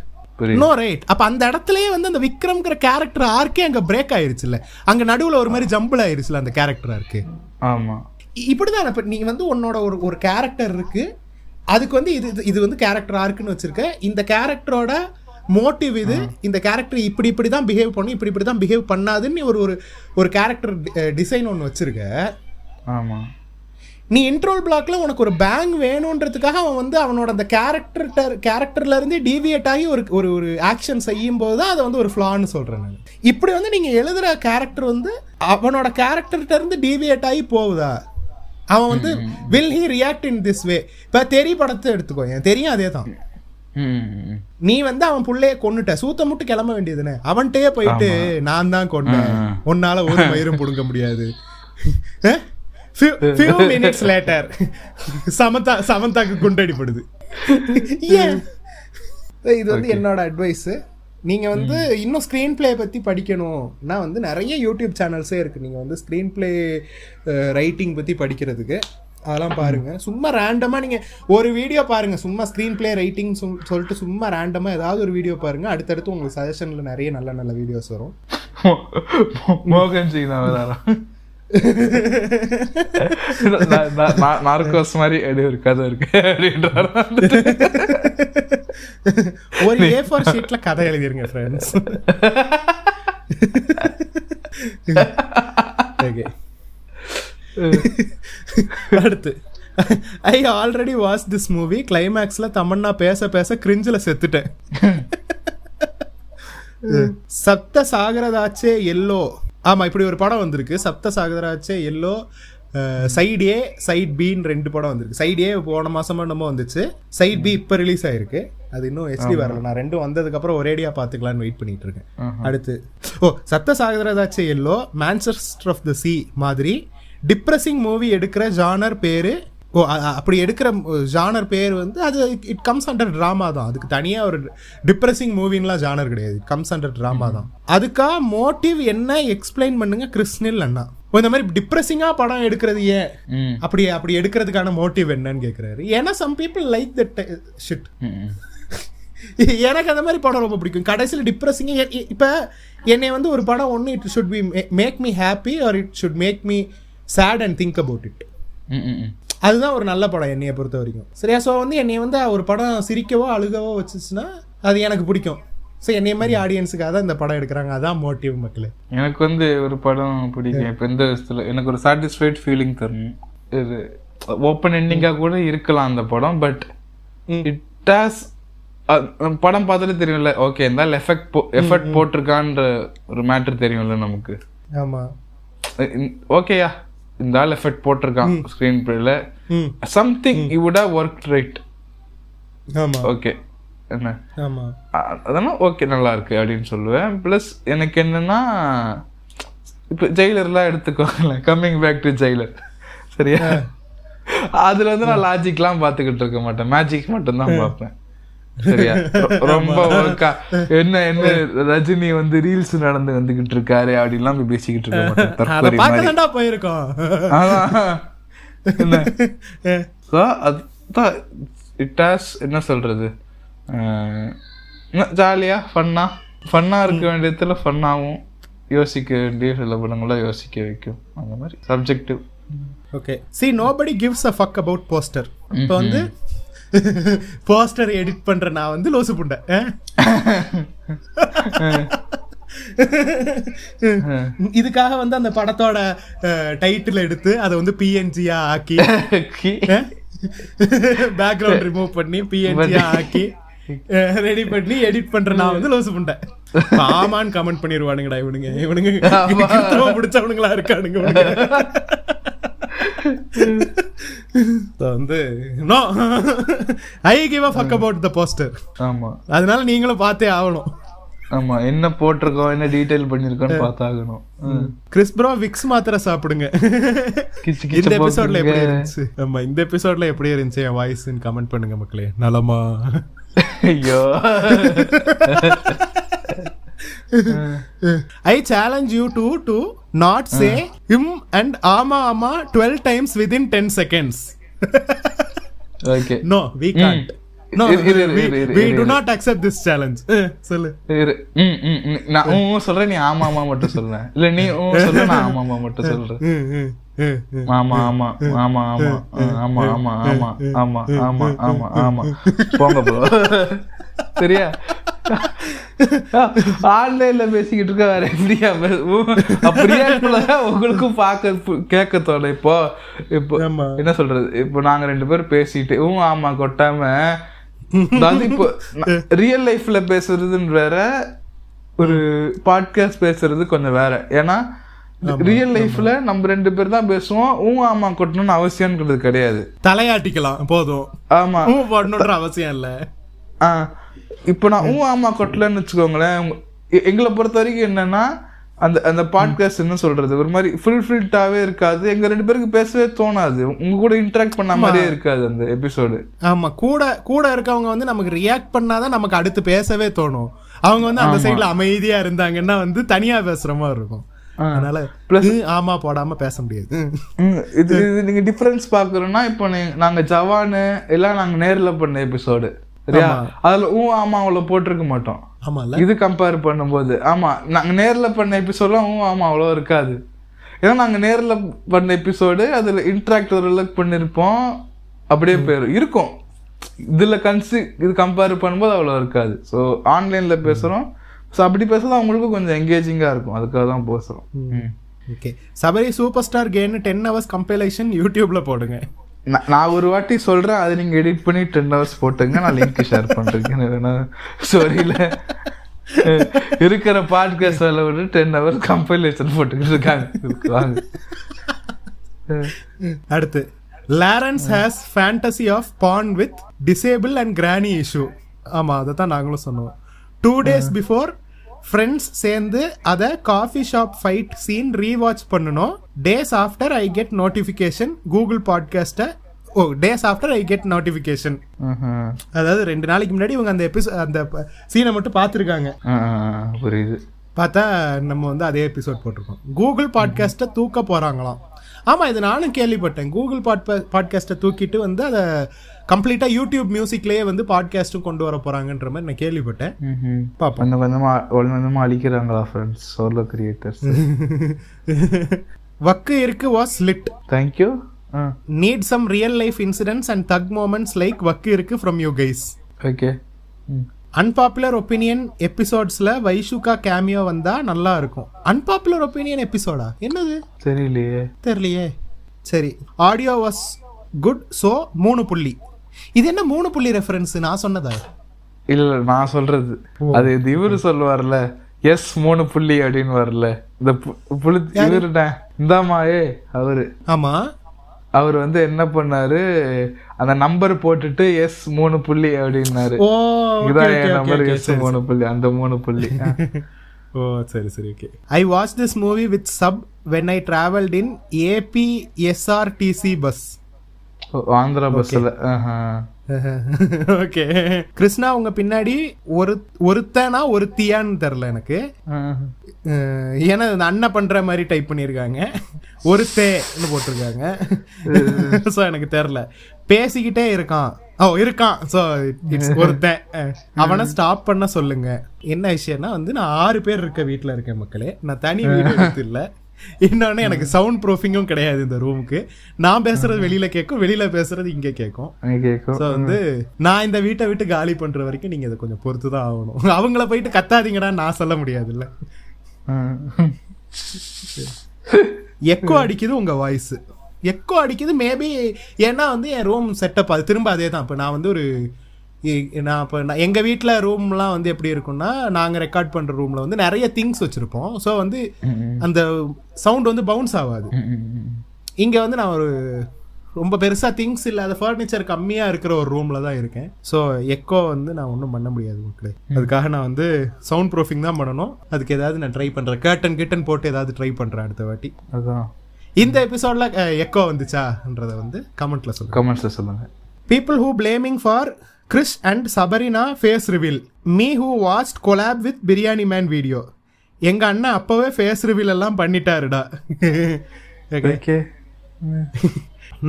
No right அப்ப அந்த இடத்துலயே வந்து அந்த விக்ரம்ங்கிற கேரக்டர் ஆர்க்கே அங்க பிரேக் ஆயிருச்சுல்ல. அங்க நடுவுல ஒரு மாதிரி ஜம்பிள் ஆயிருச்சுல அந்த கேரக்டர் ஆர்க்கு ஆமா. இப்படிதான் இப்ப நீ வந்து உன்னோட ஒரு ஒரு கேரக்டர் இருக்கு. அதுக்கு வந்து இது இது- இது வந்து கேரக்டர் ஆர்க்குன்னு வச்சிருக்க. இந்த கேரக்டரோட மோட்டிவ் இது இந்த கேரக்டர் இப்படி இப்படி தான் பிஹேவ் பண்ணும் இப்படி இப்படி தான் பிஹேவ் பண்ணாதுன்னு ஒரு ஒரு ஒரு கேரக்டர் டிசைன் ஒன்று வச்சிருக்க. ஆமா. நீ இன்ட்ரோல் பிளாக்ல உனக்கு ஒரு பேங் வேணுன்றதுக்காக அவன் வந்து அவனோட அந்த கேரக்டர் கேரக்டர்ல இருந்து டீவியேட் ஆகி ஒரு ஒரு ஒரு ஆக்ஷன் செய்யும் போது தான் அதை வந்து ஒரு ஃப்ளான்னு சொல்றேன் நான். இப்படி வந்து நீங்க எழுதுற கேரக்டர் வந்து அவனோட கேரக்டர்கிட்ட இருந்து டீவியேட் ஆகி போகுதா? அவன் வந்து will he react in this way இப்போ தெரி படத்தை எடுத்துக்கோ எனக்கு தெரியும் அதே தான் நீ வந்து அவன் புள்ளைய கொன்னுட்ட. சூத்த முட்டு கிளம்ப வேண்டியதுனே. அவன்கிட்டயே போயிட்டு நான் தான் கொன்னேன் உன்னால ஒரு மயிரும் புடுங்க முடியாது. ஃபியூ மினிட்ஸ் லேட்டர் சமந்தா சமந்தாக்கு குண்டடிப்படுது. ஏன்? இது வந்து என்னோட அட்வைஸ் நீங்க வந்து இன்னும் ஸ்க்ரீன் பிளே பத்தி படிக்கணும்னா வந்து நிறைய யூடியூப் சேனல்ஸே இருக்கு. நீங்க வந்து ஸ்க்ரீன் பிளே ரைட்டிங் பத்தி படிக்கிறதுக்கு. அதெல்லாம் பாருங்க. சும்மா ரேண்டமா நீங்க ஒரு வீடியோ பாருங்க. சும்மா ஸ்க்ரீன் பிளே ரைட்டிங் சொல்லிட்டு சும்மா ரேண்டமா ஏதாவது ஒரு வீடியோ பாருங்க. அடுத்தடுத்து உங்களுக்கு சஜஷன்ல நிறைய நல்ல நல்ல வீடியோஸ் வரும். மோகன் சீனா வராரா? நார்கோஸ் மாதிரி அப்படி ஒரு கதை இருக்கு அப்படின்றாரு? ஒரு ஏ ஃபோர் ஷீட்ல கதை எழுதிருங்க ஃப்ரெண்ட்ஸ் ஓகே அடுத்து. I already watch this movie கிளைமேக்ஸ்ல தமன்னா பேச பேச கிரிஞ்சில் செத்துட்டேன். சப்த சாகரதாச்சே எல்லோ. ஆமா இப்படி ஒரு படம் வந்திருக்கு. Sapta Saagaradaache Ello. Side A side பின்னு ரெண்டு படம் வந்திருக்கு. சைட் ஏ போன மாசமா என்னமோ வந்துச்சு. சைட் பி இப்போ ரிலீஸ் ஆயிருக்கு. அது இன்னும் எஸ்டி வரல. நான் ரெண்டும் வந்ததுக்கு அப்புறம் ஒரேடியா பாத்துக்கலாம்னு வெயிட் பண்ணிட்டு இருக்கேன். அடுத்து. ஓ Sapta Sagaradaache Ello. Manchester of the sea மாதிரி. டிப்ரெசிங் மூவி எடுக்கிற ஜானர் பேரு ஓ அப்படி எடுக்கிற ஜானர் பேர் வந்து அது இட் கம்ஸ் அண்டர் ட்ராமா தான். அதுக்கு தனியா ஒரு டிப்ரெசிங் மூவின்லாம் ஜானர் கிடையாது. கம்ஸ் அண்டர் ட்ராமா தான். அதுக்கா மோட்டிவ் என்ன எக்ஸ்பிளைன் பண்ணுங்க கிறிஸ்னில் அண்ணா. இந்த மாதிரி டிப்ரெசிங்கா படம் எடுக்கிறது ஏன். அப்படி அப்படி எடுக்கிறதுக்கான மோட்டிவ் என்னன்னு கேக்குறாரு. ஏன்னா some people like that shit. எனக்கு அந்த மாதிரி படம் ரொம்ப பிடிக்கும். கடைசியில் டிப்ரெசிங்க இப்போ என்னை வந்து ஒரு படம் ஒன்று it should be make me happy or it should make me sad and think about it. அதுதான் ஒரு நல்ல படம் என்னைய பொறுத்த வரைக்கும். சரியா? ஸோ வந்து என்னை வந்து ஒரு படம் சிரிக்கவோ அழுகவோ வச்சுச்சுன்னா அது எனக்கு பிடிக்கும். ஸோ என்னைய மாதிரி ஆடியன்ஸுக்காக தான் இந்த படம் எடுக்கிறாங்க. அதான் மோட்டிவ் மக்களே. எனக்கு வந்து ஒரு படம் பிடிக்கும். இப்போ எந்த விதத்துல எனக்கு ஒரு சாட்டிஸ்ஃபைட் ஃபீலிங் தரணும் இது ஓப்பன் எண்டிங்காக கூட இருக்கலாம் அந்த படம் பட். இட் ஹாஸ் படம் பார்த்தாலே தெரியும்ல ஓகே இருந்தாலும் எஃபெக்ட் போ எஃபர்ட் போட்டிருக்கான்ற ஒரு மேட்ரு தெரியும்ல நமக்கு. ஆமாம் ஓகேயா இந்த ஆள் எஃபெக்ட் போட்டிருக்கான் ஸ்க்ரீன் பிளேல something you would have work right okay என்ன? அதெல்லாம் ஓகே நல்லா இருக்கு அப்படின்னு சொல்லுவேன். ப்ளஸ் எனக்கு என்னன்னா இப்போ ஜெயிலர்லாம் எடுத்துக்கோங்களேன். கம்மிங் பேக் டு ஜெயிலர் சரியா? அதுல வந்து நான் லாஜிக்லாம் பார்த்துக்கிட்டு இருக்க மாட்டேன். மேஜிக் மட்டும்தான் பார்ப்பேன். சரியா? ரொம்ப என்ன என்ன ரஜினி வந்து ரீல்ஸ் நடந்து வந்துகிட்டு இருக்காரு அப்படின்லாம் போய் பேசிக்கிட்டு இருக்க மாட்டேன் அதை தற்கொலை பார்க்க மாதிரி. தான்டா போயிருக்கோம். அதுதான். இட் ஹாஸ் என்ன சொல்றது? ஜாலியா ஃபன்னா ஃபன்னா இருக்க வேண்டிய இடத்துல ஃபன்னாகவும் யோசிக்க வேண்டிய சில படங்களை யோசிக்க வைக்கும். அந்த மாதிரி. Subjective okay see nobody gives a fuck about poster இப்போ வந்து போஸ்டர் எடிட் பண்ற நான் வந்து லோசு புண்டை. இதுக்காக வந்து அந்த படத்தோட டைட்டில் எடுத்து அதை வந்து பிஎன்ஜியா ஆக்கி பேக்ரவுண்ட் ரிமூவ் பண்ணி பிஎன்ஜியா ஆக்கி ரெடி பண்ணி எடிட் பண்ற நான் வந்து லோசு புண்டை. ஆமான்னு கமெண்ட் பண்ணிடுவானுங்கடா இவனுங்க. இவனுங்க பிடிச்சவனுங்களா இருக்கானுங்க வந்து no I give a fuck about the poster ஆமா. அதனால நீங்களும் பார்த்தே ஆகணும். ஆமா என்ன போட்டிருக்கோம் என்ன டீடைல் பண்ணிருக்கோம்னு பார்த்தாகணும். கிறிஸ் ப்ரோ விக்ஸ் மாத்திரை சாப்பிடுங்க. இந்த எபிசோட்ல எப்படி. இருந்துச்சு? ஆமா இந்த எபிசோட்ல எப்படி இருந்துச்சு? என் வாய்ஸ்ன்னு கமெண்ட் பண்ணுங்க மக்களே. நலமா. ஐயோ. I challenge you to to not say um and ஆமா ஆமா twelve times within ten seconds okay no we can't no we. Do not accept this challenge சொல்லு. ம், ம், ம். நான் ஊ, ஊ சொல்றேன் நீ ஆமா ஆமா மட்டும் சொல்றேன். இல்ல நீ ஊ சொல்ற நான் ஆமா ஆமா மட்டும் சொல்றேன். ம். ஆமா ஆமா ஆமா ஆமா ஆமா ஆமா ஆமா ஆமா ஆமா ஆமா ஆமா. போங்க ப்ரோ சரியா? ஆன்லைன்ல பேசிக்கிட்டு இருக்க வேற எப்படியா அப்படியே உங்களுக்கும் பார்க்க கேட்க தோணு இப்போ. இப்போ. என்ன சொல்றது? இப்போ நாங்க ரெண்டு பேரும் பேசிட்டு ஊ ஆமா கொட்டாம. அதாவது இப்போ ரியல் லைஃப்ல பேசுறதுன்னு வேற ஒரு பாட்காஸ்ட் பேசுறது கொஞ்சம் வேற. ஏன்னா ரியல் லைஃப்ல நம்ம ரெண்டு பேர் தான் பேசுவோம். ஊ ஆமா கொட்டணும்னு அவசியம்ன்றது கிடையாது. தலையாட்டிக்கலாம் போதும். ஆமா. ஊ போடணுன்ற அவசியம் இல்ல. ஆ. இப்போ நான் ஊ ஆமா கொட்டலன்னு வச்சுக்கோங்களேன் எங்களை பொறுத்த வரைக்கும் என்னன்னா அந்த அந்த பாட்காஸ்ட் என்ன சொல்றது? ஒரு மாதிரி ஃபுல் ஃபில்டாவே இருக்காது. எங்க ரெண்டு பேருக்கு பேசவே தோணாது. உங்க கூட இன்டராக்ட் பண்ண மாதிரியே இருக்காது அந்த எபிசோடு ஆமா. கூட கூட இருக்கவங்க வந்து நமக்கு ரியாக்ட் பண்ணாதான் நமக்கு அடுத்து பேசவே தோணும். அவங்க வந்து அந்த சைடுல அமைதியா இருந்தாங்கன்னா வந்து தனியா பேசுற மாதிரி இருக்கும். அதனால "ம், ஆமா போடாம பேச முடியாது. இது இது நீங்க டிஃபரன்ஸ் பாக்குறோம்னா இப்போ நாங்க ஜவானு எல்லாம் நாங்க நேர்ல பண்ண எபிசோடு சரியா? அதுல ஊ ஆமா அவ்வளவு போட்டிருக்க மாட்டோம். ஆமால இது கம்பேர் பண்ணும்போது ஆமா நாங்க நேர்ல பண்ண எபிசோட்லாம் ஊ ஆமா அவ்வளோ இருக்காது. ஏன்னா நாங்க நேர்ல பண்ண எபிசோடு அதுல இன்ட்ராக்ட் ஓரளவுக்கு பண்ணிருப்போம். அப்படியே போயிடும் இருக்கும். இதுல கன்சி இது கம்பேர் பண்ணும்போது அவ்வளோ இருக்காது. ஸோ ஆன்லைன்ல பேசுறோம். ஸோ அப்படி பேசுறது அவங்களுக்கும் கொஞ்சம் எங்கேஜிங்கா இருக்கும். அதுக்காக தான் பேசுறோம். ம். ஓகே. சபரி சூப்பர் ஸ்டார் கேன்னு டென் ஹவர்ஸ் கம்பைலேஷன் யூடியூப்ல போடுங்க. நான் ஒரு வாட்டி சொல்றேன் அதை நீங்க எடிட் பண்ணி டென் ஹவர்ஸ் போட்டுங்க நான் லிங்க் ஷேர் பண்றேன். ஸ்டோரியில இருக்கிற பாட்காஸ்ட் வேலை விட்டு டென் ஹவர்ஸ் கம்பைலேஷன் போட்டுக்கிட்டு இருக்காங்க. வாங்க. அடுத்து Lawrence has fantasy of porn with disable and granny issue ஆமா அதை தான் நாங்களும் சொன்னோம். டூ டேஸ் பிஃபோர் ஃப்ரெண்ட்ஸ் சேர்ந்து அதை coffee shop fight scene rewatch பண்ணணும். Days after I get notification Google பாட்காஸ்ட்டை ஓ days after I get notification. அதாவது ரெண்டு நாளைக்கு முன்னாடி இவங்க அந்த எபிசோ அந்த சீனை மட்டும் பார்த்துருக்காங்க. புரியுது. பார்த்தா நம்ம வந்து அதே எபிசோட் போட்டிருக்கோம். கூகுள் பாட்காஸ்ட்டை தூக்க போறாங்களாம். ஆமா இது நானும் கேள்விப்பட்டேன். கூகுள் பாட் பாட்காஸ்ட்டை தூக்கிட்டு வந்து அதை கம்ப்ளீட்டா யூடியூப் மியூசிக்லயே வந்து பாட்காஸ்ட்டும் கொண்டு வர போறாங்கன்ற மாதிரி நான் கேள்விப்பட்டேன். பாப்போம். கொஞ்சம் கொஞ்சமா கொஞ்சம் கொஞ்சமா அழிக்கிறாங்களா ஃப்ரெண்ட்ஸ் சோலோ கிரியேட்டர்ஸ் வக்கு இருக்கு was lit thank you need some real life incidents and thug moments like வக்கு இருக்கு from you guys okay unpopular opinion எபிசோட்ஸ்ல வைஷுகா cameo வந்தா நல்லா இருக்கும். அன்பாப்புலர் ஒப்பீனியன் எபிசோடா என்னது? தெரியலையே. தெரியலையே. சரி ஆடியோ வாஸ் குட் ஸோ மூணு புள்ளி. இது என்ன மூணு புள்ளி ரெஃபரன்ஸ் நான் சொன்னதா? இல்ல நான் சொல்றது. அது இது இவரு சொல்லுவார்ல எஸ் மூணு புள்ளி அப்படின்னு வரல இந்த புளி இந்தாமா ஏ அவரு. ஆமா. அவர் வந்து என்ன பண்ணாரு? அந்த நம்பர் போட்டுட்டு எஸ் மூணு புள்ளி அப்படின்னாரு. இதான் என் நம்பர் எஸ் மூணு புள்ளி அந்த மூணு புள்ளி. ஓ சரி சரி okay I watch this movie with sub when I travelled in APSRTC bus Andhra பஸ்ல ஓகே கிருஷ்ணா உங்க பின்னாடி ஒரு ஒருத்தனா ஒருத்தியான்னு தெரில எனக்கு. ஏன்னா இந்த அண்ணன் பண்ற மாதிரி டைப் பண்ணியிருக்காங்க ஒருத்தேன்னு போட்டிருக்காங்க. ஸோ எனக்கு தெரில பேசிக்கிட்டே இருக்கான். ஓ இருக்கான். ஸோ இட்ஸ் ஒருத்தன். அவனை ஸ்டாப் பண்ண சொல்லுங்க. என்ன விஷயம்னா வந்து நான் ஆறு பேர் இருக்க வீட்டில் இருக்கேன் மக்களே. நான் தனி வீடு இல்லை. இன்னொன்னு எனக்கு சவுண்ட் ப்ரூஃபிங்கும் கிடையாது இந்த ரூமுக்கு நான் பேசுறது வெளியில கேட்கும் வெளியில பேசுறது இங்க கேட்கும் ஸோ வந்து நான் இந்த வீட்டை விட்டு காலி பண்ற வரைக்கும் நீங்க இதை கொஞ்சம் பொறுத்து தான் ஆகணும். அவங்கள போயிட்டு கத்தாதீங்கடா நான் சொல்ல முடியாதுல்ல. எக்கோ அடிக்குது உங்க வாய்ஸ் எக்கோ அடிக்குது மேபி ஏன்னா வந்து என் ரூம் செட்டப் அது திரும்ப அதே தான் இப்போ நான் வந்து ஒரு நான் இப்போ நான் எங்கள் வீட்டில் ரூம்லாம் வந்து எப்படி இருக்கும்னா நாங்கள் ரெக்கார்ட் பண்ணுற ரூமில் வந்து நிறைய திங்ஸ் வச்சுருப்போம். ஸோ வந்து அந்த சவுண்ட் வந்து பவுன்ஸ் ஆகாது. இங்கே வந்து நான் ஒரு ரொம்ப பெருசாக திங்ஸ் இல்லாத ஃபர்னிச்சர் கம்மியாக இருக்கிற ஒரு ரூமில் தான் இருக்கேன். ஸோ எக்கோ வந்து நான் ஒன்றும் பண்ண முடியாது மக்களே. அதுக்காக நான் வந்து சவுண்ட் ப்ரூஃபிங் தான் பண்ணணும். அதுக்கு ஏதாவது நான் ட்ரை பண்ணுறேன் கேட்டன் கிட்டன் போட்டு ஏதாவது ட்ரை பண்ணுறேன் அடுத்த வாட்டி. அதான். இந்த எபிசோட்ல எக்கோ வந்துச்சான்றத வந்து கமெண்ட்ல சொல்லுங்க. கமெண்ட்ஸ்ல சொல்லுங்க. People who blaming for Chris and Sabrina face reveal me who was collab with biryani man video எங்க அண்ணன் அப்பவே ஃபேஸ் ரிவீல் எல்லாம் பண்ணிட்டாருடா. ஓகே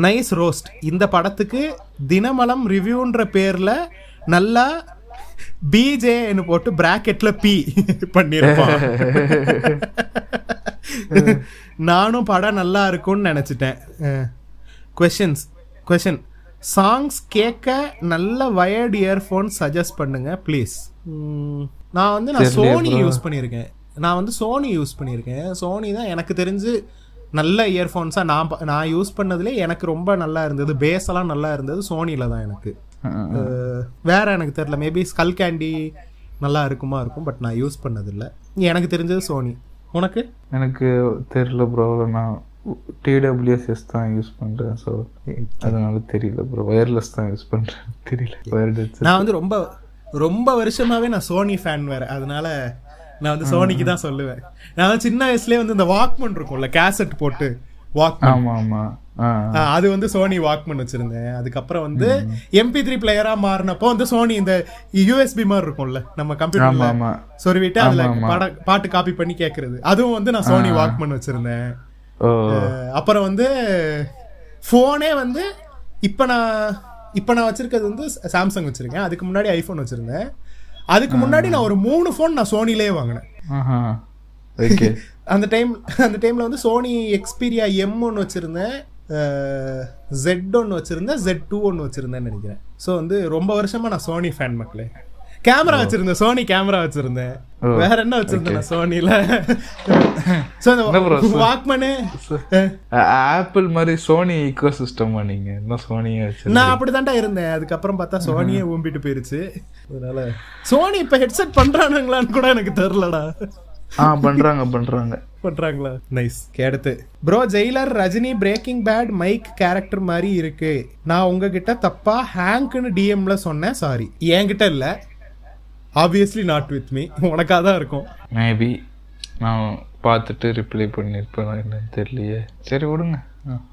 நைஸ் ரோஸ்ட் இந்த படத்துக்கு தினமலம் ரிவ்யூன்ற பேர்ல நல்லா பிஜேன்னு போட்டு பிராக்கெட்ல பி பண்ணிருப்பான். நானும் படம் நல்லா இருக்கும்னு நினைச்சிட்டேன். கொஷின்ஸ் கொஷின் சாங்ஸ் கேட்க நல்ல வயர்டு இயர்ஃபோன் சஜஸ்ட் பண்ணுங்க ப்ளீஸ் நான் வந்து நான் சோனி யூஸ் பண்ணியிருக்கேன். நான் வந்து சோனி யூஸ் பண்ணியிருக்கேன். சோனி தான் எனக்கு தெரிஞ்சு நல்ல இயர்ஃபோன்ஸாக நான் நான் யூஸ் பண்ணதுலே எனக்கு ரொம்ப நல்லா இருந்தது. பேஸ் எல்லாம் நல்லா இருந்தது சோனியில் தான் எனக்கு. வேற எனக்கு தெரியல. மேபி ஸ்கல் கேண்டி நல்லா இருக்குமா இருக்கும் பட் நான் யூஸ் பண்ணதில்லை. எனக்கு தெரிஞ்சது சோனி உனக்கு? எனக்கு தெரியல ப்ரோ நான் டிடபிள்யூஎஸ்எஸ் தான் யூஸ் பண்றேன். ஸோ அதனால தெரியல ப்ரோ ஒயர்லெஸ் தான் யூஸ் பண்றேன். தெரியல. ஒயர்டு நான் வந்து ரொம்ப ரொம்ப வருஷமாவே நான் சோனி ஃபேன் வேற. அதனால நான் வந்து சோனிக்கு தான் சொல்லுவேன். நான் வந்து சின்ன வயசுலயே வந்து இந்த வாக்மன் இருக்கும்ல கேசட் போட்டு வாக்மன் ஆமா ஆமா. ஆ. ஆஹ் அது வந்து சோனி வாக்மன் வச்சிருந்தேன். அதுக்கப்புறம் வந்து எம்பி த்ரீ பிளேயரா மாறினப்போ வந்து சோனி இந்த யூஎஸ்பி மாதிரி இருக்கும்ல நம்ம கம்ப்யூட்டர்ல சொருவிட்டு அதுல பட பாட்டு காப்பி பண்ணி கேக்குறது. அதுவும் வந்து நான் சோனி வாக்மன் வச்சிருந்தேன். அப்புறம் வந்து ஃபோனே வந்து இப்போ நான் இப்போ நான் வச்சிருக்கிறது வந்து சாம்சங் வச்சிருக்கேன். அதுக்கு முன்னாடி ஐஃபோன் வச்சிருந்தேன். அதுக்கு முன்னாடி நான் ஒரு மூணு ஃபோன் நான் சோனிலே வாங்கினேன். அந்த டைம் அந்த டைம்ல வந்து சோனி எக்ஸ்பீரியா எம் ஒன்று வச்சிருந்தேன். ஜெட் ஒன்று வச்சிருந்தேன். ஜெட் டூ ஒன்று வச்சிருந்தேன்னு நினைக்கிறேன். ஸோ வந்து ரொம்ப வருஷமா நான் சோனி ஃபேன் மக்களே. கேமரா வச்சிருந்தேன் சோனி கேமரா வச்சிருந்தேன் வேற என்ன வச்சிருந்தேன் சோனில அந்த வாக்மனு ஆப்பிள் மாதிரி சோனி ஈகோ சிஸ்டம் நீங்க? என்ன சோனியே நான் அப்படிதான்டா இருந்தேன். அதுக்கப்புறம் பார்த்தா சோனியே ஊம்பிட்டு போயிருச்சு. அதனால சோனி இப்ப ஹெட்செட் பண்றானுங்களான்னு கூட எனக்கு தெரியலடா. ஆ பண்றாங்க பண்றாங்க. பண்றாங்களா? நைஸ் அடுத்து bro Jailer Rajini Breaking Bad Mike character மாதிரி இருக்கு. நான் உங்ககிட்ட தப்பா ஹேங்க்னு டிஎம்ல சொன்னேன். சாரி என்கிட்ட இல்ல. ஆப்வியஸ்லி நாட் வித் மீ உனக்காக தான் இருக்கும். மேபி நான் பார்த்துட்டு ரிப்ளை பண்ணியிருப்பேன் என்னன்னு தெரியலையே. சரி விடுங்க.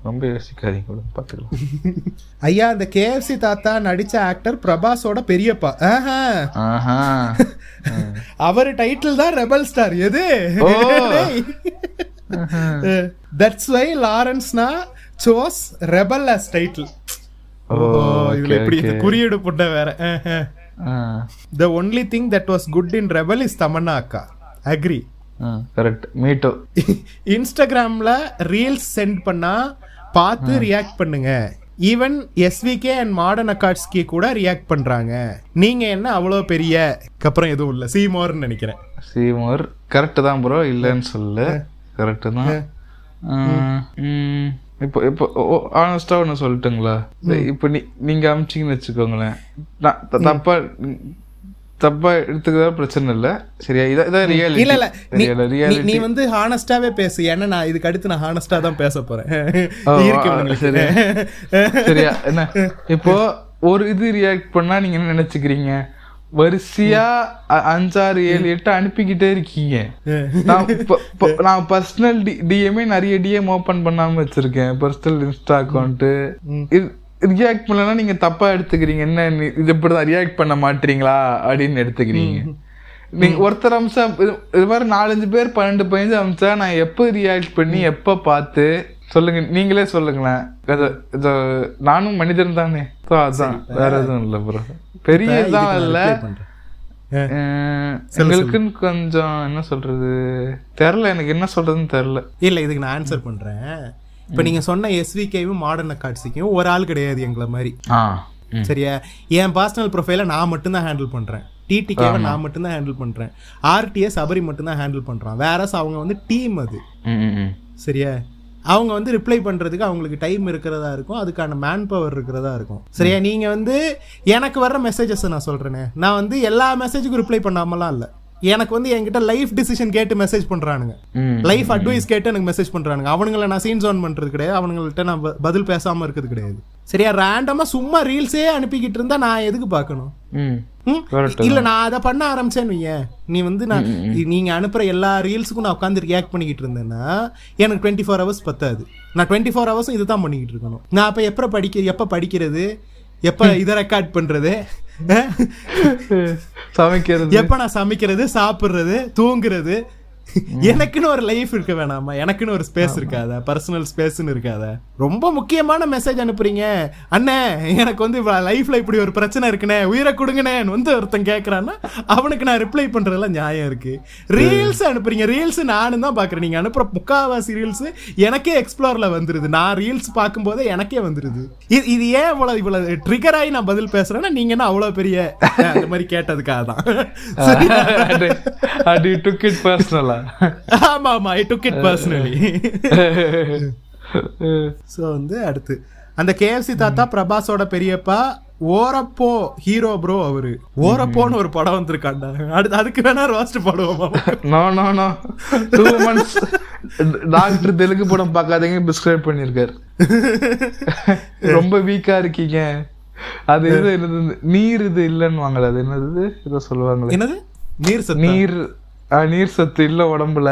ரொம்ப யோசிக்காதீங்க விடுங்க பார்த்துக்கலாம். ஐயா இந்த கேஎஃப்சி தாத்தா நடிச்ச ஆக்டர் பிரபாஸோட பெரியப்பா. ஆஹா. அவர் டைட்டில் தான் ரெபல் ஸ்டார் எது. தட்ஸ் வை லாரன்ஸ்னா சோஸ் ரெபல் as டைட்டில் ஓ இதுல எப்படி குறியீடு போட்ட வேற? The only thing that was good in Rebel is Tamannaah அக்கா அக்ரி கரெக்ட் மீட்டோ இன்ஸ்டாகிராம்ல ரீல்ஸ் சென்ட் பண்ணா பார்த்து ரியாக்ட் பண்ணுங்க. ஈவன் எஸ்விகே அண்ட் மாடர்ன் அக்காட்ஸ்கி கூட ரியாக்ட் பண்றாங்க. நீங்க என்ன அவ்வளோ பெரிய அப்புறம் எதுவும் இல்ல. சீமோர்னு நினைக்கிறேன். சீமோர் கரெக்ட் தான் ப்ரோ இல்லைன்னு சொல்லு. கரெக்ட் தான். இப்போ இப்போ ஆனஸ்டா ஒன்று சொல்லட்டுங்களா? இப்போ நீ நீங்க அமிச்சிங்கன்னு வச்சுக்கோங்களேன். நான் தப்பா தப்பா எடுத்துக்கிறதா பிரச்சனை இல்லை. சரியா? இதான் இதான் ரியாலிட்டி இல்ல இல்ல. நீ- வந்து ஹானஸ்டாவே பேசு. ஏன்னா நான் இதுக்கு அடுத்து நான் ஹானஸ்டா தான் பேச போறேன். சரியா. என்ன? இப்போ ஒரு இது ரியாக்ட் பண்ணா நீங்க என்ன நினைச்சுக்கிறீங்க? வரிசையா அஞ்சாறு ஏழு எட்டு அனுப்பிக்கிட்டே இருக்கீங்க. நான் நான் பர்சனல் டிஎம்ஏ நிறைய டிஎம் ஓபன் பண்ணாம வச்சிருக்கேன். பர்சனல் இன்ஸ்டா அக்கௌண்ட் ரியாக்ட் பண்ணலன்னா நீங்க தப்பா எடுத்துக்கிறீங்க. என்ன இது இப்படிதான் ரியாக்ட் பண்ண மாட்டீங்களா? அப்படின்னு எடுத்துக்கிறீங்க. நீங்க ஒருத்தர் அம்சம் இது இது மாதிரி நாலஞ்சு பேர் பன்னெண்டு பதினஞ்சு அம்சா நான் எப்போ ரியாக்ட் பண்ணி எப்போ பார்த்து சொல்லுங்க நீங்களே சொல்லுங்களேன். இது நானும் மனிதன் தானே. So அதான். வேற எதுவும் இல்லை ப்ரோ பெரிய நான் இல்ல எங்களுக்குன்னு கொஞ்சம் என்ன சொல்றது? தெரில எனக்கு என்ன சொல்றதுன்னு தெரில இல்ல இதுக்கு நான் ஆன்சர் பண்றேன். இப்ப நீங்க சொன்ன எஸ்விகேவும் மாடர்ன் அக்காட்சிக்கும் ஒரு ஆள் கிடையாது எங்களை மாதிரி. சரியா? என் பர்சனல் ப்ரொஃபைல நான் மட்டும்தான் ஹேண்டில் பண்றேன். டிடிகேவை நான் மட்டும்தான் ஹேண்டில் பண்றேன். ஆர்டிஎஸ் சபரி மட்டும்தான் ஹேண்டில் பண்றான். வேற அவங்க வந்து டீம் அது. சரியா? அவங்க வந்து ரிப்ளை பண்றதுக்கு அவங்களுக்கு டைம் இருக்கிறதா இருக்கும். அதுக்கான மேன் பவர் இருக்கிறதா இருக்கும். சரியா? நீங்க வந்து எனக்கு வர்ற மெசேஜஸ் நான் சொல்றேனே. நான் வந்து எல்லா மெசேஜுக்கும் ரிப்ளை பண்ணாமலாம் இல்ல. எனக்கு வந்து என்கிட்ட லைஃப் டிசிஷன் கேட்டு மெசேஜ் பண்றானுங்க. லைஃப் அட்வைஸ் கேட்டு எனக்கு மெசேஜ் பண்றானுங்க. அவனுங்கள நான் சீன் ஆன் பண்றது கிடையாது. அவனுங்கள்ட்ட நான் பதில் பேசாம இருக்கிறது கிடையாது. சரியா? ரேண்டமா சும்மா ரீல்ஸே அனுப்பிக்கிட்டு இருந்தா நான் எதுக்கு பார்க்கணும்? ம். ம்? Correct இல்ல நான் அதை பண்ண ஆரம்பிச்சேன்னு நீ வந்து நான் நீங்க அனுப்புற எல்லா ரீல்ஸுக்கும் நான் உட்காந்து ரியாக்ட் பண்ணிக்கிட்டு இருந்தேன்னா எனக்கு டுவெண்ட்டி ஃபோர் ஹவர்ஸ் பத்தாது. நான் டுவெண்ட்டி ஃபோர் ஹவர்ஸும் இதுதான் பண்ணிக்கிட்டு இருக்கணும். நான் அப்ப எப்ப படிக்க எப்ப படிக்கிறது? எப்ப இதை ரெக்கார்ட் பண்றது? சமைக்கிறது. எப்ப நான் சமைக்கிறது சாப்பிடுறது தூங்குறது? எனக்குன்னு ஒரு லைஃப் இருக்க வேணாமா? எனக்குன்னு ஒரு ஸ்பேஸ் இருக்காதா? பர்சனல் ஸ்பேஸ்னு இருக்காதா? ரொம்ப முக்கியமான மெசேஜ் அனுப்புறீங்க. அண்ணே எனக்கு வந்து லைஃப்ல இப்படி ஒரு பிரச்சனை இருக்குனே உயிரை கொடுங்கண்ணே வந்து ஒருத்தன் கேட்கறான்னா அவனுக்கு நான் ரிப்ளை பண்றதுல நியாயம் இருக்கு. ரீல்ஸ் அனுப்புறீங்க. ரீல்ஸ் நானும் தான் பாக்குறேன். நீங்க அனுப்புற முக்காவாசி ரீல்ஸ் எனக்கே எக்ஸ்ப்ளோர்ல வந்துருது. நான் ரீல்ஸ் பார்க்கும்போதே எனக்கே வந்துருது. இது ஏன் இவ்வளவு இவ்வளவு ட்ரிகர் ஆகி நான் பதில் பேசுறேன்னா நீங்க என்ன அவ்வளவு பெரிய அந்த மாதிரி கேட்டதுக்காக தான் ஆமா ஆமா I took it personally so வந்து அடுத்து. அந்த கேஎஃப்சி தாத்தா பிரபாஸோட பெரியப்பா ஓரப்போ ஹீரோ ப்ரோ அவரு. ஓரப்போன்னு ஒரு படம் வந்திருக்காண்டா. அடுத்து அதுக்கு வேணா ரோஸ்ட் போடுவோமா? No no no two months doctor Telugu படம் பார்க்காதீங்க பிஸ்கிரைப் பண்ணிருக்காரு ரொம்ப வீக்கா இருக்கீங்க. அது இது என்னது? நீர் இது இல்லைன்னு வாங்கல அது என்னது? ஏதோ சொல்லுவாங்களே. என்னது? நீர் சத்து? நீர் நீர் சத்து இல்ல உடம்புல.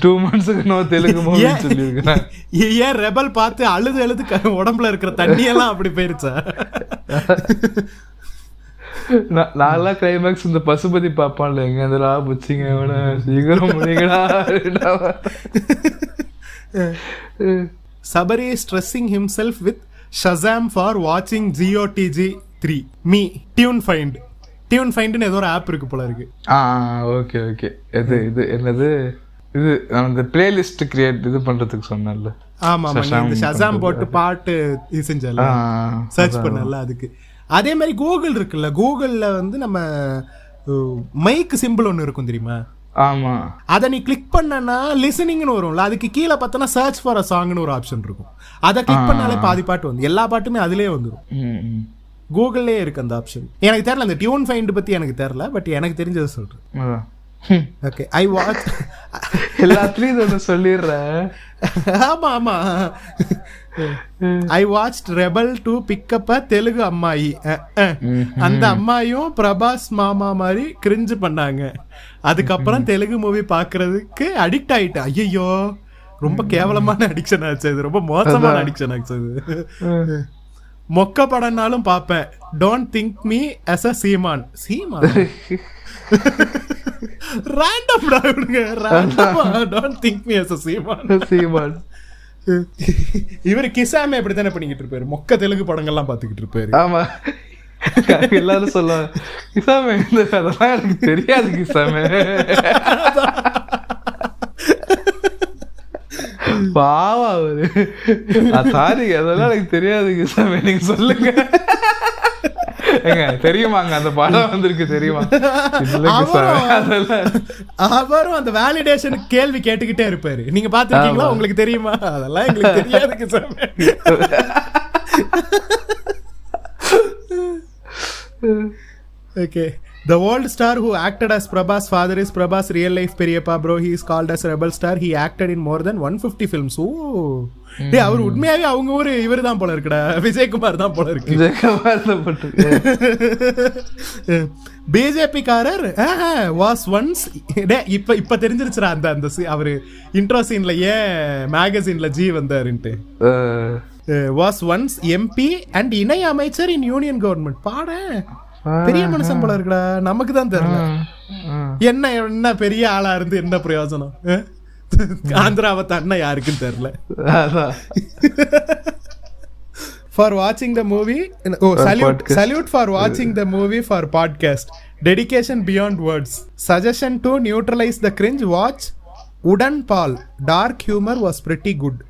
டூ மந்த்ஸுக்கு நோ தெலுங்கு மூவி? சொல்லியிருக்கிறேன். ஏன் ரெபல் பார்த்து அழுது அழுது உடம்புல இருக்கிற தண்ணியெல்லாம் அப்படி போயிருச்சா? நான் நான்லாம் கிளைமேக்ஸ் இந்த பசுபதி பாப்பான்ல எங்க இந்த லா புச்சிங்க சீக்கிரம் முடிங்கடா. Sabari stressing himself with Shazam for வாட்சிங் GOTG three me tune find tune ஃபைண்டுன்னு ஏதோ ஒரு ஆப் இருக்கு போல இருக்கு. ஆ ஓகே ஓகே இது இது என்னது? இது அந்த பிளேலிஸ்ட் கிரியேட் இது பண்றதுக்கு சொன்னேன்ல. ஆமா ஆமா இந்த ஷசாம் போட்டு பாட்டு இது செஞ்சல சர்ச் பண்ணல அதுக்கு. அதே மாதிரி கூகுள் இருக்குல்ல கூகுள்ல வந்து நம்ம மைக் சிம்பிள் ஒன்று இருக்கும் தெரியுமா? ஆமா. அதை நீ கிளிக் பண்ணனா லிசனிங்னு வரும்ல அதுக்கு கீழே பார்த்தோன்னா சர்ச் ஃபார் அ சாங்னு ஒரு ஆப்ஷன் இருக்கும். அதை கிளிக் பண்ணாலே பாதி பாட்டு வந்து எல்லா பாட்டுமே அதுலயே வந்துடும் கூகுள்லயே இருக்கு அந்த ஆப்ஷன் எனக்கு தெரியல அந்த டியூன் ஃபைண்ட் பத்தி எனக்கு தெரியல பட் எனக்கு தெரிஞ்சதை. ஹம். ஓகே ஐ வாட்ச் எல்லாத்துலயும் இது சொல்லிடுறேன். ஆமா ஆமா. I watch Rebel to pick up a Telugu அம்மாயி. அந்த அம்மாயும் பிரபாஸ் மாமா மாதிரி கிரிஞ்சு பண்ணாங்க. அதுக்கப்புறம் தெலுங்கு மூவி பாக்குறதுக்கு அடிக்ட் ஆயிட்டேன். ஐயோ ரொம்ப கேவலமான அடிக்ஷன் ஆச்சு அது. ரொம்ப மோசமான அடிக்ஷன் ஆச்சு அது. மொக்க படம்னாலும் பார்ப்பேன் don't think me as a Seeman Seeman random ரேண்டமா don't think me as a Seeman Seeman இவர் கிசாமே அப்படித்தானே பண்ணிக்கிட்டு இருப்பாரு. மொக்க தெலுங்கு படங்கள்லாம் பாத்துக்கிட்டு இருப்பாரு. ஆமா. எல்லாரும் சொல்லுவாங்க கிசாமே அதெல்லாம் எனக்கு தெரியாது கிசாமே. பாவா அவரு சாரி அதெல்லாம் எனக்கு தெரியாது கிசாமே நீங்க சொல்லுங்க. ஏங்க தெரியுமாங்க அந்த படம் வந்திருக்கு தெரியுமா? அவரும் அந்த வேலிடேஷன் கேள்வி கேட்டுக்கிட்டே இருப்பாரு. நீங்க பாத்துருக்கீங்களா உங்களுக்கு தெரியுமா? அதெல்லாம் எங்களுக்கு தெரியாது கிசாமே Okay. The old star who acted as Prabhas father is Prabhas real life Periyappa bro. He is called as Rebel star. He acted in more than 150 films. Oh. டேய் அவர் உண்மையாவே அவங்க ஊரு இவர் தான் போல இருக்குடா விஜயகுமார் தான் போல இருக்கு ஜெகமாரப்பட்டு பிஜேபி காரர் வாஸ் ஒன்ஸ் டே இப்ப இப்ப தெரிஞ்சிருச்சுடா அந்த அந்த scene- அவரு இன்ட்ரோ சீன்ல ஏன் மேகசின்ல ஜி வந்தாருன்ட்டு வாஸ் ஒன்ஸ் எம்பி அண்ட் இணை அமைச்சர் இன் யூனியன் கவர்மெண்ட் பாட பெரிய மனுஷன் போல இருக்குடா. நமக்கு தான் தெரியல. என்ன என்ன பெரிய ஆளா இருந்து என்ன பிரயோஜனம்? ஆந்திராவை தண்ண யாருக்கும் தெரியல. ஃபார் வாட்சிங் the movie oh salute. Salute for வாட்சிங் the movie for podcast dedication beyond words suggestion to neutralize the cringe watch உடன் Paul dark humour was pretty good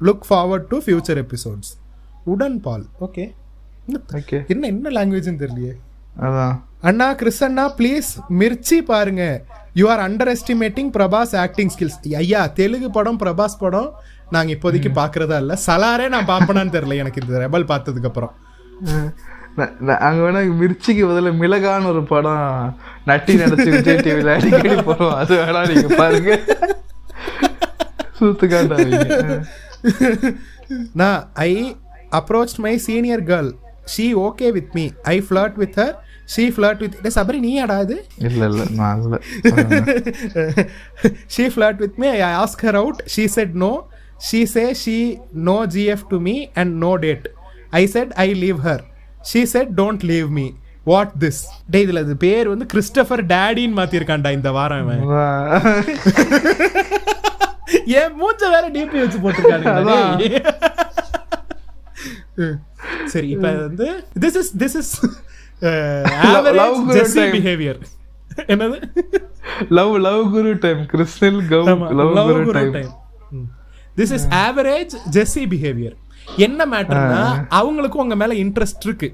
look forward to future episodes உடன் பால் okay என்ன என்ன லாங்குவேஜ்னு தெரியலையே. அண்ணா Chris அண்ணா please Mirchi பாருங்க. You are underestimating Prabhas acting skills ஐயா தெலுங்கு படம் பிரபாஸ் படம் நாங்க இப்போதைக்கு பாக்குறதா இல்ல. சலாரே நான் பாப்பனான்னு தெரியல எனக்கு இந்த ரெபல் பார்த்ததுக்கு அப்புறம். ந- ந- அங்க வேணா மிர்ச்சிக்கு பதிலா மிளகான்னு ஒரு படம் நட்டி நடிச்சு விஜய் டிவில அடிக்கடி போறோம் அது வேணா நீங்க பாருங்க. சூத்து காட்டாதீங்க நான் I approach my senior girl she okay with me I flirt with her she flirt with Sabari நீ ஆடாது இல்ல இல்ல நான் இல்ல she flirt with me. I ask her out. She said no. She say she no GF to me and no date. I said I leave her. She said don't leave me. What this day இதுல இது பேர் வந்து Christopher டேடின்னு மாத்திருக்கான்டா இந்த வாரம் அதான். ஏன் மூஞ்ச வேற டிபி வச்சு போட்டிருக்காங்க சரி இப்ப வந்து this is this is. Behaviour என்னது love love guru time crystal love guru time this is average Jessie behaviour என்ன மேட்டர்னா அவங்களுக்கும் உங்க மேல இன்ட்ரெஸ்ட் இருக்கு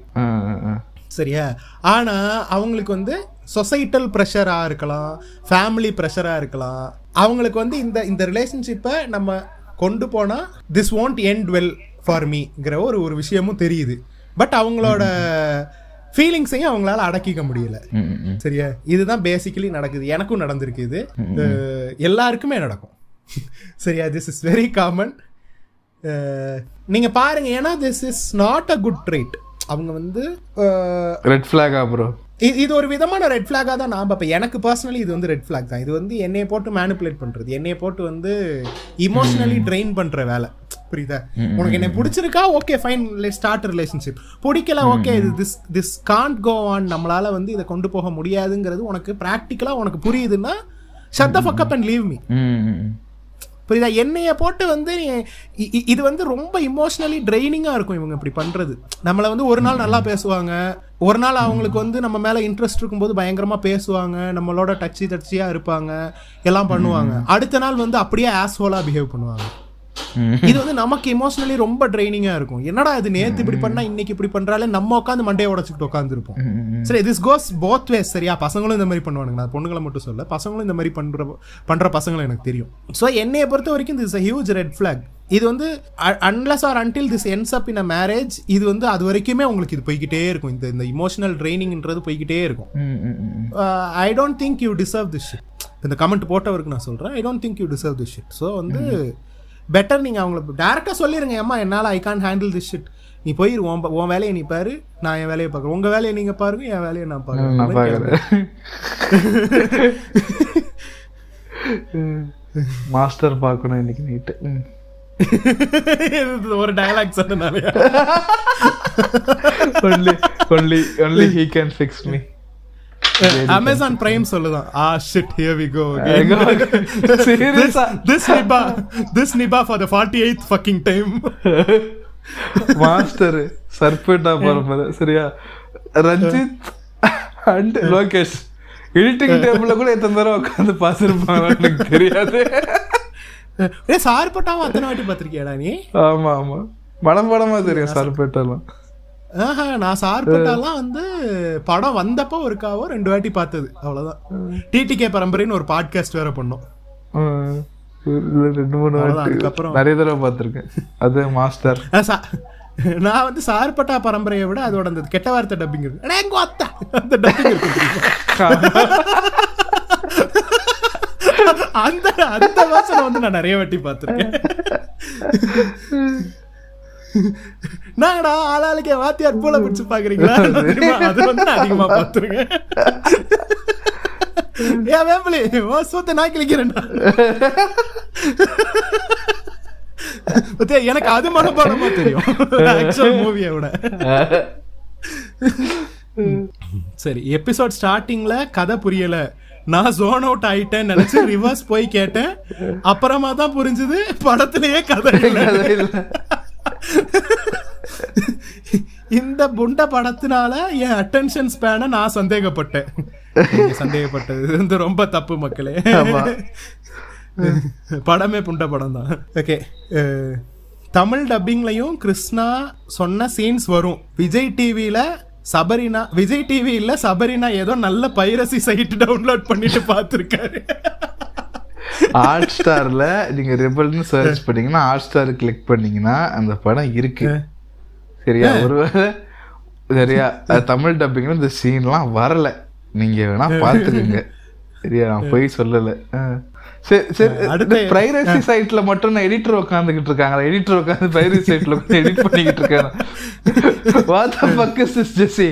சரியா ஆனா அவங்களுக்கு வந்து சொசைட்டல் ப்ரெஷரா இருக்கலாம் ஃபேமிலி ப்ரெஷரா இருக்கலாம் அவங்களுக்கு வந்து இந்த இந்த ரிலேஷன்ஷிப்பை நம்ம கொண்டு போனா this won't end well for மீங்கிற ஒரு ஒரு விஷயமும் தெரியுது பட் அவங்களோட ஃபீலிங்ஸையும் அவங்களால அடக்கிக்க முடியல. சரியா? இதுதான் பேசிக்கலி நடக்குது. எனக்கும் நடந்திருக்கு இது. எல்லாருக்குமே நடக்கும். சரியா? திஸ் இஸ் வெரி காமன் நீங்க பாருங்க. ஏன்னா this is not a good trade அவங்க வந்து ரெட் ஃபிளாகா ப்ரோ இது ஒரு விதமான ரெட் ஃபிளாகா தான் நான் பார்ப்பேன். எனக்கு பர்சனலி இது வந்து ரெட் ஃபிளாக் தான். இது வந்து என்னைய போட்டு மேனிப்புலேட் பண்றது. என்னைய போட்டு வந்து இமோஷனலி ட்ரெயின் பண்ற வேலை. புரியுதா? உனக்கு என்ன பிடிச்சிருக்கா? Okay fine let start relationship பிடிக்கல ஓகே இது this this can't go on நம்மளால வந்து இதை கொண்டு போக முடியாதுங்கிறது உனக்கு ப்ராக்டிக்கலா உனக்கு புரியுதுன்னா shut the fuck up and leave me புரியுதா? என்னைய போட்டு வந்து இது வந்து ரொம்ப இமோஷனலி ட்ரைனிங்கா இருக்கும் இவங்க இப்படி பண்றது. நம்மள வந்து ஒரு நாள் நல்லா பேசுவாங்க. ஒரு நாள் அவங்களுக்கு வந்து நம்ம மேல இன்ட்ரெஸ்ட் இருக்கும்போது பயங்கரமா பேசுவாங்க. நம்மளோட டச்சி டச்சியா இருப்பாங்க. எல்லாம் பண்ணுவாங்க. அடுத்த நாள் வந்து அப்படியே ஆஸ்ஹோலா பிஹேவ் பண்ணுவாங்க. இது வந்து நமக்கு இமோஷனலி ரொம்ப ட்ரைனிங்கா இருக்கும். என்னடா இது நேத்து இப்படி பண்ணா இன்னைக்கு இப்படி பண்றாலே நம்ம உட்காந்து மண்டையை உடச்சுக்கிட்டு உட்காந்துருப்போம் சரி திஸ் கோஸ் போத் வேஸ் சரியா? பசங்களும் இந்த மாதிரி பண்ணுவானுங்க. நான் பொண்ணுங்களை மட்டும் சொல்ல பசங்களும் இந்த மாதிரி பண்ற பண்ற பசங்களும் எனக்கு தெரியும். ஸோ என்னைய பொறுத்த வரைக்கும் திஸ் ஹியூஜ் ரெட் ஃபிளாக் இது வந்து unless or until this ends up in a marriage இது வந்து அது வரைக்குமே உங்களுக்கு இது போய்கிட்டே இருக்கும். இந்த இந்த இமோஷனல் ட்ரைனிங்ன்றது போய்கிட்டே இருக்கும். I don't think you deserve this shit இந்த கமெண்ட் போட்டவருக்கு நான் சொல்றேன். I don't think you deserve this shit so வந்து பெட்டர் நீங்க அவங்கள டேரக்டா சொல்லிருங்க அம்மா என்னால I can't handle this shit நீ போயிரு உன் உன் வேலையை நீ பாரு நான் என் வேலையை பார்க்குறேன் உங்க வேலையை நீங்க பாருங்க என் வேலையை நான் பார்க்குறேன் மாஸ்டர் பார்க்கணும் இன்னைக்கு நைட்டு ஒரு டயலாக் சொன்னனால only only only he can fix me Amazon Prime சொல்லுதான் ah shit here we go சீரியஸா this Nipah this Nipah for the 48th fucking time master Sarpatta போற சரியா? ரஞ்சித் அண்ட் லோகேஷ். எடிட்டிங் டேபிள்ல கூட எத்தனை தடவை உட்காந்து பாத்துருப்பாங்க எனக்கு தெரியாது. ஏ சார் பட்டாவும் அத்தனை வாட்டி பார்த்திருக்கியாடா நீ? ஆமா ஆமா. படம் படமா தெரியும் சர்பேட்டாலாம். நான் சார்பட்டாலாம் வந்து படம் வந்தப்போ ஒருக்காவோ ரெண்டு வாட்டி பார்த்தது அவ்வளவுதான். டிடிகே பரம்பரைன்னு ஒரு பாட்காஸ்ட் வேற பண்ணோம். ரெண்டு மூணு அதுக்கப்புறம் நிறைய தடவை பார்த்திருக்கேன். அது மாஸ்டர். நான் வந்து சார்பட்டா பரம்பரையை விட அதோட அந்த கெட்ட வார்த்தை டப்பிங் இருக்கு. அடே, எங்க அத்தா அந்த டப்பிங் இருக்கு? அந்த அந்த வாசனை வந்து நான் நிறைய வாட்டி பார்த்திருக்கேன். நாங்கடா ஆளாளுக்கே வாத்தியார் பூல பிடிச்சு பாக்குறீங்களா? அது வந்து நான் அதிகமா பாத்துருக்கேன் ஏன் வேம்பலி ஓ சூத்த நான் கிழிக்கிறேன்டா பத்தியா எனக்கு அது மனப்பாடமா தெரியும். ஆக்சுவல் மூவியை விட. சரி எபிசோட் ஸ்டார்டிங்ல கதை புரியல. நான் ஜோன் அவுட் ஆயிட்டேன் நினைச்சு ரிவர்ஸ் போய் கேட்டேன். அப்புறமா தான் புரிஞ்சுது படத்திலேயே கதை இல்லை. இந்த புண்ட படத்தினால என் அட்டென்ஷன் ஸ்பேனை நான் சந்தேகப்பட்டேன். சந்தேகப்பட்டது வந்து ரொம்ப தப்பு மக்களே. படமே புண்ட படம் தான். ஓகே தமிழ் டப்பிங்லயும் கிருஷ்ணா சொன்ன சீன்ஸ் வரும். விஜய் டிவில சபரினா விஜய் டிவி இல்ல சபரினா ஏதோ நல்ல பைரசி சைட் டவுன்லோட் பண்ணிட்டு பார்த்திருக்காரு. ஹாட் ஸ்டார்ல நீங்க ரெபல்னு சர்ச் பண்ணீங்கன்னா ஹாட் ஸ்டார் கிளிக் பண்ணீங்கன்னா அந்த படம் இருக்கு. சரியா? ஒருவேளை சரியா? தமிழ் டப்பிங்ல இந்த சீன்லாம் வரல. நீங்க வேணா பாத்துக்கோங்க. சரியா? நான் போய் சொல்லல. சரி சரி. பிரைரசி சைட்ல மட்டும் நான் எடிட்டர் உட்காந்துக்கிட்டு இருக்காங்க எடிட்டர் உட்காந்து பிரைரசி சைட்ல உட்காந்து எடிட் பண்ணிக்கிட்டு இருக்காங்க what the fuck is this Jessie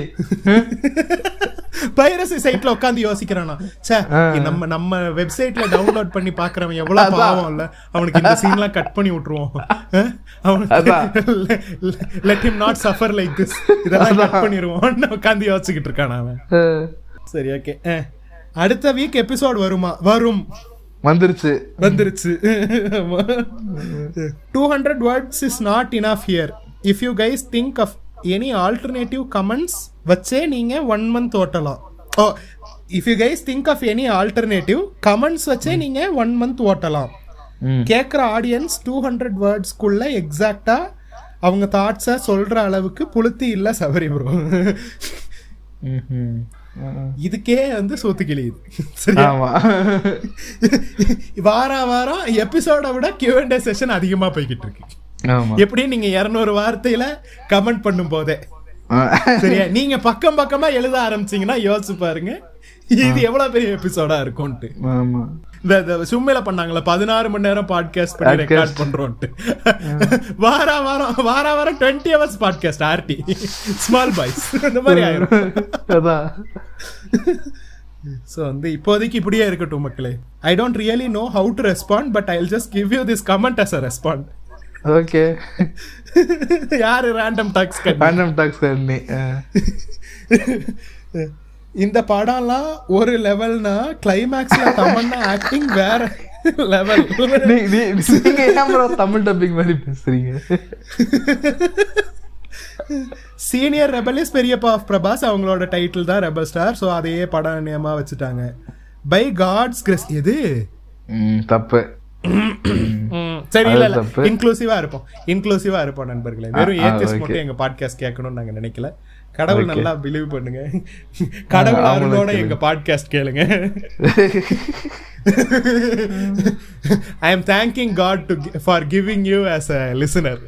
piracy சைட்ல உட்காந்து யோசிக்கிறானா? ச்சே நம்ம நம்ம வெப்சைட்ல டவுன்லோட் பண்ணி பாக்குறவன் எவ்வளவு பாவம் இல்ல? அவனுக்கு இந்த சீன்லாம் கட் பண்ணி விட்டுருவோம்? அவனுக்கு let him not suffer like this இதெல்லாம் கட் பண்ணிடுவோம் உட்காந்து யோசிச்சுக்கிட்டு இருக்கான் அவன். சரி ஓகே அடுத்த வீக் எபிசோட் வருமா? வரும். வந்துருச்சு. வந்துருச்சு. Two hundred words is not enough here if you guys think of any alternative comments வச்சே நீங்க ஒன் மந்த் ஓட்டலாம். ஓ if you guys think of any alternative comments வச்சே நீங்க ஒன் மந்த் ஓட்டலாம். கேட்குற ஆடியன்ஸ் டூ ஹண்ட்ரட் வேர்ட்ஸ்க்குள்ள எக்ஸாக்டா அவங்க தாட்ஸை சொல்ற அளவுக்கு புளுத்தி இல்ல சபரி ப்ரோ. இதுக்கே வந்து சோத்து கிளியுது சரியா? வார வாரம் எபிசோட விட Q&A செஷன் அதிகமா போய்கிட்டு இருக்கு. எப்படி நீங்க இருநூறு வார்த்தையில கமெண்ட் பண்ணும் போதே. சரியா? நீங்க பக்கம் பக்கமா எழுத ஆரம்பிச்சீங்கன்னா யோசிச்சு பாருங்க. இது எவ்வளவு பெரிய எபிசோடா இருக்கும்ட்டு. இந்த சும்மையில பண்ணாங்களே பதினாறு மணி நேரம் பாட்காஸ்ட் பண்ணி. ரெக்கார்ட் பண்றோம்ட்டு. வாரா வாரம் வாரா வாரம் டுவெண்ட்டி ஹவர்ஸ் பாட்காஸ்ட் ஆர்டி ஸ்மால் பாய்ஸ் இந்த மாதிரி ஆயிரும். ஸோ வந்து இப்போதைக்கு இப்படியே இருக்கட்டும் மக்களே. I don't really know how to respond but I just give you this comment as a respond okay. யாரு ரேண்டம் டாக்ஸ் ரேண்டம் டாக்ஸ் நீ இந்த படம்லாம் ஒரு லெவல்னா கிளைமேக்ஸ்ல தமன்னா ஆக்டிங் வேற லெவல் நீங்க bro தமிழ் டப்பிங் மாதிரி பேசுறீங்க? சீனியர் ரெபல் இஸ் பெரியப்பா ஆஃப் பிரபாஸ் அவங்களோட டைட்டில் தான் ரெபல் ஸ்டார் ஸோ அதையே படம் நேமா வச்சுட்டாங்க. பை காட்ஸ் கிறிஸ் எது? தப்பு. சரி இல்ல இல்ல. இன்க்ளூசிவா இருப்போம். இன்க்ளூசிவா இருப்போம் நண்பர்களே. வெறும் okay. மட்டும் எங்க பாட்காஸ்ட் கேட்கணும்னு நாங்க நினைக்கல. கடவுள். நல்லா பிலீவ் பண்ணுங்க. கடவுள் அருளோட எங்க பாட்காஸ்ட் கேளுங்க. I am thanking God to for giving you us a listener.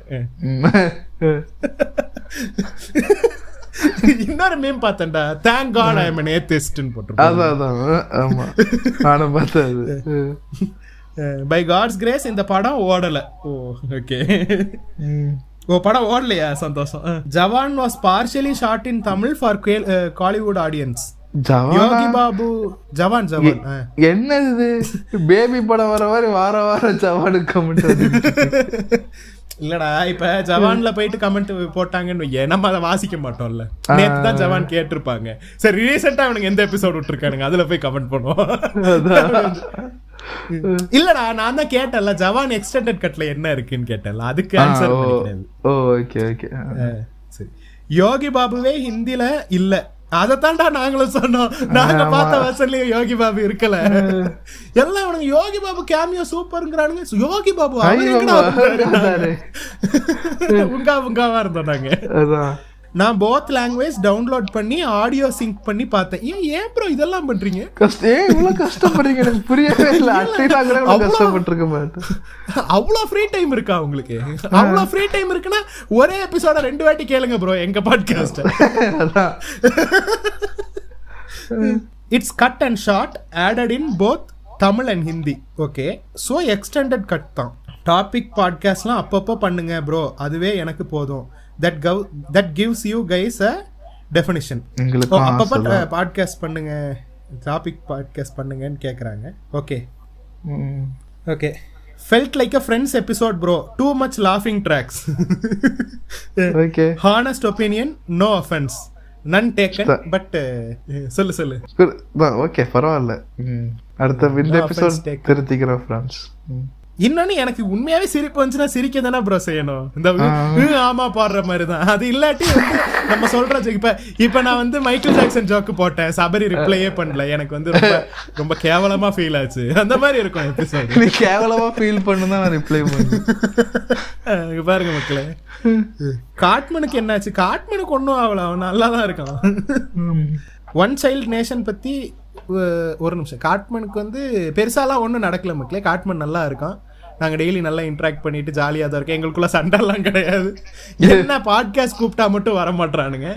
இன்னொரு meme பார்த்தேன்டா. Thank God I am an atheist னு போட்டிருப்பாங்க. அதான் அதான். ஆமா. நானும் பார்த்தேன் பை காட்ஸ் கிரேஸ் இந்த படம் ஓடல. Oh okay. ஓ படம் ஓடலையா? சந்தோஷம். Jawan was partially shot in Tamil for Kollywood audience ஜவானா? Yogi Babu Jawan Jawan. என்ன இது? பேபி படம் வர மாதிரி வார வாரம் ஜவானு கமெண்ட் இல்லடா இப்ப ஜவான்ல போயிட்டு கமெண்ட் போட்டாங்கன்னு நம்ம அதை வாசிக்க மாட்டோம்ல. நேத்து தான் ஜவான் கேட்டிருப்பாங்க. சரி ரீசெண்டா அவனுங்க எந்த எபிசோட் விட்டுருக்கானுங்க? அதுல போய் கமெண்ட் பண்ணுவோம். இல்லடா நான் தான் கேட்டேன்ல ஜவான் எக்ஸ்டெண்டட் கட்ல என்ன இருக்குன்னு கேட்டேன்ல அதுக்கு ஆன்சர் ஓகே ஓகே சரி. யோகி பாபுவே ஹிந்தில இல்ல. அதத்தான்டா நாங்களும் சொன்னோம். நாங்க. பார்த்த வருஷன்லயும் யோகி பாபு இருக்கல. எல்லாம் இவனுங்க யோகி பாபு கேமியோ சூப்பர்ங்கறானுங்க யோகி பாபு? உங்கா உங்காவா இருந்தோம் நாங்க. நான் போத் லாங்குவேஜ் டவுன்லோட் பண்ணி ஆடியோ சிங்க் பண்ணி பார்த்தேன். ஏன் ஏன் ப்ரோ இதெல்லாம் பண்றீங்க? கஷ்டம் ஏன் இவ்வளவு கஷ்டப்படுறீங்க? எனக்கு புரியவே இல்லை. கஷ்டப்பட்டிருக்க மாட்டேன். அவ்வளோ ஃப்ரீ டைம் இருக்கா உங்களுக்கு? அவ்வளோ ஃப்ரீ டைம் இருக்குன்னா ஒரே எபிசோட ரெண்டு வாட்டி கேளுங்க ப்ரோ எங்க podcast it's cut and short added in both Tamil and Hindi okay so extended cut தான். டாபிக் பாட்காஸ்ட்லாம் அப்பப்போ பண்ணுங்க ப்ரோ அதுவே எனக்கு போதும். That gave that gives you guys a definition அப்பப்போ. பாட்காஸ்ட் பண்ணுங்க. டாபிக் பாட்காஸ்ட் பண்ணுங்கன்னு கேட்குறாங்க okay. Okay felt like a Friends episode bro too much லாஃபிங் tracks okay honest opinion no offence none taken but சொல்லு சொல்லு. Okay பரவாயில்ல. அடுத்த இந்த episode. திருத்திக்கிறோம் friends இன்னொன்னு எனக்கு உண்மையாவே சிரிப்பு வந்துச்சுன்னா சிரிக்க தானே ப்ரோ செய்யணும். இந்த ஆமா பாடுற மாதிரி தான் அது இல்லாட்டி நம்ம சொல்ற இப்ப இப்ப நான் வந்து மைக்கேல் ஜாக்சன் ஜோக்கு போட்டேன். சபரி ரிப்ளையே பண்ணல. எனக்கு வந்து ரொம்ப ரொம்ப கேவலமா ஃபீல் ஆச்சு. அந்த மாதிரி இருக்கும் எபிசோட் நீ கேவலமா ஃபீல் பண்ணு தான் நான் ரிப்ளை பண்ணேன் பாருங்க மக்களே. காட்மனுக்கு என்னாச்சு? காட்மனுக்கு ஒன்றும் ஆகல. அவன் நல்லா தான் இருக்கான் ஒன் சைல்டு நேஷன் பத்தி ஒரு நிமிஷம். காட்மனுக்கு வந்து பெருசாலாம் ஒன்றும் நடக்கல மக்களே. காட்மன் நல்லா இருக்கான். நாங்க டெய்லி நல்லா இன்ட்ராக்ட் பண்ணிட்டு ஜாலியா தான் இருக்கோம். எங்களுக்குள்ள சண்டைலாம் கிடையாது. என்ன பாட்காஸ்ட் கூப்பிட்டா மட்டும் வர மாட்றானுங்க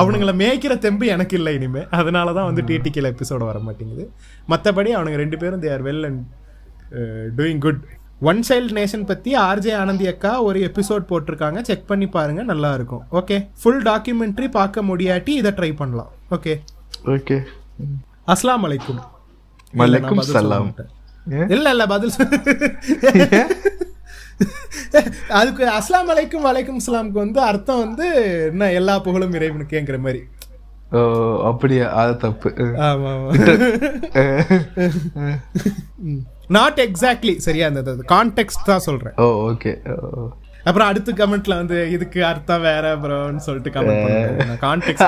அவனுங்களை மேய்க்கிற தெம்பு எனக்கு இல்லை இனிமே. அதனால தான் வந்து டிடிக்கில் எபிசோட வர மாட்டேங்குது மற்றபடி அவனுங்க ரெண்டு பேரும் they are well and doing good one child nation பத்தி ஆர்ஜே ஆனந்தி அக்கா ஒரு எபிசோட் போட்டிருக்காங்க. செக் பண்ணி பாருங்க. நல்லா இருக்கும். ஓகே ஃபுல் டாக்குமெண்ட்ரி பார்க்க முடியாட்டி இதை ட்ரை பண்ணலாம். ஓகே ஓகே அஸ்லாம் அலைக்கும். மலைக்கும் சொல்ல சலாம். இல்ல இல்ல பதில் அதுக்கு அஸ்லாம் அலைக்கும் வலைக்கும் இஸ்லாமுக்கு வந்து அர்த்தம் வந்து என்ன எல்லா புகழும் இறைவனுக்குங்கிற மாதிரி. ஓ அப்படியா? அது தப்பு. ஆமா நாட் எக்ஸாக்ட்லி சரியா? அந்த கான்டெக்ட் தான் சொல்றேன். Oh okay. அப்புறம் அடுத்த கமெண்ட்ல வந்து இதுக்கு அர்த்தம் வேற ப்ரோன்னு சொல்லிட்டு கமெண்ட் பண்ணுங்க. கான்டெக்ட்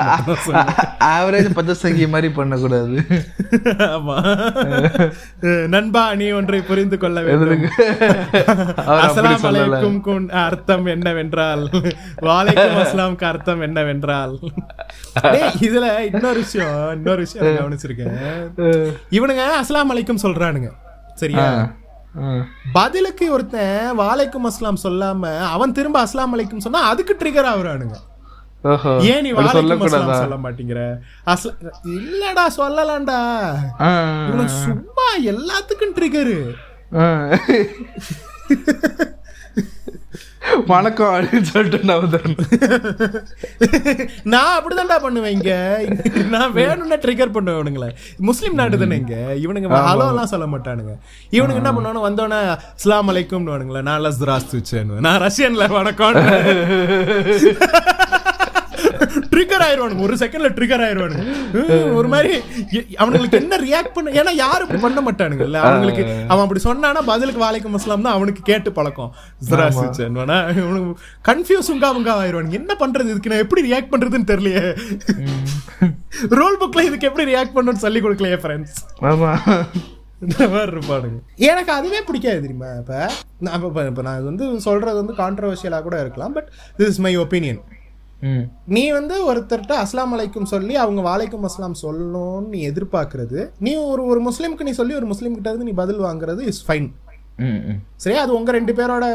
ஆவரேஜ் பத்தசங்கி மாதிரி பண்ணக்கூடாது. ஆமா. நண்பா நீ ஒன்றை புரிந்து கொள்ள வேண்டும். சொல்லல. அலைக்கும். அர்த்தம் என்னவென்றால்? வாலைக்கும் அஸ்லாமுக்கு அர்த்தம் என்னவென்றால்? இதுல இன்னொரு விஷயம் இன்னொரு விஷயம் கவனிச்சிருக்கேன். இவனுங்க அஸ்லாம் அலைக்கும் சொல்றானுங்க. சரியா? பதிலுக்கு ஒருத்தன் வாலைக்கும் அஸ்லாம் சொல்லாம அவன் திரும்ப அஸ்லாம் அலைக்கும் சொன்னா அதுக்கு ட்ரிகர் ஆகுறானுங்க. ஏன் நீ வாழைக்கும் அஸ்லாம் சொல்ல மாட்டேங்கிற? அஸ்ல இல்லடா சொல்லலாம்டா. சும்மா எல்லாத்துக்கும் ட்ரிகரு. வணக்கம் அப்படின்னு சொல்லிட்டு நான் நான் அப்படிதான்டா பண்ணுவேன் இங்க. நான் வேணும்னா ட்ரிகர் பண்ணுவேன் இவனுங்கள. முஸ்லீம் நாடு தானே இங்க. இவனுங்க ஹலோ எல்லாம் சொல்ல மாட்டானுங்க. இவனுங்க என்ன பண்ணுவானு வந்தோடனே அஸ்லாம் அலைக்கும் நான் லஸ் திராஸ்து வச்சேன் நான் ரஷ்யன்ல வணக்கம் ட்ரிகர் ஆயிருவானுங்க ஒரு செகண்ட்ல ட்ரிகர் ஆயிருவானுங்க ஹம், ஒரு மாதிரி அவனுங்களுக்கு என்ன ரியாக்ட் பண்ண ஏன்னா யாரும் பண்ண மாட்டானுங்கல்ல. அவங்களுக்கு அவன் அப்படி சொன்னானா பதிலுக்கு வாழைக்கும் அஸ்லாம் தான் அவனுக்கு கேட்டு பழக்கம். கன்ஃபியூஸுங்கா அவங்க ஆயிருவானுங்க என்ன பண்றது இதுக்கு? நான் எப்படி ரியாக்ட் பண்றதுன்னு தெரியலையே. ரோல் புக்ல இதுக்கு எப்படி ரியாக்ட் பண்ணணும்னு சொல்லி கொடுக்கலையே ஃப்ரெண்ட்ஸ் ஆமா. இருப்பானுங்க. எனக்கு அதுவே பிடிக்காது தெரியுமா? இப்ப நான் இப்ப நான் இது வந்து சொல்றது வந்து கான்ட்ரவர்ஷியலா கூட இருக்கலாம் but this is my opinion நீ வந்து ஒருத்தர்கிட்ட அஸ்லாம் அலைக்கும் சொல்லி அவங்க வாலைக்கும் அஸ்லாம் சொல்லணும்னு நீ எதிர்பார்க்கறது நீ ஒரு ஒரு முஸ்லீமுக்கு நீ சொல்லி ஒரு முஸ்லீம் கிட்ட இருந்து நீ பதில் வாங்குறது இஸ் ஃபைன் சரியா? அது உங்க ரெண்டு பேரோட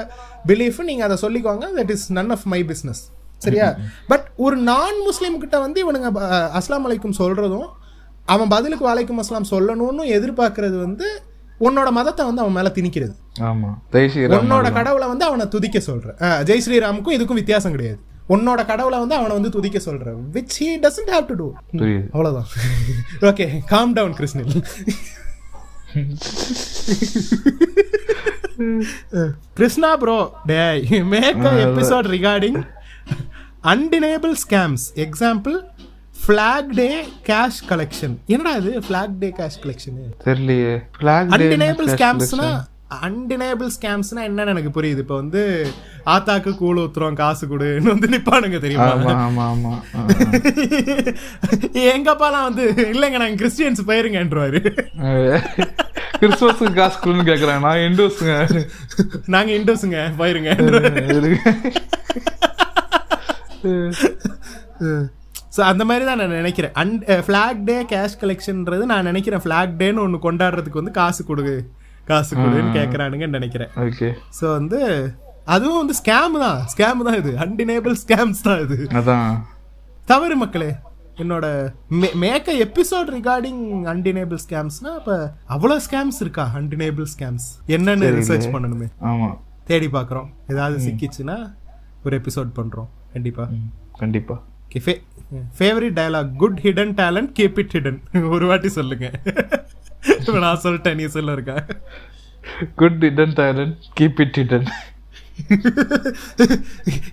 பிலீஃப் நீங்க அதை சொல்லிக்கோங்க that is none of my business சரியா? பட் ஒரு நான் முஸ்லீம் கிட்ட வந்து இவனுங்க அஸ்லாம் அலைக்கும் சொல்றதும் அவன் பதிலுக்கு வாலைக்கும் அஸ்லாம் சொல்லணும்னு எதிர்பார்க்கறது வந்து உன்னோட மதத்தை வந்து அவன் மேல திணிக்கிறது. உன்னோட கடவுளை வந்து அவனை துதிக்க சொல்ற. ஜெய் ஸ்ரீராமுக்கும் இதுக்கும் வித்தியாசம் கிடையாது. உன்னோட கடவுளை வந்து அவனை வந்து துதிக்க சொல்ற which he doesn't have to do அவ்வளவுதான். ஓகே காம் டவுன் கிருஷ்ணில் கிருஷ்ணா ப்ரோ டேய் make episode regarding undeniable scams example flag day cash collection என்னடா இது? ஃபிளாக் டே கேஷ் கலெக்ஷன் தெரியலையே. அன்டினேபிள் ஸ்கேம்ஸ்னா அன்டினேபிள் ஸ்கேம்ஸ்னா என்னன்னு எனக்கு புரியுது. இப்போ வந்து ஆத்தாக்கு கூழ் ஊத்துறோம் காசு கொடுன்னு வந்து நிப்பானுங்க தெரியுமா? ஆமா ஆமா ஆமா. ஆ, எங்க அப்பாலாம் வந்து இல்லைங்க நாங்க கிறிஸ்டியன்ஸ் போயிருங்கன்றவாரு. கிறிஸ்துமஸுக்கு காசு கொடுன்னு கேக்குறேன் நான் இண்டோஸுங்க நாங்க இண்டோஸுங்க போயிருங்க ஸோ அந்த மாதிரி தான் நான் நினைக்கிறேன். அன் ஃபிளாக் டே கேஷ் கலெக்ஷன்ன்றது நான் நினைக்கிறேன். ஃபிளாக் டேன்னு ஒன்று கொண்டாடுறதுக்கு வந்து காசு கொடு. காசு கொடுன்னு கேட்குறானுங்கன்னு நினைக்கிறேன். ஓகே. ஸோ வந்து அதுவும் வந்து ஸ்கேம் தான். ஸ்கேம் தான் இது. அன்டினேபிள் ஸ்கேம்ஸ் தான் இது. அதான். தவறு மக்களே என்னோட மேக்க எபிசோட் ரிகார்டிங் அன்டினேபிள் ஸ்கேம்ஸ்னா அப்ப அவ்வளவு ஸ்கேம்ஸ் இருக்கா? அன்டினேபிள் ஸ்கேம்ஸ் என்னன்னு ரிசர்ச் பண்ணணுமே. ஆமா. தேடி பார்க்குறோம். ஏதாவது சிக்கிச்சுன்னா ஒரு எபிசோட் பண்றோம். கண்டிப்பா. கண்டிப்பா. Favourite dialogue good hidden talent keep it hidden ஒரு வாட்டி சொல்லுங்க. நான் சொல்லிட்டேன் நீ சொல்ல இருக்கா? Good hidden talent keep it hidden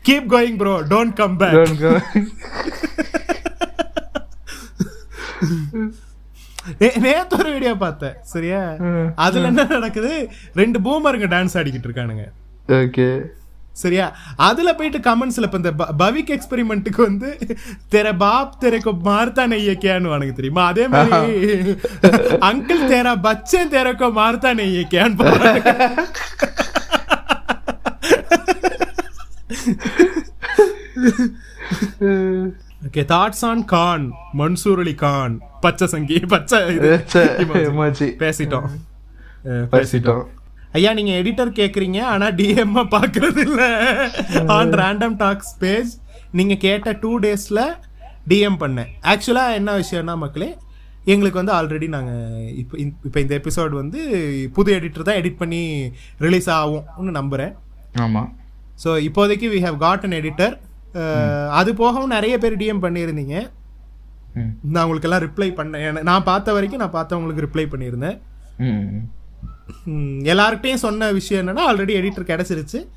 keep going bro don't come back Don't go. நேத்து ஒரு வீடியோ பார்த்தேன். சரியா? அதுல என்ன நடக்குது? ரெண்டு பூமருங்க டான்ஸ் ஆடிக்கிட்டு இருக்கானுங்க. ஓகே சரியா? அதுல போயிட்டு கமெண்ட்ஸ்ல இப்ப இந்த ப- பவிக் எக்ஸ்பெரிமெண்ட்டுக்கு வந்து தெர பாப் தெரக்கு மார்த்தா நெய்யக்கியான்னு வானுங்க தெரியுமா? அதே மாதிரி அங்கிள் தேரா பச்சன் தெரக்கோ மார்த்தா நெய்யக்கியான்னு okay thoughts on Khan Mansoor Ali Khan பச்சை சங்கி பச்சை பேசிட்டோம். பேசிட்டோம். ஐயா நீங்க எடிட்டர் கேக்குறீங்க ஆனா டிஎம் பாக்குறது இல்ல ஆன் ரேண்டம் டாக்ஸ் பேஜ் நீங்க கேட்ட டூ டேஸ்ல டிஎம் பண்ணேன். ஆக்சுவலா என்ன விஷயம்னா மக்களே எங்களுக்கு வந்து ஆல்ரெடி நாங்க இப்போ இப்போ இந்த எபிசோட் வந்து புது எடிட்டர் தான் எடிட் பண்ணி ரிலீஸ் ஆகும்னு நம்புறேன். ஆமா. ஸோ இப்போதைக்கு we have got an editor அது போகவும் நிறைய பேர் டிஎம் பண்ணியிருந்தீங்க. நான் உங்களுக்கு எல்லாம் ரிப்ளை பண்ணேன் நான் பார்த்த வரைக்கும் நான் பார்த்தவங்களுக்கு ரிப்ளை பண்ணியிருந்தேன். எல்லார்கிட்டயும் சொன்ன விஷயம் என்னன்னா ஆல்ரெடி எடிட்டர் கிடைச்சிருச்சு.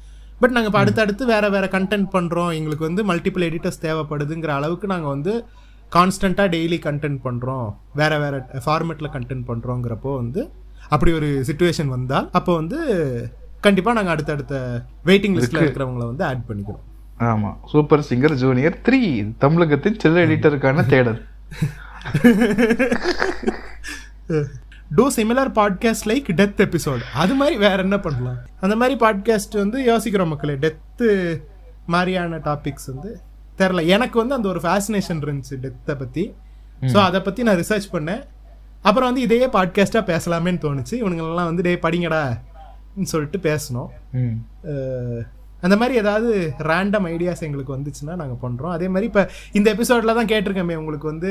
பட் நாங்கள் இப்போ அடுத்தடுத்து வேற வேற கண்டென்ட் பண்ணுறோம் எங்களுக்கு வந்து மல்டிபிள் எடிட்டர்ஸ் தேவைப்படுதுங்கிற அளவுக்கு நாங்கள் வந்து கான்ஸ்டண்ட்டாக டெய்லி கண்டென்ட் பண்ணுறோம் வேற வேற ஃபார்மேட்டில் கண்டென்ட் பண்ணுறோங்கிறப்போ வந்து அப்படி ஒரு சுச்சுவேஷன் வந்தால் அப்போ வந்து கண்டிப்பாக நாங்கள் அடுத்தடுத்த வெயிட்டிங் லிஸ்ட்டில் இருக்கிறவங்கள வந்து ஆட் பண்ணிக்கிறோம். ஆமா. சூப்பர் சிங்கர் ஜூனியர் த்ரீ தமிழகத்தின் சில எடிட்டருக்கான தேடல். Do similar podcast like death episode அது மாதிரி வேற என்ன பண்ணலாம்? அந்த மாதிரி பாட்காஸ்ட் வந்து யோசிக்கிறோம் மக்களே. டெத்து மாதிரியான டாபிக்ஸ் வந்து தெரில எனக்கு வந்து அந்த ஒரு ஃபேசினேஷன் இருந்துச்சு டெத்தை பற்றி ஸோ அதை பற்றி நான் ரிசர்ச் பண்ணேன். அப்புறம் வந்து இதையே பாட்காஸ்ட்டாக பேசலாமேன்னு தோணுச்சு. இவனுங்களெல்லாம் வந்து டே படிங்கடா ன்னு சொல்லிட்டு பேசணும் அந்த மாதிரி ஏதாவது ரேண்டம் ஐடியாஸ் எங்களுக்கு வந்துச்சுன்னா நாங்கள் பண்ணுறோம் அதே மாதிரி இப்போ இந்த எபிசோடில் தான் கேட்டிருக்கோமே உங்களுக்கு வந்து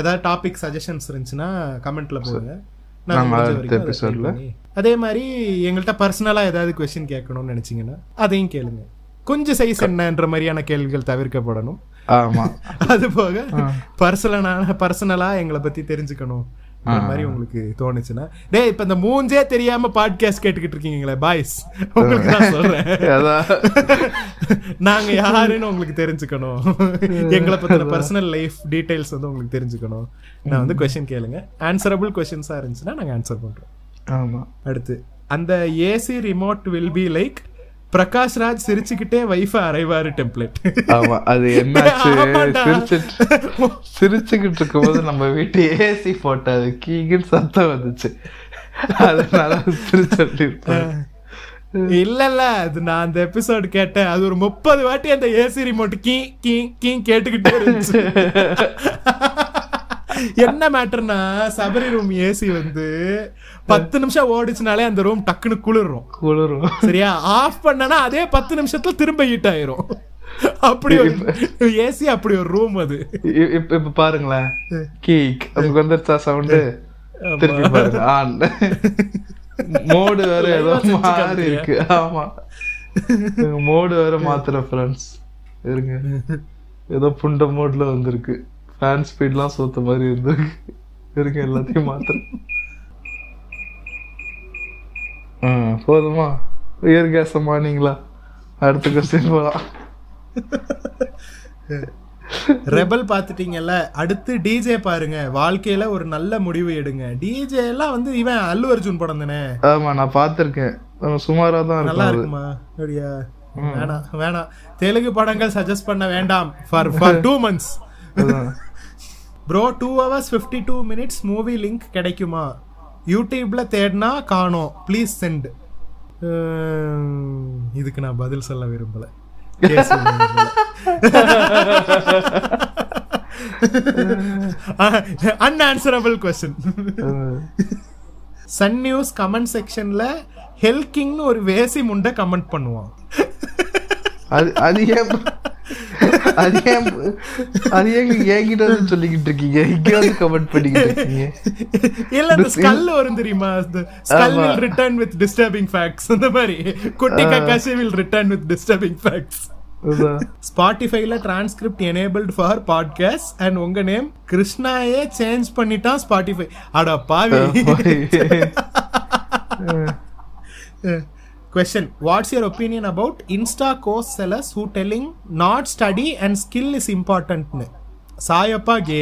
ஏதாவது டாபிக் சஜஷன்ஸ் இருந்துச்சுன்னா கமெண்ட்ல போடுங்க. அதை மாதிரி எங்கள்கிட்ட பர்சனலாக ஏதாவது கொஸ்டின் கேட்கணும்னு நினச்சிங்கன்னா அதையும் கேளுங்க. கொஞ்சம் சைஸ் என்னன்ற மாதிரியான கேள்விகள் தவிர்க்கப்படணும். ஆமா. அது போக பர்சனலான பர்சனலா எங்களை பத்தி தெரிஞ்சுக்கணும். அந்த மாதிரி உங்களுக்கு தோணுச்சுன்னா. டேய் இப்ப இந்த மூஞ்சே தெரியாம பாட்காஸ்ட் கேட்டுக்கிட்டு இருக்கீங்களே பாய்ஸ் உங்களுக்கு நான் சொல்றேன். நாங்க யாருன்னு உங்களுக்கு தெரிஞ்சுக்கணும். எங்களை பத்தின பர்சனல் லைஃப் டீடைல்ஸ் வந்து உங்களுக்கு தெரிஞ்சுக்கணும். நான் வந்து கொஸ்டின் கேளுங்க. ஆன்சரபிள் கொஸ்டின்ஸா இருந்துச்சுன்னா நாங்க ஆன்சர் பண்றோம். ஆமா. அடுத்து அந்த AC remote will be like Prakash Raj சிரிச்சுக்கிட்டே வைஃபை அரைவாரு டெம்ப்ளேட் ஆமா அது. சிரிச்சிட்டு சிரிச்சுக்கிட்டு இருக்கும்போது நம்ம வீட்டு ஏசி போட்ட அது கீகின்னு சத்தம் வந்துச்சு. அதனால சிரிச்சு இல்ல இல்ல அது நான் அந்த எபிசோடு கேட்டேன். அது ஒரு முப்பது வாட்டி அந்த AC remote key key key கேட்டுக்கிட்டே இருந்துச்சு. என்ன மேட்டர்னா சபரி ரூம் ஏசி வந்து பத்து நிமிஷம் ஓடிச்சுனாலே அந்த ரூம் டக்குன்னு குளிரும் குளிரும். சரியா? ஆஃப் பண்ணனா அதே பத்து நிமிஷத்துல திரும்ப ஹீட் ஆயிரும். அப்படி ஒரு ஏசி அப்படி ஒரு ரூம் அது. இப்ப பாருங்களேன். கீக் உங்களுக்கு வந்துருச்சா சவுண்டு திருப்பி பாருங்க. ஆன். மோடு வேற ஏதோ மாறி இருக்கு. ஆமா. மோடு வேற மாத்துற ஃப்ரெண்ட்ஸ் இருங்க. ஏதோ புண்ட மோட்ல வந்திருக்கு. ஃபேன் ஸ்பீட்லாம் சோத்த மாதிரி இருந்திருக்கு இருங்க எல்லாத்தையும் மாத்துறேன். ஆ போதுமா? உயர் கேசமா நீங்களா அடுத்த கொஸ்டின் போலாம். ரெபல் பாத்துட்டீங்கல்ல அடுத்து டிஜே பாருங்க. வாழ்க்கையில ஒரு நல்ல முடிவு எடுங்க. டிஜே எல்லாம் வந்து இவன் அல்லு அர்ஜுன் படம் தானே? ஆமா நான் பார்த்திருக்கேன். சுமாரா தான் நல்லா இருக்கும்? அப்படியா? வேணாம் வேணாம். தெலுங்கு படங்கள் சஜஸ்ட் பண்ண வேண்டாம். For for two months. Bro two hours fifty two minutes movie link கிடைக்குமா? யூடியூப்பில் தேடினா காணோம். ப்ளீஸ் சென்ட் இதுக்கு நான் பதில் சொல்ல விரும்பலை. Unanswerable question Sun News comment செக்ஷனில் ஹெல்கிங்னு ஒரு வேசி முண்டை கமெண்ட் பண்ணுவான். அது அது ஏன் அது ஏன் அது ஏங்க என்கிட்ட வந்து சொல்லிக்கிட்டு இருக்கீங்க? இங்க வந்து கமெண்ட் பண்ணிக்கிட்டு இருக்கீங்க. இல்ல இந்த ஸ்கல் வரும் தெரியுமா? Skull will return with disturbing facts அந்த மாதிரி. குட்டி Kakashi will return with disturbing facts. ஸ்பாட்டிஃபைல transcript enabled for podcast and உங்க நேம் கிருஷ்ணாயே சேஞ்ச் பண்ணிட்டான் ஸ்பாட்டிஃபை அட பாவி. Question. What's your opinion about insta course sellers who telling not study and skill is important சாயப்பா கே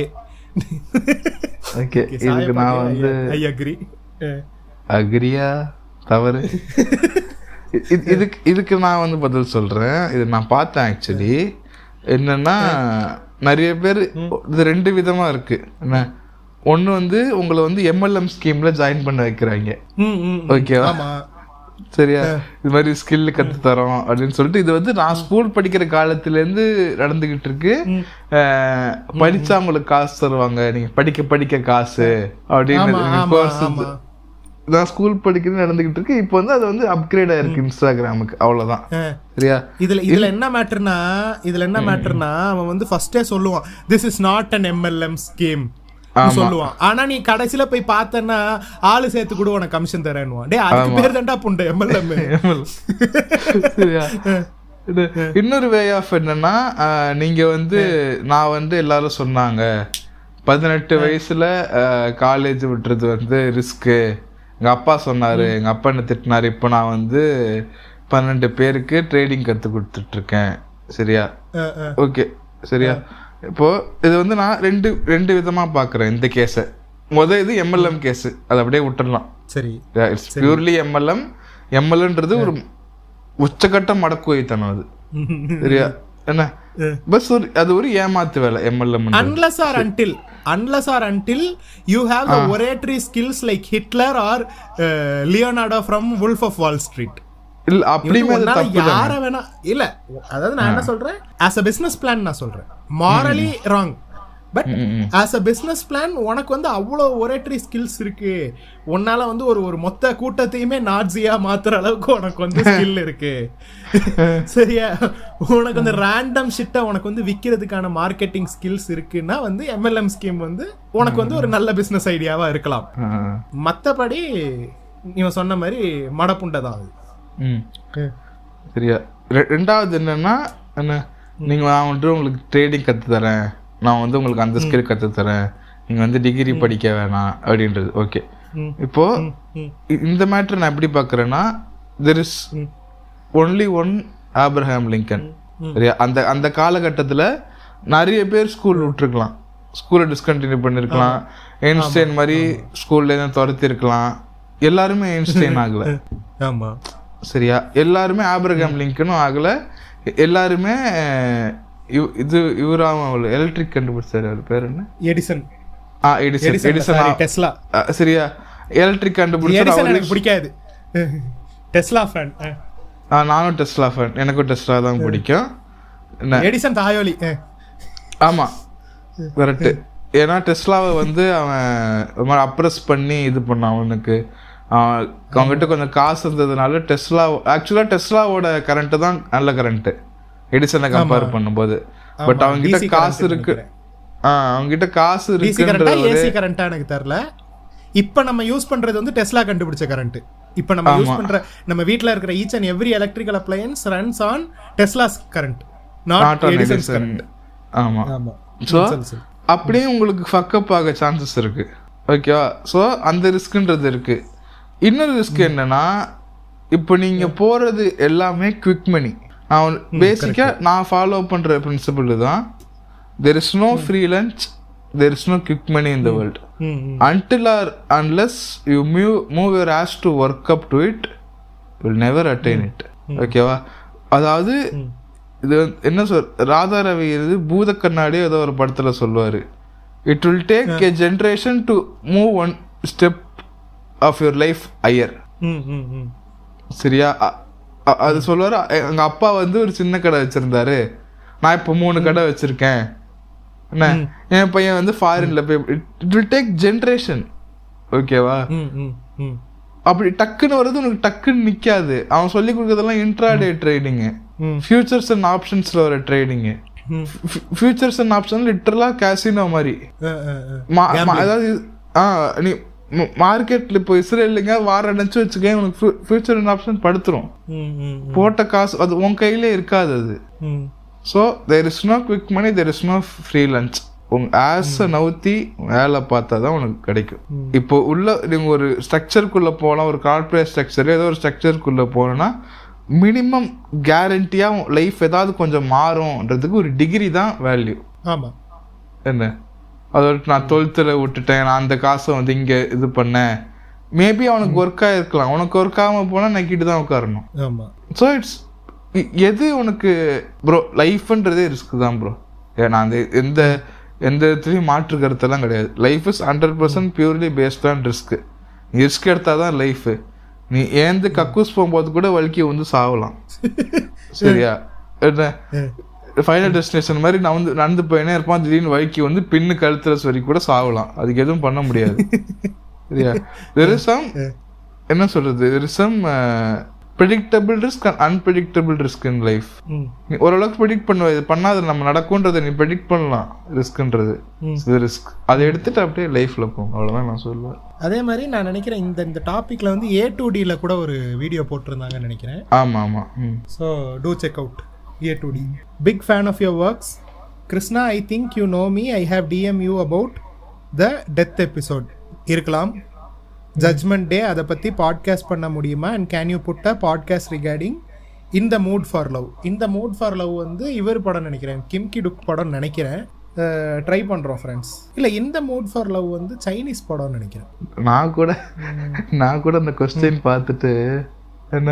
ஓகே இதுக்கு நான் வந்து ஐ அக்ரி அக்ரியா தவறு. இதுக்கு இதுக்கு நான் வந்து பதில் சொல்றேன். இது நான் பார்த்தேன் ஆக்சுவலி என்னன்னா நிறைய பேர் இது ரெண்டு விதமா இருக்கு. என்ன? ஒன்று வந்து உங்களை வந்து எம்எல்எம் ஸ்கீம்ல ஜாயின் பண்ண வைக்கிறாங்க. ஓகேவா ஆமா. சரியா? இது மாதிரி ஸ்கில் கத்து தரோம் அப்படின்னு சொல்லிட்டு இது வந்து நான் ஸ்கூல் படிக்கிற காலத்துல இருந்து நடந்துகிட்டு இருக்கு படிச்சா உங்களுக்கு காசு தருவாங்க. நீங்க படிக்க படிக்க காசு அப்படின்னு நான் ஸ்கூல் படிக்கிறது நடந்துகிட்டு இருக்கு இப்போ வந்து அது வந்து அப்கிரேட் ஆயிருக்கு இன்ஸ்டாகிராமுக்கு. அவ்வளவுதான். சரியா? இதுல இதுல என்ன மேட்டர்னா இதுல என்ன மேட்டர்னா அவன் வந்து ஃபர்ஸ்டே சொல்லுவான் this is not an MLM scheme சொல்லுவான். ஆனா நீ கடைசில போய் பார்த்தனா ஆளு சேர்த்து கூட உனக்கு கமிஷன் தரேன்னுவான். டேய் அதுக்கு பேர் தான்டா புண்டை எம்எல்எம் இது இன்னொரு வே ஆஃப் என்னன்னா நீங்க வந்து நான் வந்து எல்லாரும் சொன்னாங்க. பதினெட்டு வயசுல காலேஜ் விட்டுறது வந்து ரிஸ்க்கு எங்க அப்பா சொன்னாரு எங்க அப்பா என்ன திட்டினாரு இப்போ நான் வந்து பன்னெண்டு பேருக்கு ட்ரேடிங் கத்து கொடுத்துட்டு இருக்கேன் சரியா ஓகே சரியா? இப்போ இது வந்து நான் ரெண்டு ரெண்டு விதமா பாக்குறேன் இந்த கேஸை. முத இது எம்எல்எம் கேஸ். அதை அப்படியே விட்டுடலாம். சரி. இட்ஸ் பியூர்லி எம்எல்எம் எம்எல்ன்றது ஒரு உச்சக்கட்ட மடக்குவைத்தனம் அது. சரியா? என்ன? பஸ் ஒரு அது ஒரு ஏமாத்து வேலை MLM unless or until unless or until you have oratory skills like Hitler or Leonardo from Wolf of Wall Street இல்ல தப்பு யார வேணா இல்ல அதாவது நான் என்ன சொல்றேன்? ஆஸ் அ பிசினஸ் பிளான் நான் சொல்றேன். Morally wrong but. As a business plan உனக்கு வந்து அவ்வளோ ஒரேட்டரி ஸ்கில்ஸ் இருக்கு. உன்னால வந்து ஒரு ஒரு மொத்த கூட்டத்தையுமே நாட்ஸியா மாத்துற அளவுக்கு உனக்கு வந்து ஸ்கில் இருக்கு. சரியா? உனக்கு வந்து ரேண்டம் ஷிட்டை உனக்கு வந்து விற்கிறதுக்கான மார்க்கெட்டிங் ஸ்கில்ஸ் இருக்குன்னா வந்து எம்எல்எம் ஸ்கீம் வந்து உனக்கு வந்து ஒரு நல்ல பிஸ்னஸ் ஐடியாவா இருக்கலாம். ஆ, மற்றபடி இவன் சொன்ன மாதிரி மடப்புண்டை தான் அது. சரியா? ரெ- ரெண்டாவது என்னன்னா என்ன நீங்க நான் வந்துட்டு உங்களுக்கு ட்ரேடிங் கத்து தரேன் நான் வந்து உங்களுக்கு அந்த ஸ்கில் கத்து தரேன் நீங்க வந்து டிகிரி படிக்க வேணாம் அப்படின்றது. ஓகே. இப்போ இந்த மேட்ரு நான் எப்படி பார்க்கறேன்னா there is only one Abraham Lincoln சரியா? அந்த அந்த காலகட்டத்துல நிறைய பேர் ஸ்கூல் விட்டுருக்கலாம். ஸ்கூலை டிஸ்கண்டினியூ பண்ணிருக்கலாம். ஐன்ஸ்டைன் மாதிரி ஸ்கூல்ல இருந்து துரத்தி இருக்கலாம் எல்லாருமே ஐன்ஸ்டைன் ஆகல. ஆமா. சரியா? எல்லாருமே ஆப்ரஹாம் லிங்கனும் ஆகல. எல்லாருமே இது இவராம எலக்ட்ரிக் கண்டுபிடிச்சாரு அவர். பேர் என்ன? எடிசன் ஆ எடிசன் எடிசன் டெஸ்லா சரியா? எலக்ட்ரிக் கண்டுபிடிச்சாரு. எனக்கு பிடிக்காது. டெஸ்லா ஃபேன் ஆ, நானும் டெஸ்லா ஃபேன் எனக்கும் டெஸ்லா தான் பிடிக்கும். எடிசன் தாயோலி அஹ். ஆமா. கரெக்ட் ஏன்னா டெஸ்லாவை வந்து அவன் அப்ரஸ் பண்ணி இது பண்ணான் அவனுக்கு. அவன் அவங்ககிட்ட கொஞ்சம் காசு இருந்ததுனால டெஸ்லா ஆக்சுவலா டெஸ்லாவோட கரண்ட் தான் நல்ல கரண்ட் எடிசனை கம்பேர் பண்ணும்போது. பட் அவங்க கிட்ட DC காசு இருக்கு. ஆ அவங்க கிட்ட காசு இருக்குன்ற ஏசி கரண்டா எனக்கு தெரியல. இப்ப நம்ம யூஸ் பண்றது வந்து டெஸ்லா கண்டுபிடிச்ச கரண்ட் இப்ப நம்ம யூஸ் பண்ற நம்ம வீட்ல இருக்கிற each and every electrical appliance runs on Tesla's current not Edison's Edison current ஆமா. ஆமா. ஸோ. அப்படியே உங்களுக்கு ஃபக்கப் ஆக சான்சஸ் இருக்கு. ஓகேவா ஸோ அந்த ரிஸ்க்ன்றது இருக்கு. இன்னொரு ரிஸ்க் என்னன்னா இப்போ நீங்க போறது எல்லாமே குவிக் மணி நான் பேசிக்கா நான் ஃபாலோ பண்ற பிரின்சிபல் தான் there is no free lunch there is no quick money in the world ம், ம். until or unless you move move your ass to work up to it will never attain it. ஓகேவா அதாவது இது என்ன சொல் ராதா ரவி இது பூத கண்ணாடி ஏதோ ஒரு படத்துல சொல்லுவாரு. It will take a generation to move one step of your life higher. சரியா? அது சொல்லுவாரு எ- எங்க அப்பா வந்து ஒரு சின்ன கடை வச்சிருந்தாரு. நான் இப்போ மூணு கடை வச்சிருக்கேன். என்ன? என் பையன் வந்து ஃபாரின்ல போய் இட் வில் டேக் ஜென்ரேஷன் ஓகேவா. அப்படி டக்குன்னு வர்றது உனக்கு டக்குன்னு நிக்காது. அவன் சொல்லி கொடுக்கறதெல்லாம் இன்ட்ராடே ட்ரேடிங் ம். ஃபியூச்சர்ஸ் அண்ட் ஆப்ஷன்ஸ்ல வர ட்ரேடிங் ம். Futures and option literally casino மாதிரி. அதாவது ஆ நீ மார்க்கெட்ல இப்போ இஸ்ரேலுங்க வார அடைச்சு வச்சுக்க உனக்கு ஃபியூச்சர் அண்ட் ஆப்ஷன் படுத்துரும். போட்ட காசு அது உன் கையிலே இருக்காது அது. So there is no quick money there is no free lunch உங்க ஆஸை நவுத்தி வேலை பார்த்தா தான் உனக்கு கிடைக்கும். இப்போ உள்ள நீங்க ஒரு ஸ்ட்ரக்சருக்குள்ள போகலாம் ஒரு கார்பரேட் ஸ்ட்ரக்சர் ஏதோ ஒரு ஸ்ட்ரக்சருக்குள்ள போனோம்னா மினிமம் கேரண்டியா லைஃப் ஏதாவது கொஞ்சம் மாறும்ன்றதுக்கு ஒரு டிகிரி தான் வேல்யூ ஆமா. என்ன? அதோட நான் டுவெல்த்தில் விட்டுட்டேன். நான் அந்த காசை வந்து இங்கே இது பண்ணேன். மேபி அவனுக்கு ஒர்க் ஆகிருக்கலாம் உனக்கு ஒர்க் ஆகாமல் போனால் நக்கிட்டு தான் உட்காரணும். ஆமா. ஸோ இட்ஸ் எது உனக்கு ப்ரோ லைஃப்ன்றதே ரிஸ்க் தான் ப்ரோ ஏன்னா அந்த எந்த எந்த இடத்துலையும் மாற்று கருத்தெல்லாம் கிடையாது. Life is hundred percent purely based on risk risk எடுத்தால் தான் லைஃபு நீ ஏந்து கக்கூஸ் போகும்போது கூட வலிக்கி வந்து சாவலாம். சரியா? என்ன? ஃபைனல் டெஸ்டினேஷன் மாதிரி நான் வந்து நடந்து போயினே இருப்பான். திடீர்னு வலிக்கி வந்து பின்னு கழுத்துல சொல்லி கூட சாவலாம் அதுக்கு எதுவும் பண்ண முடியாது. சரியா? தெர் இஸ் சம் என்ன சொல்றது? There is some predictable risk and unpredictable risk in life ஓரளவுக்கு ப்ரெடிக்ட் பண்ணுவ. இது பண்ணாத நம்ம நடக்கும்ன்றதை நீ ப்ரெடிக்ட் பண்ணலாம். ரிஸ்க்ன்றது இது ரிஸ்க் அதை எடுத்துட்டு அப்படியே லைஃப்ல போகும். அவ்வளவுதான் நான் சொல்லுவேன். அதே மாதிரி நான் நினைக்கிறேன் இந்த இந்த டாபிக்ல வந்து ஏ டு டில கூட ஒரு வீடியோ போட்டிருந்தாங்கன்னு நினைக்கிறேன். ஆமா ஆமா. ம். So to check out A to D big fan of your works Krishna I think you know me I have DM you about the death episode இருக்கலாம் ஜட்மெண்ட் டே அதை பற்றி பாட்காஸ்ட் பண்ண முடியுமா? And can you put a podcast regarding இந்த mood for love இந்த mood for love வந்து இவர் படம் நினைக்கிறேன். கிம் கி டுக் படம் நினைக்கிறேன். ட்ரை பண்ணுறோம் ஃப்ரெண்ட்ஸ் இல்லை இந்த மூட் ஃபார் லவ் வந்து சைனீஸ் படம்னு நினைக்கிறேன். நான் கூட நான் கூட அந்த கொஸ்டின் பார்த்துட்டு என்ன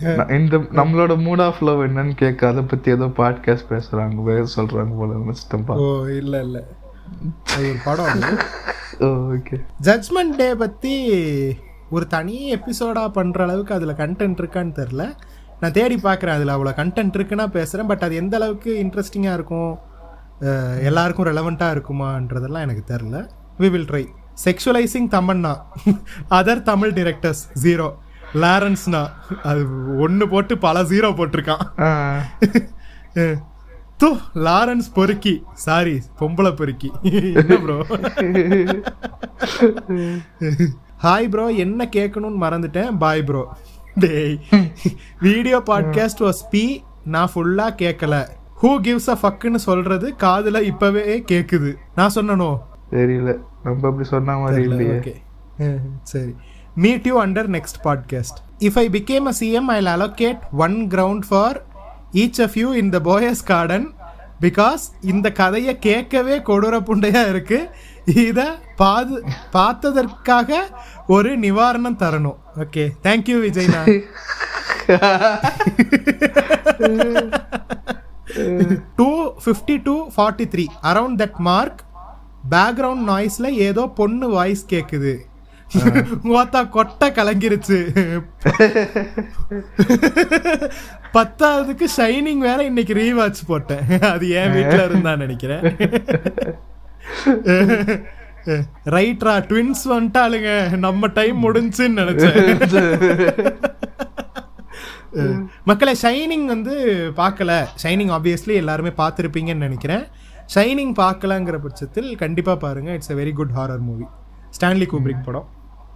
இந்த நம்மளோட மூட் ஆஃப் லவ் என்னன்னு கேட்க அதை பத்தி ஏதோ பாட்காஸ்ட் பேசுறாங்க வேற சொல்றாங்க போல நினைச்சிட்டேன் ஓ இல்லை இல்லை. அது ஒரு படம் ஓகே ஜட்மெண்ட் டே பற்றி ஒரு தனி எபிசோடாக பண்ணுற அளவுக்கு அதில் கண்டென்ட் இருக்கான்னு தெரில நான் தேடி பார்க்குறேன் அதில் அவ்வளோ கண்டென்ட் இருக்குன்னா பேசுகிறேன் பட் அது எந்த அளவுக்கு இன்ட்ரெஸ்டிங்காக இருக்கும் எல்லாருக்கும் ரெலவெண்ட்டாக இருக்குமான்றதெல்லாம் எனக்கு தெரில we will try sexualising Tamannaah other Tamil directors zero லாரன்ஸ்னா அது ஒன்று போட்டு பல ஜீரோ போட்டிருக்கான். தூ லாரன்ஸ் பொறுக்கி. சாரி பொம்பளை பொறுக்கி. ப்ரோ ஹாய் ப்ரோ என்ன கேட்கணும்னு மறந்துட்டேன். பாய் ப்ரோ டேய் வீடியோ பாட்காஸ்ட் வாஸ் பி நான் ஃபுல்லா கேட்கல. ஹூ கிவ்ஸ் அ ஃபக்குன்னு சொல்றது காதுல இப்பவே கேக்குது. நான் சொன்னனோ? தெரியல. நம்ம அப்படி சொன்ன மாதிரி இல்லையே. சரி. Meet you under next podcast if I become a CM I allocate one ground for each of you in the Poes Garden because இந்த கதையை கேட்கவே கொடூர புண்டையாக இருக்கு. இதை பாது பார்த்ததற்காக ஒரு நிவாரணம் தரணும். Okay thank you விஜய்னா two fifty two forty three around that mark background நாய்ஸில் ஏதோ பொண்ணு வாய்ஸ் கேட்குது மாத்தா கொட்டை கலங்கிருச்சு. பத்தாவதுக்கு ஷைனிங் வேற இன்னைக்கு ரீவாட்ச் போட்டேன். அது என் வீட்டில் இருந்தா நினைக்கிறேன். ரைட்ரா ட்வின்ஸ் வந்துட்டாளுங்க. நம்ம டைம் முடிஞ்சுன்னு நினைச்சேன். மக்களே ஷைனிங் வந்து பார்க்கல. ஷைனிங் ஆப்வியஸ்லி எல்லாருமே பார்த்துருப்பீங்கன்னு நினைக்கிறேன். ஷைனிங் பார்க்கலங்கிற பட்சத்தில் கண்டிப்பாக பாருங்க it's a very good horror movie Stanley Kubrick படம்.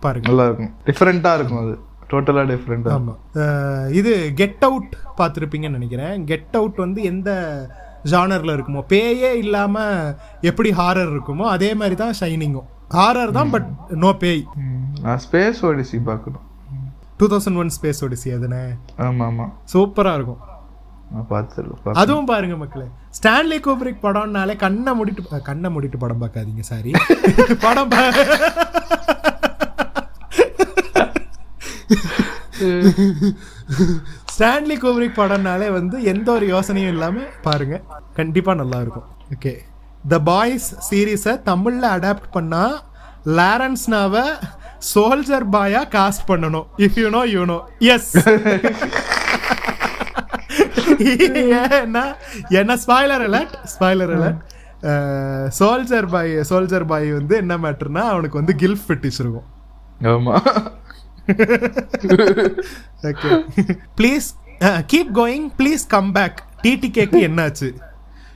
பாருங்க. நல்லா இருக்கும் டிஃப்ரெண்டா இருக்கும் அது. டோட்டலா டிஃப்ரெண்டா ஆமா. அஹ் இது கெட் அவுட் பார்த்துருப்பீங்கன்னு நினைக்கிறேன். கெட் அவுட் வந்து எந்த ஜானர்ல இருக்குமோ பேயே இல்லாம எப்படி ஹாரர் இருக்குமோ அதே மாதிரி தான் ஷைனிங்கும் ஹாரர் தான் பட் நோ பேய். நான் ஸ்பேஸ் ஓடிசி பார்க்கணும். Two thousand one space odyssey அதுனே. ஆமா ஆமா சூப்பரா இருக்கும் அதுவும் பாருங்க மக்களே. ஸ்டான்லி கூப்ரிக் படம்னாலே கண்ணை மூடிட்டு கண்ணை மூடிட்டு படம் பார்க்காதீங்க சாரி படம் ஸ்டான்லி கூப்ரிக் படம்னாலே வந்து எந்த ஒரு யோசனையும் இல்லாம பாருங்க. கண்டிப்பா நல்லா இருக்கும். ஓகே த பாய்ஸ் சீரீஸை தமிழ்ல அடாப்ட் பண்ணா லாரன்ஸ்னாவை சோல்ஜர் பாயா காஸ்ட் பண்ணணும். If you know you know yes ஏன்னா என்ன spoiler alert spoiler alert soldier boy soldier boy வந்து என்ன மேட்டர்னா அவனுக்கு வந்து கில்ஃப் ஃபெட்டிஷ் இருக்கும். ஆமா. Okay please keep going please come back டிடிகேக்கு என்னாச்சு?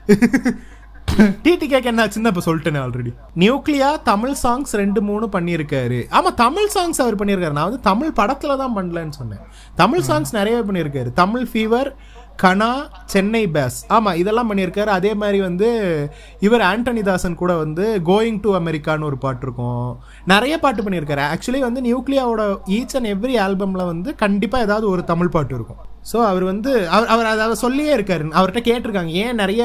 டிடிகேக்கு என்னாச்சுன்னு இப்போ சொல்லிட்டேன் ஆல்ரெடி நியூக்ளியா தமிழ் சாங்ஸ் ரெண்டு மூணு பண்ணியிருக்காரு. ஆமா தமிழ் சாங்ஸ் அவர் பண்ணியிருக்காரு. நான் வந்து தமிழ் படத்துல தான் பண்ணலன்னு சொன்னேன். தமிழ் சாங்ஸ் நிறையவே பண்ணியிருக்காரு. தமிழ் ஃபீவர் கனா சென்னை பேஸ். ஆமாம் இதெல்லாம் பண்ணியிருக்காரு. அதே மாதிரி வந்து இவர் ஆண்டனி தாசன் கூட வந்து கோயிங் டு அமெரிக்கான்னு ஒரு பாட்டு இருக்கும். நிறைய பாட்டு பண்ணியிருக்காரு. ஆக்சுவலி வந்து நியூக்ளியாவோட ஈச் அண்ட் எவ்ரி ஆல்பமில் வந்து கண்டிப்பாக ஏதாவது ஒரு தமிழ் பாட்டு இருக்கும். ஸோ அவர் வந்து அவர் அவர் அதை அவர் சொல்லியே இருக்காரு. அவர்கிட்ட கேட்டிருக்காங்க ஏன் நிறைய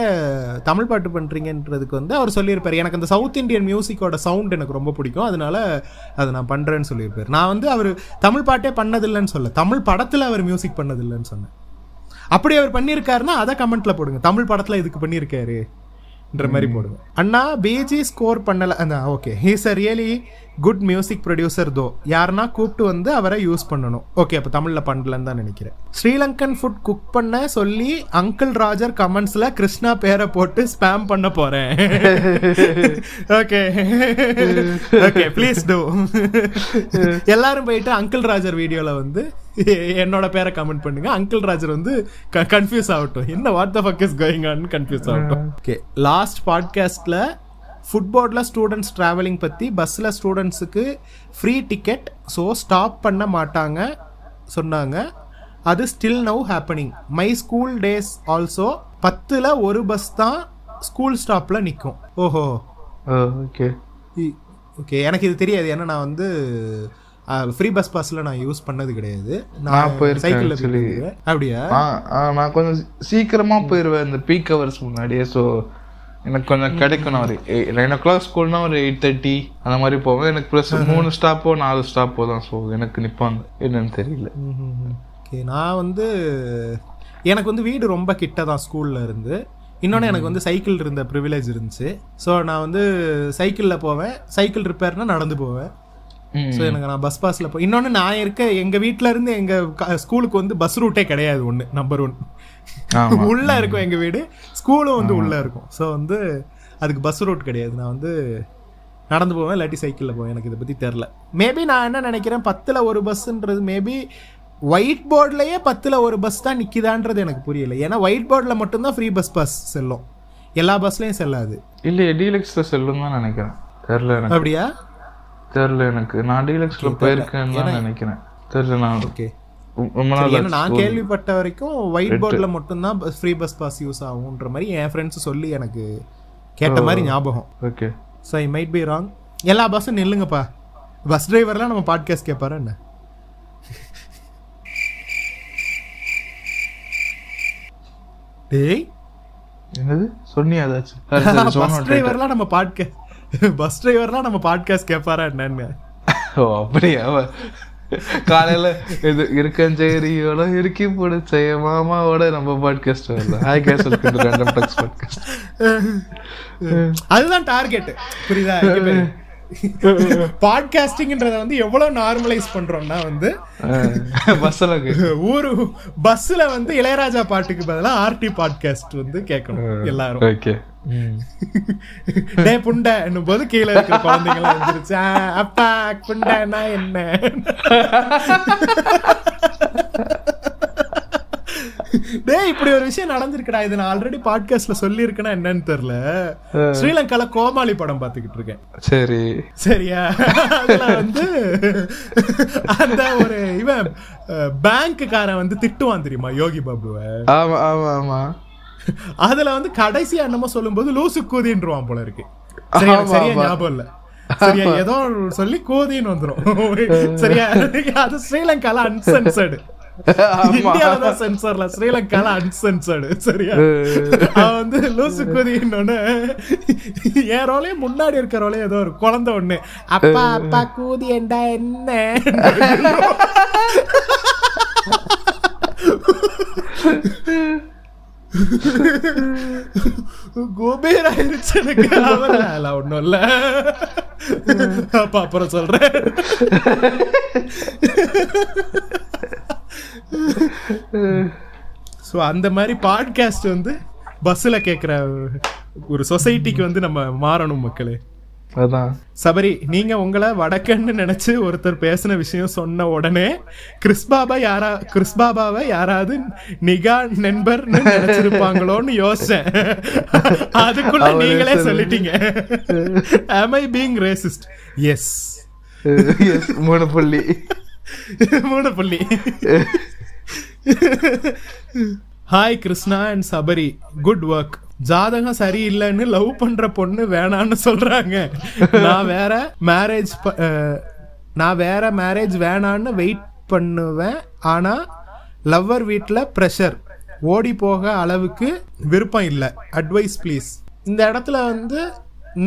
தமிழ் பாட்டு பண்ணுறீங்கன்றதுக்கு வந்து அவர் சொல்லியிருப்பாரு. எனக்கு அந்த சவுத் இந்தியன் மியூசிக்கோட சவுண்ட் எனக்கு ரொம்ப பிடிக்கும். அதனால அதை நான் பண்ணுறேன்னு சொல்லியிருப்பாரு. நான் வந்து அவர் தமிழ் பாட்டே பண்ணதில்லைன்னு சொல்ல தமிழ் படத்தில் அவர் மியூசிக் பண்ணதில்லைன்னு சொன்னேன். அப்படி அவர் பண்ணியிருக்காருன்னா அதை கமெண்ட்ல போடுங்க. தமிழ் படத்துல இதுக்கு பண்ணியிருக்காரு. மாதிரி போடுங்க. அண்ணா பிஜி ஸ்கோர் பண்ணல. அந்த okay he's a really good music producer though யாருன்னா கூப்பிட்டு வந்து அவரை யூஸ் பண்ணணும். ஓகே அப்போ தமிழில் பண்ணலன்னு தான் நினைக்கிறேன். ஸ்ரீலங்கன் ஃபுட் குக் பண்ண சொல்லி அங்கிள் ராஜர் கமெண்ட்ஸ்ல கிருஷ்ணா பேரை போட்டு ஸ்பேம் பண்ண போறேன். ஓகே ஓகே ப்ளீஸ் டூ எல்லாரும் போயிட்டு அங்கிள் ராஜர் வீடியோல வந்து என்னோட பேரை கமெண்ட் பண்ணுங்க. அங்கிள் ராஜர் வந்து கன்ஃபியூஸ் ஆகட்டும். என்ன what the fuck is going on confuse ஆகட்டும். ஓகே லாஸ்ட் ஃபுட்போர்டில் ஸ்டூடெண்ட்ஸ் ட்ராவலிங் பற்றி பஸ்ஸில் ஸ்டூடெண்ட்ஸுக்கு ஃப்ரீ டிக்கெட் ஸோ ஸ்டாப் பண்ண மாட்டாங்க சொன்னாங்க. அது still now happening my school days also பத்தில் ஒரு பஸ் தான் ஸ்கூல் ஸ்டாப்பில் நிற்கும் ஓஹோ. ஓகே. ஓகே. எனக்கு இது தெரியாது. ஏன்னா நான் வந்து ஃப்ரீ பஸ் பாஸ்ல நான் யூஸ் பண்ணது கிடையாது. நான் சைக்கிள்ல. அப்படியா? நான் கொஞ்சம் சீக்கிரமா போயிருவேன் இந்த பீக் ஹவர்ஸ் முன்னாடியே. ஸோ எனக்கு கொஞ்சம் கிடைக்கும் நான் ஒரு நைன் ஓ கிளாக் ஸ்கூல்னா ஒரு எயிட் தேர்ட்டி அந்த மாதிரி போவேன். எனக்கு ப்ளஸ் மூணு ஸ்டாப்போ நாலு ஸ்டாப்போ தான் ஸோ எனக்கு நிற்பாங்க என்னன்னு தெரியல. ஓகே நான் வந்து எனக்கு வந்து வீடு ரொம்ப கிட்ட தான் ஸ்கூல்ல இருந்து. இன்னொன்று எனக்கு வந்து சைக்கிள் இருந்த ப்ரிவிலேஜ் இருந்துச்சு. ஸோ நான் வந்து சைக்கிளில் போவேன். சைக்கிள் ரிப்பேர்னா நடந்து போவேன். ஸோ எனக்கு நான் பஸ் பாஸ்ல போ இன்னொன்று நான் இருக்க எங்க வீட்ல இருந்து எங்க க- ஸ்கூலுக்கு வந்து பஸ் ரூட்டே கிடையாது ஒன்று நம்பர் ஒன். உள்ள இருக்கும் எங்க வீடு. ஸ்கூலும் வந்து உள்ள இருக்கும். ஸோ வந்து அதுக்கு பஸ் ரூட் கிடையாது. நான் வந்து நடந்து போவேன் இல்லாட்டி சைக்கிளில் போவேன். எனக்கு இதை பற்றி தெரில மேபி நான் என்ன நினைக்கிறேன் பத்தில் ஒரு பஸ்ன்றது மேபி ஒயிட் போர்ட்லயே பத்தில் ஒரு பஸ் தான் நிற்கிதான்றது எனக்கு புரியல. ஏன்னா ஒயிட் போர்டில் மட்டும்தான் ஃப்ரீ பஸ் பாஸ் செல்லும். எல்லா பஸ்லையும் செல்லாது. இல்ல டீலக்ஸ்ல செல்லும் தான் நினைக்கிறேன். தெரியல எனக்கு. அப்படியா? தெரியல எனக்கு. நான் டீலக்ஸ்ல போயிருக்கேன்னு தான் நினைக்கிறேன். தெரியல நான். ஓகே. நான் கேள்விப்பட்ட வரைக்கும் ஒயிட் போர்டில் மட்டும்தான் ஃப்ரீ பஸ் பாஸ் யூஸ் ஆகுன்ற மாதிரி என் ஃப்ரெண்ட்ஸ் சொல்லி எனக்கு கேட்ட மாதிரி ஞாபகம். Okay so I might be wrong எல்லா பஸ்ஸும் நில்லுங்கப்பா. பஸ் டிரைவர்லாம் நம்ம பாட்காஸ்ட் கேட்பாரா என்ன? டேய். என்னது? சொன்னியா ஏதாச்சும் பஸ் டிரைவர்லாம் நம்ம பாட்காஸ்ட் பஸ் டிரைவர்லாம் நம்ம பாட்காஸ்ட் கேட்பாரா என்னன்னு. ஓ அப்படியா? காலையில இது இருக்கஞ்சேரியோட இறுக்கி பிடிச்ச என் மாமாவோட நம்ம பாட்காஸ்ட் வரல hi guys welcome random talks podcast அதுதான் டார்கெட் புரியுதா? பாட்காஸ்டிங்ன்றத வந்து எவ்வளவு நார்மலைஸ் பண்றோம்னா வந்து பஸ்ல ஊரு பஸ்ல வந்து இளையராஜா பாட்டுக்கு பதிலா ஆர்டி பாட்காஸ்ட் வந்து கேட்கணும் எல்லாரும். ஓகே டே புண்டை. என்னும் போது கீழே இருக்கிற குழந்தைங்க எல்லாம் வந்துருச்சு "ஆ, அப்பா புண்டைனா என்ன? டேய் இப்படி ஒரு விஷயம் நடந்திருக்குடா. இது நான் ஆல்ரெடி பாட்காஸ்ட்ல சொல்லியிருக்கேனா என்னன்னு தெரியல. ஸ்ரீலங்கால கோமாளி படம் பாத்துக்கிட்டு இருக்கேன். சரி. சரியா? வந்து அந்த ஒரு இவன் பேங்க்குக்காரன் வந்து திட்டுவான் தெரியுமா யோகி பாபுவை? ஆமா ஆமா ஆமா. அதுல வந்து கடைசியா என்னமோ சொல்லும்போது லூசு கூதின்றுவான் போல இருக்கு. சரியா ஞாபகம் இல்ல. சரியா ஏதோ சொல்லி கூதின்னு வந்துரும். சரியா அது ஸ்ரீலங்கால அன்சென்சர்டு இந்தியாவில சென்சர்ல ஸ்ரீலங்கால அன்சென்சர்டு சரியா? அவன் வந்து லூசு கூதின்னு என் ரோலே முன்னாடி இருக்க ரோலே ஏதோ ஒரு குழந்தை ஒண்ணு. அப்பா அப்பா கூதி என்றா என்ன? குபேர் ஆயிருச்சு எனக்கு அவன் ஒன்றும் இல்ல. அப்ப அப்புறம் சொல்றேன். ஸோ அந்த மாதிரி பாட்காஸ்ட் வந்து பஸ்ஸில் கேட்குற ஒரு சொசைட்டிக்கு வந்து நம்ம மாறணும் மக்களே. அதான். சபரி நீங்க உங்களை வடக்கன்னு நினைச்சு ஒருத்தர் பேசின விஷயம் சொன்ன உடனே கிறிஸ்பாபா யாரா கிறிஸ்பாபாவை யாராவது நிகா நண்பர்னு நினைச்சிருப்பாங்களோன்னு யோசிச்சேன். அதுக்குள்ள நீங்களே சொல்லு. சொல்லிட்டீங்க. Am i being racist? Yes Yes, மூணு புள்ளி. மூணு புள்ளி. Hi Krishna and Sabari good work ஜாதகம் சரியில்லைன்னு லவ் பண்ற பொண்ணு வேணான்னு சொல்றாங்க. நான் வேற மேரேஜ் நான் வேற மேரேஜ் வேணான்னு வெயிட் பண்ணுவேன். ஆனா லவ்வர் வீட்டில் ப்ரெஷர் ஓடி போக அளவுக்கு விருப்பம் இல்லை. அட்வைஸ் ப்ளீஸ் இந்த இடத்துல வந்து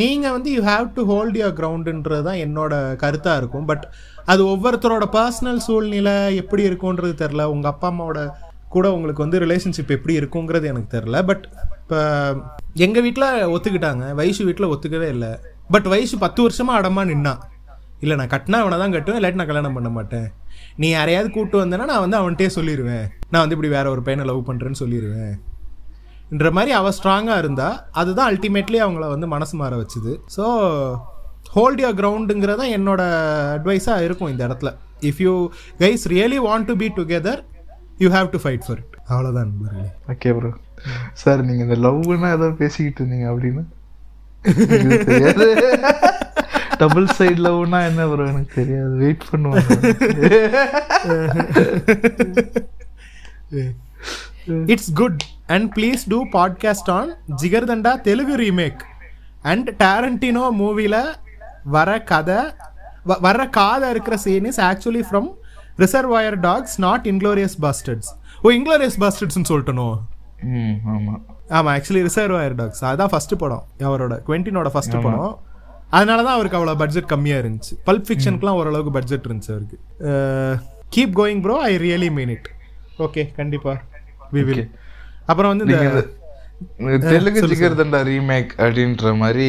நீங்க வந்து you have to hold your கிரவுண்டுன்றது தான் என்னோட கருத்தா இருக்கும். பட் அது ஒவ்வொருத்தரோட பர்சனல் சூழ்நிலை எப்படி இருக்கும்ன்றது தெரில உங்க அப்பா அம்மாவோட கூட உங்களுக்கு வந்து ரிலேஷன்ஷிப் எப்படி இருக்குங்கிறது எனக்கு தெரில பட் இப்போ எங்கள் வீட்டில் ஒத்துக்கிட்டாங்க. வயசு வீட்டில் ஒத்துக்கவே இல்லை. பட் வயசு பத்து வருஷமாக அடமா நின்னான் இல்லை நான் கட்டினா அவனை தான் கட்டுவேன் இல்லாட்டி நான் கல்யாணம் பண்ண மாட்டேன். நீ யாரையாவது கூட்டு வந்தேன்னா நான் வந்து அவன்கிட்டயே சொல்லிடுவேன் நான் வந்து இப்படி வேற ஒரு பையனை லவ் பண்ணுறேன்னு சொல்லிடுவேன் ன்ற மாதிரி அவள் ஸ்ட்ராங்காக இருந்தா அதுதான் அல்டிமேட்லி அவங்கள வந்து மனசு மாற வச்சுது. ஸோ ஹோல்ட் யுவர் கிரவுண்டுங்கிறதா என்னோட அட்வைஸாக இருக்கும் இந்த இடத்துல. If you guys really want to be together you have to fight for it அவ்வளோதான் ஓகே ப்ரோ சார் நீங்க இந்த லவ்னா ஏதோ பேசிக்கிட்டு இருந்தீங்க அப்படின்னு. தெரியாது. டபுள் சைடு லவ்னா என்ன ப்ரோ எனக்கு தெரியாது. வெயிட் பண்ணுவாங்க it's good and please do podcast on Jigarthanda Telugu remake and Tarantino மூவியில் வர கதை வர்ற காதை இருக்கிற scene is actually from Reservoir Dogs not Inglourious Basterds oh Inglourious பாஸ்டர்ட்ஸ்னு சொல்லிட்டணும் ஆமாம் ஆக்சுவலி ரிசர்வாயர் டாக்ஸ் அதான் ஃபர்ஸ்ட் படம். அவரோட குவெண்டினோட ஃபர்ஸ்ட் படம். அதனால தான் அவருக்கு அவ்வளோ பட்ஜெட் கம்மியாக இருந்துச்சு. பல்ப் ஃபிக்ஷனுக்குலாம் ஓரளவுக்கு பட்ஜெட் இருந்துச்சு அவருக்கு. Keep going bro I really mean it okay கண்டிப்பா. வி வில் அப்புறம் வந்து இந்த தெலுங்கு ஜிகர்தண்டா ரீமேக் அப்படின்ற மாதிரி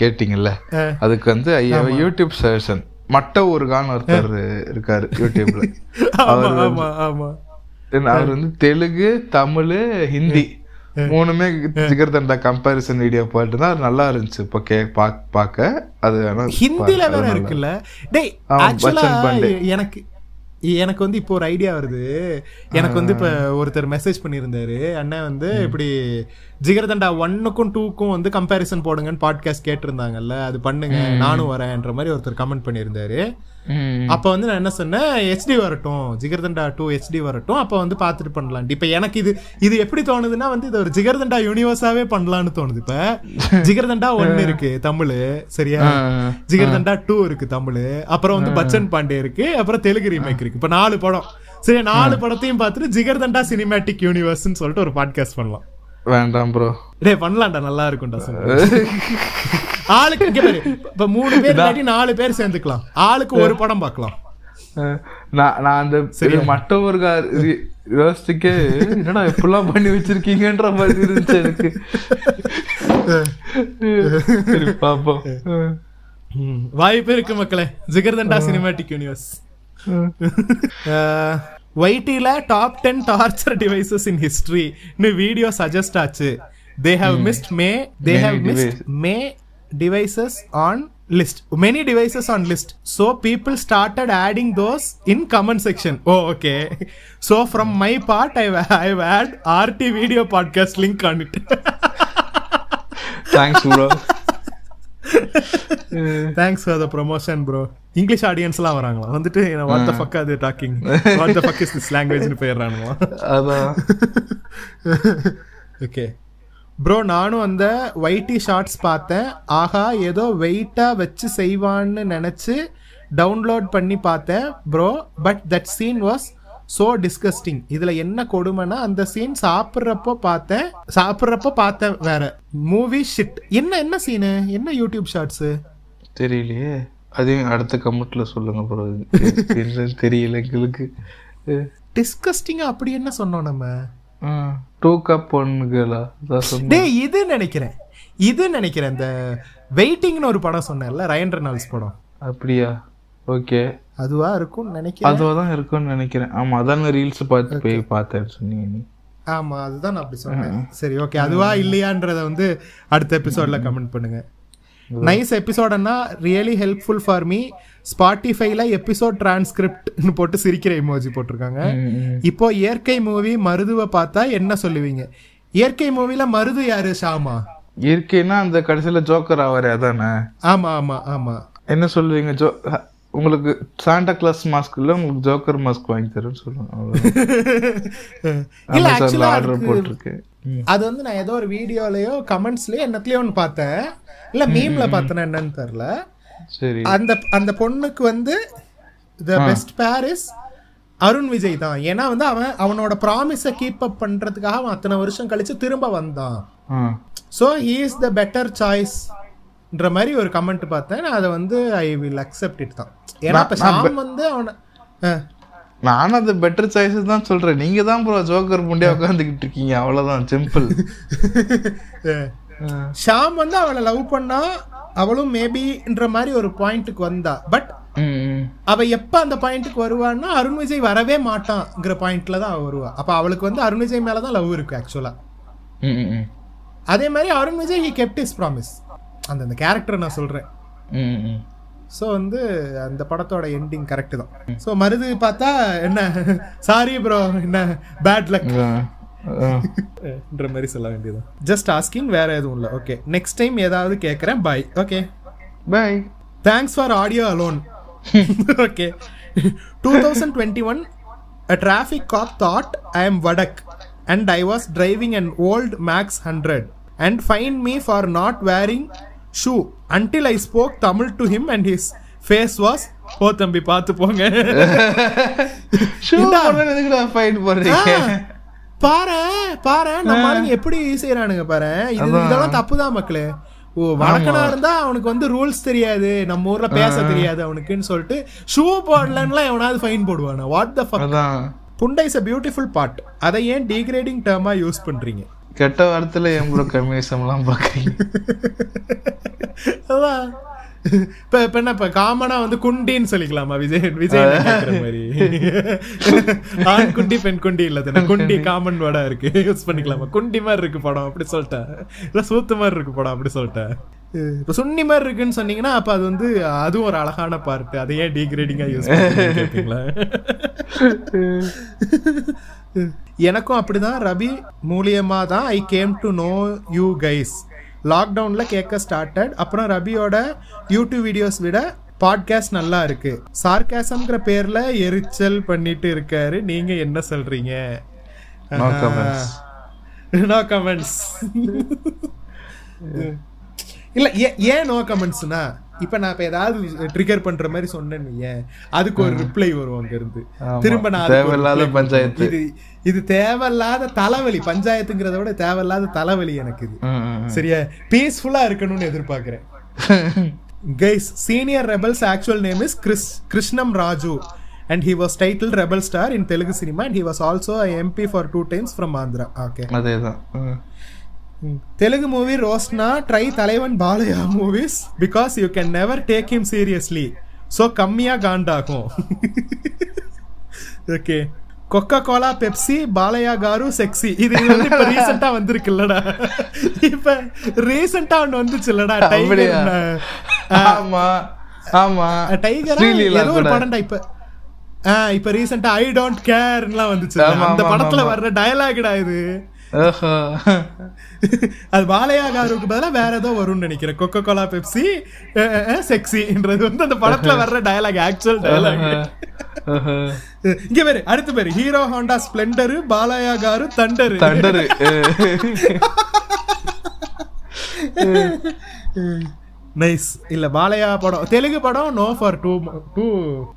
கேட்டிங்கல்ல. அதுக்கு வந்து ஐயா யூடியூப் சஜஷன் மட்ட ஒரு கான் ஒருத்தர் இருக்காரு யூடியூப்ல ஆமா ஆமா. அவர் வந்து தெலுங்கு தமிழ் ஹிந்தி மூணுமே ஜிகர் தண்டா கம்பேரிசன் வீடியோ போட்டு தான் நல்லா இருந்துச்சு. இப்போ கே பார்க்க அது வேணா ஹிந்தில வேற இருக்குல்ல. டேய். எனக்கு எனக்கு வந்து இப்போ ஒரு ஐடியா வருது. எனக்கு வந்து இப்ப ஒருத்தர் மெசேஜ் பண்ணியிருந்தாரு. அண்ணன் வந்து இப்படி ஜிகர்தண்டா ஒன்னுக்கும் டூக்கும் வந்து கம்பேரிசன் போடுங்கன்னு பாட்காஸ்ட் கேட்டிருந்தாங்கல்ல அது பண்ணுங்க நானும் வரேன்ற மாதிரி ஒருத்தர் கமெண்ட் பண்ணியிருந்தாரு. அப்ப வந்து நான் என்ன சொன்னேன் ஹெச்டி வரட்டும் ஜிகர்தண்டா டூ ஹெச்டி வரட்டும் அப்ப வந்து பார்த்துட்டு பண்ணலாம். இப்ப எனக்கு இது இது எப்படி தோணுதுன்னா வந்து இது ஒரு ஜிகர்தண்டா யூனிவர்ஸாவே பண்ணலாம்னு தோணுது. இப்ப ஜிகர்தண்டா ஒன்னு இருக்கு தமிழ் சரியா. ஜிகர்தண்டா டூ இருக்கு தமிழ். அப்புறம் வந்து பச்சன் பாண்டே இருக்கு அப்புறம் தெலுங்கு ரீமேக் இருக்கு. இப்ப நாலு படம். சரி நாலு படத்தையும் பார்த்துட்டு ஜிகர்தண்டா சினிமேட்டிக் யூனிவர்ஸ்னு சொல்லிட்டு ஒரு பாட்காஸ்ட் பண்ணலாம். வேண்டாம் ப்ரோ டேய் பண்ணலாம்டா நல்லா இருக்கும்டா ஆளுக்கு இங்க பாரு இப்ப மூணு பேர் இல்லாட்டி நாலு பேர் சேர்ந்துக்கலாம். ஆளுக்கு ஒரு படம் பார்க்கலாம். நான் நான் அந்த ஒரு கார் யோசிச்சுக்கே என்னடா இப்படிலாம் பண்ணி வச்சிருக்கீங்கன்ற மாதிரி இருந்துச்சு எனக்கு. சரி பாப்போம் வாய்ப்பு இருக்கு மக்களே. Jigarthanda cinematic universe ஒய்டில top ten torture devices in ஹிஸ்டரின்னு video suggest ஆச்சு. They have missed many they Many have missed many devices on list many devices on list so people started adding those in comment section oh okay so from my part I I add RT video podcast link on it thanks bro thanks for the promotion bro English ஆடியன்ஸ்லாம் வராங்களா? வந்துட்டு what the fuck அது talking what the fuck is this லாங்குவேஜ்னு போயிடுறானுங்களா அதான் okay bro நானும் அந்த ஒயிட்டி shorts பார்த்தேன். ஆஹா ஏதோ வெயிட்டாக வச்சு செய்வான்னு நினச்சி டவுன்லோட் பண்ணி பார்த்தேன் bro but that scene was so disgusting இதில் என்ன கொடுமைனா அந்த சீன் சாப்பிட்றப்போ பார்த்தேன் சாப்பிட்றப்போ பார்த்தேன் வேற. மூவி ஷிட் என்ன என்ன சீனு என்ன யூடியூப் ஷார்ட்ஸு தெரியலையே. அதையும் அடுத்த கமெண்ட்ல சொல்லுங்க ப்ரோ என்னன்னு தெரியல எங்களுக்கு. டிஸ்கஸ்டிங்காக அப்படி என்ன சொன்னோம் நம்ம? டூ கப் சொன்னேன். டேய் இது நினைக்கிறேன். இது நினைக்கிறேன். இந்த வெயிட்டிங்னு ஒரு படம் சொன்னேன்ல ரயன் ரெனால்ஸ் படம். அப்படியா? ஓகே அதுவா இருக்கும்னு நினைக்கிறேன். அதுவா தான் இருக்கும்னு நினைக்கிறேன். ஆமா அதான் ரீல்ஸ் பார்த்து போய் பார்த்தேன்னு சொன்னீங்க நீ. ஆமா அதுதான் நான் அப்படி சொன்னேன். சரி ஓகே அதுவா இல்லையான்றத வந்து அடுத்த எபிசோட்ல கமெண்ட் பண்ணுங்க. நைஸ் எபிசோடனா ரியலி ஹெல்ப்ஃபுல் ஃபார் மீ ஸ்பாட்டிஃபைல எபிசோட் டிரான்ஸ்கிரிப்ட்னு போட்டு சிரிக்கிற இமோஜி போட்டிருக்காங்க. இப்போ இயற்கை மூவி மருதுவை பார்த்தா என்ன சொல்லுவீங்க? இயற்கை மூவில மருது யாரு? ஷாமா. இயற்கைன்னா அந்த கடைசியில ஜோக்கர் ஆவாரே அதானே? ஆமா ஆமா ஆமா. என்ன சொல்லுவீங்க? ஜோ உங்களுக்கு சாண்டா கிளாஸ் மாஸ்க் இல்ல உங்களுக்கு ஜோக்கர் மாஸ்க் வாங்கி தரேன்னு ஆக்சுவலா ஆர்டர் போட்டிருக்கு. அது வந்து நான் ஏதோ ஒரு வீடியோலயோ கமெண்ட்ஸ்லயோ என்னத்துலயோ ஒன்று பார்த்தேன். இல்ல மீம்ல பார்த்தேன் என்னன்னு தெரியல. சரி. அந்த அந்த பொண்ணுக்கு வந்து the best pair is Arun Vijay தான். ஏன்னா வந்து அவன் அவனோட ப்ராமிஸை கீப் அப் பண்றதுக்காக அவன் அத்தனை வருஷம் கழிச்சு திரும்ப வந்தான். So he is the better சாய்ஸ்ன்ற மாதிரி ஒரு கமெண்ட் பார்த்தேன். நான் அதை வந்து ஐ வில் அக்செப்ட் இட் தான். ஏன்னா இப்போ ஷாம் வந்து அவனை நானும் அது பெட்டர் சாய்ஸ் தான் சொல்றேன். நீங்க தான் ப்ரோ ஜோக்கர் முண்டியா உட்காந்துக்கிட்டு இருக்கீங்க. அவ்வளவுதான் சிம்பிள். ஷாம் வந்து அவளை லவ் பண்ணா அவளும் மேபின்ற மாதிரி ஒரு பாயிண்ட்டுக்கு வந்தா. பட் அவ எப்ப அந்த பாயிண்ட்டுக்கு வருவான்னா அருண் விஜய் வரவே மாட்டான்ங்கிற பாயிண்ட்ல தான் அவ வருவா. அப்ப அவளுக்கு வந்து அருண் விஜய் மேல தான் லவ் இருக்கு ஆக்சுவலா அதே மாதிரி Arun Vijay he kept his promise அந்த அந்த கேரக்டர் நான் சொல்றேன். ஸோ வந்து அந்த படத்தோட எண்டிங் கரெக்ட் தான். ஸோ மருது பார்த்தா என்ன சாரி ப்ரோ என்ன பேட் லக் ன்ற மாதிரி சொல்ல வேண்டியது ஜஸ்ட் ஆஸ்கிங் வேற எதுவும் இல்லை. ஓகே நெக்ஸ்ட் டைம் ஏதாவது கேட்குறேன் bye okay bye Thanks for audio alone. okay. 2021, a traffic cop thought I am Vadak and I was driving an old Max 100 and fined me for not wearing shoe until I spoke Tamil to him and his face was ஓ தம்பி பார்த்து போங்க. Shoe பாரு பாரு நம்ம எப்படி செய்யறானுங்க பாரு. இது இதெல்லாம் தப்புதான் மக்களே? ஓ வழக்கனா இருந்தா அவனுக்கு வந்து ரூல்ஸ் தெரியாது நம்ம ஊர்ல பேச தெரியாது அவனுக்குன்னு சொல்லிட்டு ஷூ போடலன்னா எவனாவது ஃபைன் போடுவானா? வாட் த ஃபக் புண்டை இஸ் a பியூட்டிஃபுல் பார்ட் அதை ஏன் டீக்ரேடிங் டேர்மா யூஸ் பண்றீங்க? கெட்ட வாரத்துல என் ப்ரோ கம்யூனிசம்லாம் பார்க்குறீங்க அதான். இப்ப இப்ப என்ன இப்போ காமனா வந்து குண்டின்னு சொல்லிக்கலாமா? விஜய் விஜய் மாதிரி? ஆண் குண்டி பெண் குண்டி இல்ல தானே? குண்டி காமன் வேர்டா இருக்கு. யூஸ் பண்ணிக்கலாமா? குண்டி மாதிரி இருக்கு படம் அப்படி சொல்லிட்டேன் இல்லை சூத்து மாதிரி இருக்கு படம் அப்படி சொல்லிட்டேன் இப்போ சுண்ணி மாதிரி இருக்குன்னு சொன்னீங்கன்னா அப்போ அது வந்து அதுவும் ஒரு அழகான பார்ட் அதை ஏன் டீக்ரேடிங்கா யூஸ் பண்ணிங்களா எனக்கும் அப்படிதான். ரபி மூலியமா தான் I came to know you guys லாக்டவுன்ல கேட்க ஸ்டார்டட் அப்புறம் ரபியோட யூடியூப் வீடியோஸ் விட பாட்காஸ்ட் நல்லா இருக்கு. சார்காசம்ங்கிற பேர்ல எரிச்சல் பண்ணிட்டு இருக்காரு. நீங்க என்ன சொல்றீங்க. நோ கமெண்ட்ஸ் இல்ல ஏன் நோ கமெண்ட்ஸ்னா இப்ப நான் இப்ப ஏதாவது ட்ரிகர் பண்ற மாதிரி சொன்னேன்னு ஏன் அதுக்கு ஒரு ரிப்ளை வரும் அங்க இருந்து ஆமா. திரும்ப நான் தேவையில்லாத பஞ்சாயத்து. இது இது தேவையில்லாத தலைவலி பஞ்சாயத்துங்கிறத விட தேவையில்லாத தலைவலி எனக்கு இது. ம், ம், ம். சரியா? பீஸ்ஃபுல்லா இருக்கணும்னு எதிர்பார்க்கிறேன். Guys senior rebels actual name is Kris Krishnam Raju and he was titled rebel star in telugu cinema and he was also a mp for two times from andhra. Okay. அதேதான். ம். தெலுங்கு மூவி ரோஸ்னா try தலைவன் Balayya movies because you can never take him seriously so கம்மியா காண்டாகும் okay Coca Cola Pepsi Balayya garu sexy இது வந்து இப்ப ரீசெண்டா வந்திருக்குல்லடா. இப்ப ரீசெண்டா ஒண்ணு வந்துச்சுல்லடா? டைகர் ஆமா ஆமா. டைகர் ஏதோ ஒரு படம்டா இப்ப. இப்ப ரீசெண்டா ஐ டோன்ட் கேர்லாம் வந்துச்சு அந்த படத்துல. வர்ற டயலாக்டா இது. அது பாலையா காருக்கு பதிலா வேற ஏதோ வரும்னு நினைக்கிறேன். கொக்கோ கோலா பெப்சி செக்ஸின்றது வந்து அந்த படத்துல வர்ற டயலாக் ஆக்சுவல் டயலாக். இங்க பேரு அடுத்த பேரு. Hero Honda Splendor Balayya garu thunder thunder nice இல்ல பாலையா படம். தெலுங்கு படம் no for two two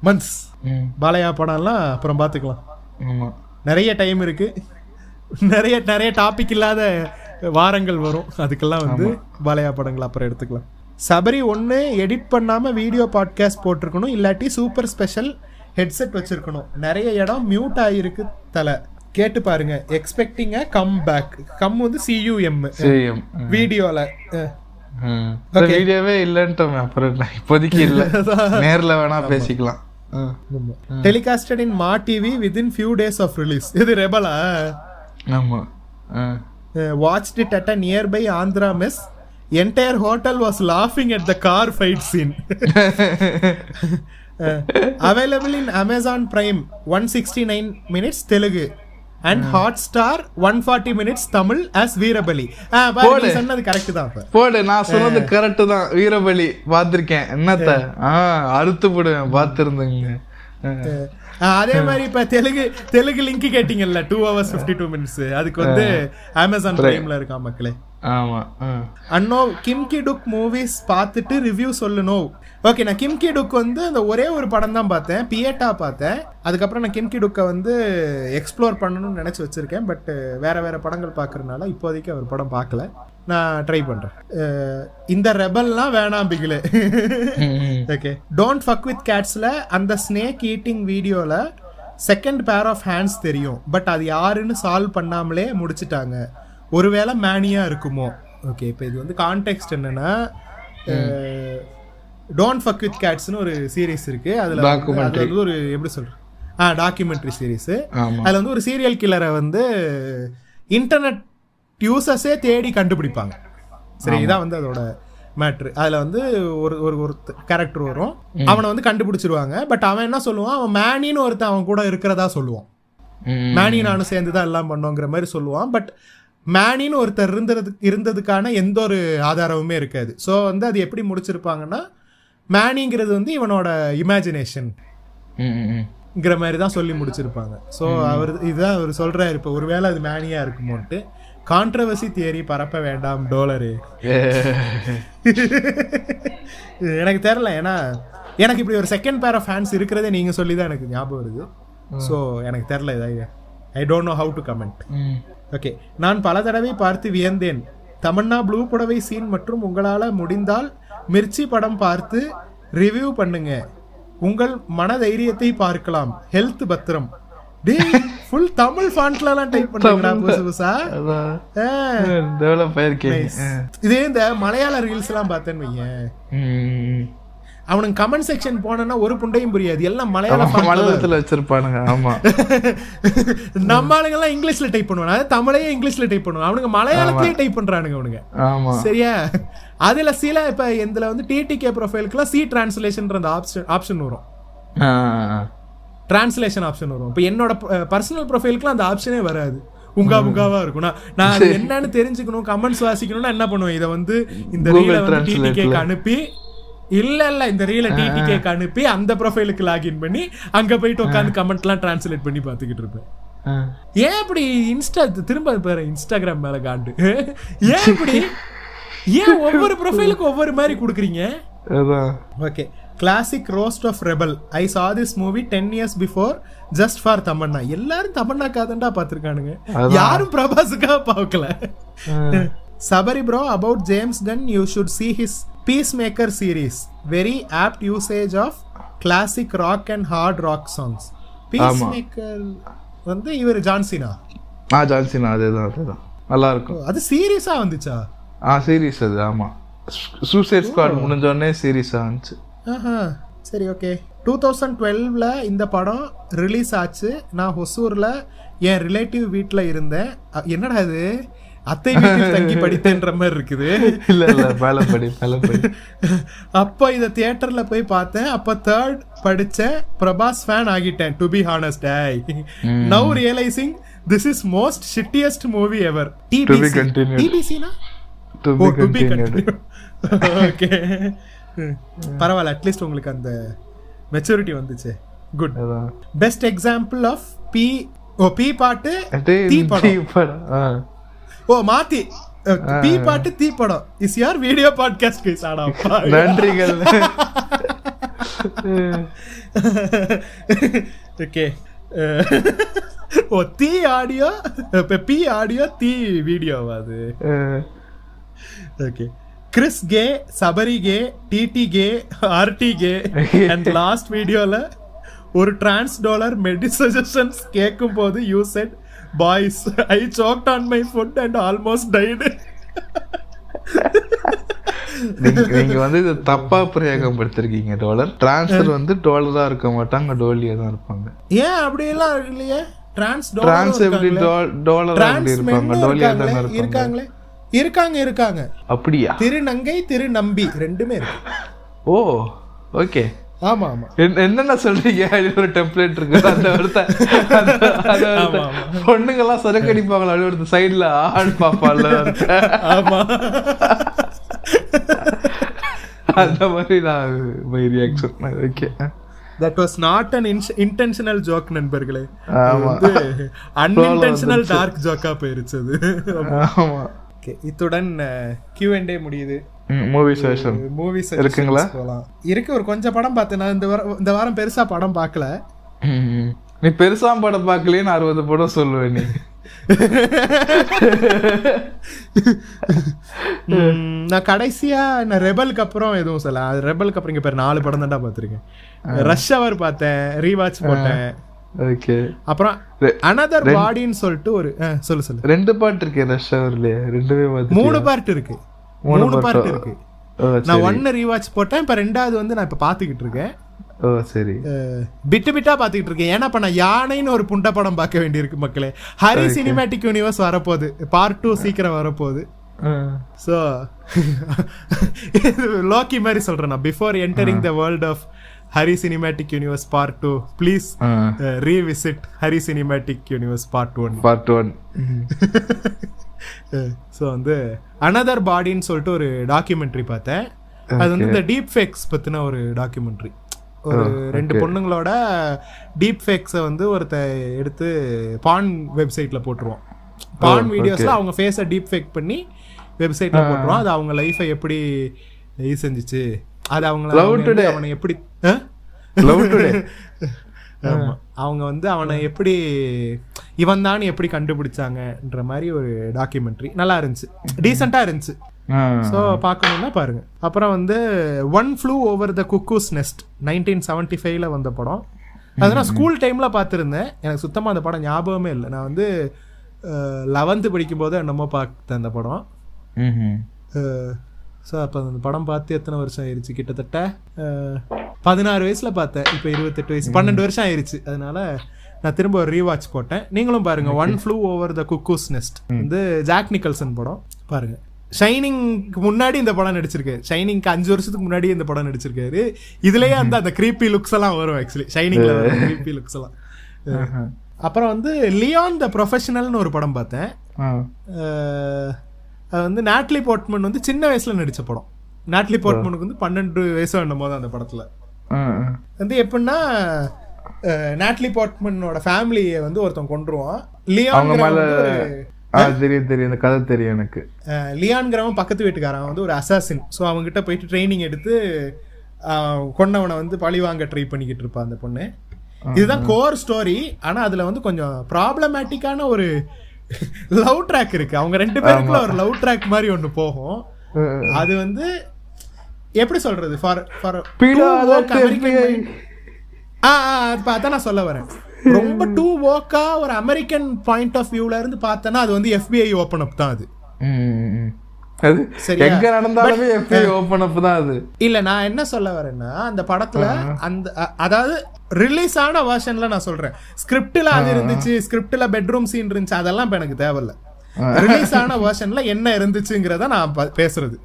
months Balayya படம்லாம் அப்புறம் பாத்துக்கலாம் ஆமா. நிறைய டைம் இருக்கு. நிறைய நிறைய டாபிக் இல்லாத வாரங்கள் வரும். அதுக்கெல்லாம் வந்து பாலையா படங்கள் அப்புறம் எடுத்துக்கலாம். சபரி ஒன்று எடிட் பண்ணாம வீடியோ பாட்காஸ்ட் போட்டிருக்கணும். இல்லாட்டி சூப்பர் ஸ்பெஷல் ஹெட்செட் வச்சிருக்கணும். நிறைய இடம் மியூட் ஆகிருக்கு தலை. கேட்டு பாருங்க. எக்ஸ்பெக்டிங் கம் பேக் கம் வந்து சியூஎம் வீடியோல வீடியோவே இல்லன்ட்டோமே. அப்புறம் இப்போதைக்கு இல்ல. நேர்ல வேணா பேசிக்கலாம். Telecasted in Maa. TV within few days of release இது ரெபலா ஆமா ஆ. watched it at a nearby Andhra mess. Entire hotel was laughing at the car fight scene. Uh, available in Amazon Prime 169 minutes Telugu and Hotstar 140 minutes Tamil as Veerabali. ஆ, பாரு, நீ போடு. சொன்னது correct தான். போடு நான் சொன்னது கரெக்ட் தான் வீரபலி பார்த்திருக்கேன் என்னத்த ஆ அறுத்து போடுவேன் பார்த்துருந்தேங்க அதே மாதிரி இப்ப தெலுங்கு தெலுங்கு லிங்க் கேட்டீங்கல்ல two hours fifty two minutes அதுக்கு வந்து அமேசான் பிரைம்ல இருக்கா மக்களே? ஆமா. அண்ணோ கிம்கி டுக் மூவிஸ் பார்த்துட்டு ரிவ்யூ சொல்லணும். ஓகே நான் கிம்கி டுக் வந்து அந்த ஒரே ஒரு படம் தான் பார்த்தேன் பியேட்டா பார்த்தேன். அதுக்கப்புறம் நான் கிம்கி டுக்கை வந்து எக்ஸ்ப்ளோர் பண்ணணும்னு நினச்சி வச்சிருக்கேன் பட் வேற வேற படங்கள் பார்க்கறதுனால இப்போதைக்கு அவர் படம் பார்க்கல. நான் ட்ரை பண்றேன். இந்த ரெபல்லாம் வேணாம் பிகிலே. ஓகே. டோன்ட் ஃபக் வித் கேட்ஸ்ல அந்த ஸ்னேக் ஈட்டிங் வீடியோல செகண்ட் பேர் ஆஃப் ஹேண்ட்ஸ் தெரியும். பட் அது யாருன்னு சால்வ் பண்ணாமலே முடிச்சிட்டாங்க. ஒருவேளை மேனியா இருக்குமோ? ஓகே இப்போ இது வந்து கான்டெக்ட் என்னன்னா டோன்ட் ஃபக் வித் கேட்ஸ்னு ஒரு சீரிஸ் இருக்கு. அதுல. அதுல வந்து ஒரு எப்படி சொல்ற? ஆ டாக்குமெண்ட்ரி சீரிஸ் அதுல வந்து ஒரு சீரியல் கில்லரை வந்து இன்டர்நெட் யூசர்ஸே தேடி கண்டுபிடிப்பாங்க. சரி இதான் வந்து அதோட மேட்ரு அதுல வந்து ஒரு ஒரு ஒரு கேரக்டர் வரும். அவனை வந்து கண்டுபிடிச்சிருவாங்க. பட் அவன் என்ன சொல்லுவான்? அவன் மேனின்னு ஒருத்தன் அவன் கூட இருக்கிறதா சொல்லுவான். மேனி நானும் சேர்ந்து தான் எல்லாம் பண்ணோங்கிற மாதிரி சொல்லுவான். பட் மேனின்னு ஒருத்தர் இருந்தது இருந்ததுக்கான எந்த ஒரு ஆதாரமுமே இருக்காது. ஸோ வந்து அது எப்படி முடிச்சிருப்பாங்கன்னா மேனிங்கிறது வந்து இவனோட இமேஜினேஷன் ம், ம், ம். ங்கிற மாதிரி தான் சொல்லி முடிச்சிருப்பாங்க. ஸோ அவர் இதுதான் அவர் சொல்றாரு. இப்போ ஒருவேளை அது மேனியா இருக்குமோன்ட்டு. கான்ட்ரவர்சி தியரி பரப்ப வேண்டாம் டோலரு. எனக்கு தெரியல ஏன்னா எனக்கு இப்படி ஒரு செகண்ட் பேர் ஆஃப் ஃபேன்ஸ் இருக்கிறதே நீங்க சொல்லி தான் எனக்கு ஞாபகம் வருது. ஸோ எனக்கு தெரில இதை. I don't know how to comment. Okay நான் பல தடவை பார்த்து வியந்தேன். தமன்னா ப்ளூ புடவை சீன் மற்றும் உங்களால் முடிந்தால் மிர்ச்சி படம் பார்த்து ரிவ்யூ பண்ணுங்க. உங்கள் மன தைரியத்தை பார்க்கலாம். ஹெல்த் பத்திரம். டேய் ஃபுல் தமிழ் ஃபாண்ட்லலாம் டைப் பண்றாங்கடா புதுசு புதுசா. டெவலப் ஆயிருக்கேன் இதே இந்த மலையாள ரீல்ஸ் எல்லாம் பார்த்தேன்னு வையேன். அவனுக்கு கமெண்ட் செக்ஷன் போனேன்னா ஒரு புண்டையும் புரியாது. எல்லாம் மலையாள மலையாளத்துல வச்சிருப்பானுங்க ஆமா. நம்ம ஆளுங்க எல்லாம் இங்கிலீஷ்ல டைப் பண்ணுவாங்க. அதாவது தமிழையே இங்கிலீஷ்ல டைப் பண்ணுவாங்க. அவனுங்க மலையாளத்திலேயே டைப் பண்றானுங்க அவனுங்க. ஆமா. சரியா? அதுல சில இப்ப இதுல வந்து டிடிகே ப்ரொஃபைலுக்குலாம் சி டிரான்ஸ்லேஷன் அந்த ஆப்ஷன் ஆப்ஷன் வரும். டிரான்ஸ்லேஷன் ஆப்ஷன் வரும். இப்போ என்னோட பர்சனல் ப்ரொஃபைலுக்குலாம் அந்த ஆப்ஷனே வராது. உங்கா உங்காவா இருக்கும். நான் நான் அது என்னன்னு தெரிஞ்சுக்கணும் கமெண்ட்ஸ் வாசிக்கணும்னா என்ன பண்ணுவேன்? இதை வந்து இந்த ரீலை வந்து. டிடிகேக்கு அனுப்பி இல்ல இல்ல இந்த ரீலை டிடிகேக்கு அனுப்பி அந்த ப்ரொஃபைலுக்கு லாகின் பண்ணி அங்க போயிட்டு உட்காந்து கமெண்ட்லாம் டிரான்ஸ்லேட் பண்ணி பார்த்துக்கிட்டு இருப்பேன். ஏன் இப்படி இன்ஸ்டா திரும்ப பாரு இன்ஸ்டாகிராம் மேல காண்டு. ஏன் இப்படி? ஏன் ஒவ்வொரு ப்ரொஃபைலுக்கு ஒவ்வொரு மாதிரி கொடுக்குறீங்க? Okay classic roast of Rebel I saw this movie ten years before just for Tamannaah எல்லாரும் தமன்னா காதண்டா பார்த்துருக்கானுங்க யாரும் பிரபாஸுக்கா பார்க்கல. Sabari bro about James Gunn you should see his Peacemaker series very apt usage of classic rock and hard rock songs Peacemaker வந்து இவர் John Cena ஆ John Cena அதேதான் அதேதான். நல்லா இருக்கும் அது சீரியஸா வந்துச்சா? ஆ சீரிஸ் அது ஆமா. சூசைட் ஸ்குவாட் முடிஞ்ச உடனே சீரிஸ் ஆச்சு ஆஹா சரி ஓகே டூ தௌசண்ட் டுவெல்வில் இந்த படம் ரிலீஸ் ஆச்சு. நான் ஹொசூரில் என் ரிலேட்டிவ் வீட்டில் இருந்தேன். என்னடா இது? அத்தை வீட்டில் தங்கி படித்தேன்ற மாதிரி இருக்குது. இல்ல இல்ல மேல படி மேல படி. அப்போ இதை தியேட்டரில் போய் பார்த்தேன். அப்போ தேர்ட் படிச்ச பிரபாஸ் ஃபேன் ஆகிட்டேன் to be honest I now realizing this is most shittiest movie ever continued. டிபிசினா oh to be continued okay பரவாயில்ல அட்லீஸ்ட் உங்களுக்கு அந்த மெச்சூரிட்டி வந்துச்சு. Good best example of P O P பாட்டு தீ படம். ஓ மாத்தி. பி பாட்டு தீ படம். இஸ் யார் வீடியோ பாட்காஸ்ட் கைஸ் ஆடா நன்றிகள். ஓகே ஓ தீ ஆடியோ பி ஆடியோ தீ வீடியோவா அது? Okay Chris K Sabari K DD K RT K and last வீடியோல ஒரு டிரான்ஸ் டாலர் மெடி சஜஷன்ஸ் கேட்கும் போது you said boys I choked on my food and almost died நீங்க வந்து இது தப்பா பிரயோகம் படுத்திருக்கீங்க டாலர் டிரான்ஸ்ஃபர் வந்து டாலரா இருக்க மாட்டாங்க டோலியா தான் இருப்பாங்க. ஏன் அப்படி எல்லாம் இல்லையே? டிரான்ஸ் டிரான்ஸ் எப்படி டாலரா இருப்பாங்க டோலியா தானே இருப்பாங்க? இருக்காங்களே? இருக்காங்க இருக்காங்க. அப்படியா? திருநங்கை திருநம்பி ரெண்டுமே இருக்கு. Oh okay. ஆமா ஆமா. என்னென்ன சொல்றீங்க? ஒரு டெம்ப்ளேட் இருக்கு. அந்த ஒருத்த அந்த- அந்த ஒருத்த. பொண்ணுங்கெல்லாம் சரக்கு அடிப்பாங்களா அப்படி ஒருத்த சைடுல ஆண் பாப்பால ஆமா. அந்த மாதிரி நான் my reaction okay that was not an intentional joke நண்பர்களே. அன்இன்டென்ஷனல் டார்க் ஜோக்கா போயிருச்சு அது. ஆமா. Okay, இத்துடன் கியூ அண்ட் டே முடியுது மூவி செஷன் மூவிஸ் இருக்குங்களா? இருக்கு ஒரு கொஞ்சம் படம் பார்த்தேன். நான் இந்த வாரம் இந்த வாரம் பெருசா படம் பார்க்கல. நீ பெருசா படம் பார்க்கலையே நான் அறுபது படம் சொல்லுவேன் நீ. நான் கடைசியா நான் ரெபலுக்கு அப்புறம் எதுவும் சொல்ல அது ரெபலுக்கு அப்புறம் இங்க பேர் நாலு படம் தான்டா பார்த்திருக்கேன். ரஷ் அவர் பார்த்தேன் ரீவாட்ச் போட்டேன். ஓகே அப்புறம் அனதர் பாடின்னு சொல்லிட்டு ஒரு சொல்லு சொல்லு. ரெண்டு பாட்டு இருக்கே ரஷ் ஹவர்லயே ரெண்டுமே மூணு பார்ட் இருக்கு. மூணு பார்ட்? இருக்கு. நான் ஒன்னு ரீவாட்ச் போட்டேன் இப்ப ரெண்டாவது வந்து நான் இப்ப பாத்துக்கிட்டு இருக்கேன். ஓ சரி. பிட்டு பிட்டா பாத்துக்கிட்டு இருக்கேன். ஏன்னா இப்ப நான் யானைன்னு ஒரு புண்ட படம் பார்க்க வேண்டியிருக்கு மக்களே. ஹரி சினிமேட்டிக் யூனிவர்ஸ் வரப்போகுது. பார்ட் டூ சீக்கிரம் வரப்போகுது. ஸோ லோக்கி மாதிரி சொல்றேன் நான். Before entering the world of Hari cinematic universe part two please revisit Hari cinematic universe part one part one so வந்து அனதர் பாடின்னு சொல்லிட்டு ஒரு டாக்குமெண்ட்ரி பார்த்தேன். அது வந்து இந்த டீப் ஃபேக்ஸ் பத்தின ஒரு டாக்குமெண்ட்ரி ஒரு ரெண்டு பொண்ணுங்களோட டீப் ஃபேக்ஸை வந்து ஒருத்த எடுத்து பான் வெப்சைட்ல போட்டுருவோம். பான் வீடியோஸ்ல அவங்க ஃபேஸை டீப் ஃபேக் பண்ணி வெப்சைட்ல போட்டுருவோம். அது அவங்க லைஃபை எப்படி இது செஞ்சுச்சு? அது அவங்க வந்து today. அவனை எப்படி? Love today. அவங்க வந்து அவனை எப்படி இவன் தான் எப்படி கண்டுபிடிச்சாங்கன்ற மாதிரி ஒரு டாக்குமெண்ட்ரி நல்லா இருந்துச்சு. டீசெண்டா இருந்துச்சு. ஸோ பார்க்கணும்னா பாருங்க. அப்புறம் வந்து one flew over the cuckoo's nest nineteen seventy ஃபைவ்ல வந்த படம். அது நான் ஸ்கூல் டைம்ல பார்த்துருந்தேன். எனக்கு சுத்தமா அந்த படம் ஞாபகமே இல்லை. நான் வந்து லெவன்த்து படிக்கும் போது என்னமோ பார்த்தேன் அந்த படம். ஸோ அப்போ அந்த படம் பார்த்து எத்தனை வருஷம் ஆயிருச்சு? கிட்டத்தட்ட பதினாறு வயசுல பார்த்தேன். இப்போ இருபத்தெட்டு வயசு பன்னெண்டு வருஷம் ஆயிருச்சு. அதனால நான் திரும்ப ஒரு ரீவாட்ச் போட்டேன். நீங்களும் பாருங்க one flew over the cuckoo's nest வந்து ஜாக் நிக்கல்சன் படம். பாருங்க. ஷைனிங்க்கு முன்னாடி இந்த படம் நடிச்சிருக்காரு. ஷைனிங்க்கு அஞ்சு வருஷத்துக்கு முன்னாடி இந்த படம் நடிச்சிருக்காரு. இதுலயே அந்த அந்த creepy லுக்ஸ் எல்லாம் வரும் ஆக்சுவலி ஷைனிங்ல creepy லுக்ஸ் எல்லாம். அப்புறம் வந்து லியான் த ப்ரொஃபஷனல்னு ஒரு படம் பார்த்தேன். அது வந்து நாட்லி போர்ட்மன் வந்து சின்ன வயசுல நடிச்ச படம். நாட்லி போர்ட்மனுக்கு வந்து பன்னெண்டு வயசு என்னமோ தான் அந்த படத்துல. வந்து எப்படின்னா நாட்லி போர்ட்மனோட ஃபேமிலியை வந்து ஒருத்தன் கொண்டுருவான் லியான் தெரியும் தெரியும். இந்த கதை தெரியும் எனக்கு. லியான்கிறவன் பக்கத்து வீட்டுக்காரன் வந்து ஒரு அசாசின் ஸோ அவங்ககிட்ட போயிட்டு ட்ரைனிங் எடுத்து கொன்னவனை வந்து பழி வாங்க ட்ரை பண்ணிக்கிட்டு இருப்பான் அந்த பொண்ணு. இதுதான் கோர் ஸ்டோரி ஆனா அதுல வந்து கொஞ்சம் ப்ராப்ளமேட்டிக்கான ஒரு லவ் ட்ராக் இருக்கு. அவங்க ரெண்டு பேருக்குள்ள ஒரு லவ் ட்ராக் மாதிரி ஒண்ணு போகும். அது வந்து எப்படி சொல்றது? For for. ஆ அது நான் சொல்ல வரேன். ரொம்ப டூ ஓக்கா ஒரு அமெரிக்கன் பாயிண்ட் ஆஃப் வியூல இருந்து பார்த்தேன்னா அது வந்து எஃபிஐ ஓப்பன் அப் தான் அது. அது? எங்க நடந்தாலுமே FBI ஓபன் அப் தான் அது. இல்ல நான் என்ன சொல்ல வரேன்னா அந்த படத்துல அந்த அதாவது ரிலீஸ் ஆன வெர்ஷன்ல நான் சொல்றேன். ஸ்கிரிப்ட்ல அது இருந்துச்சு ஸ்கிரிப்ட்ல பெட்ரூம் சீன் இருந்துச்சு அதெல்லாம் இப்ப எனக்கு தேவையில்ல. ரிலீஸ் ஆன வெர்ஷன்ல என்ன இருந்துச்சுங்கிறத நான் பேசுறது.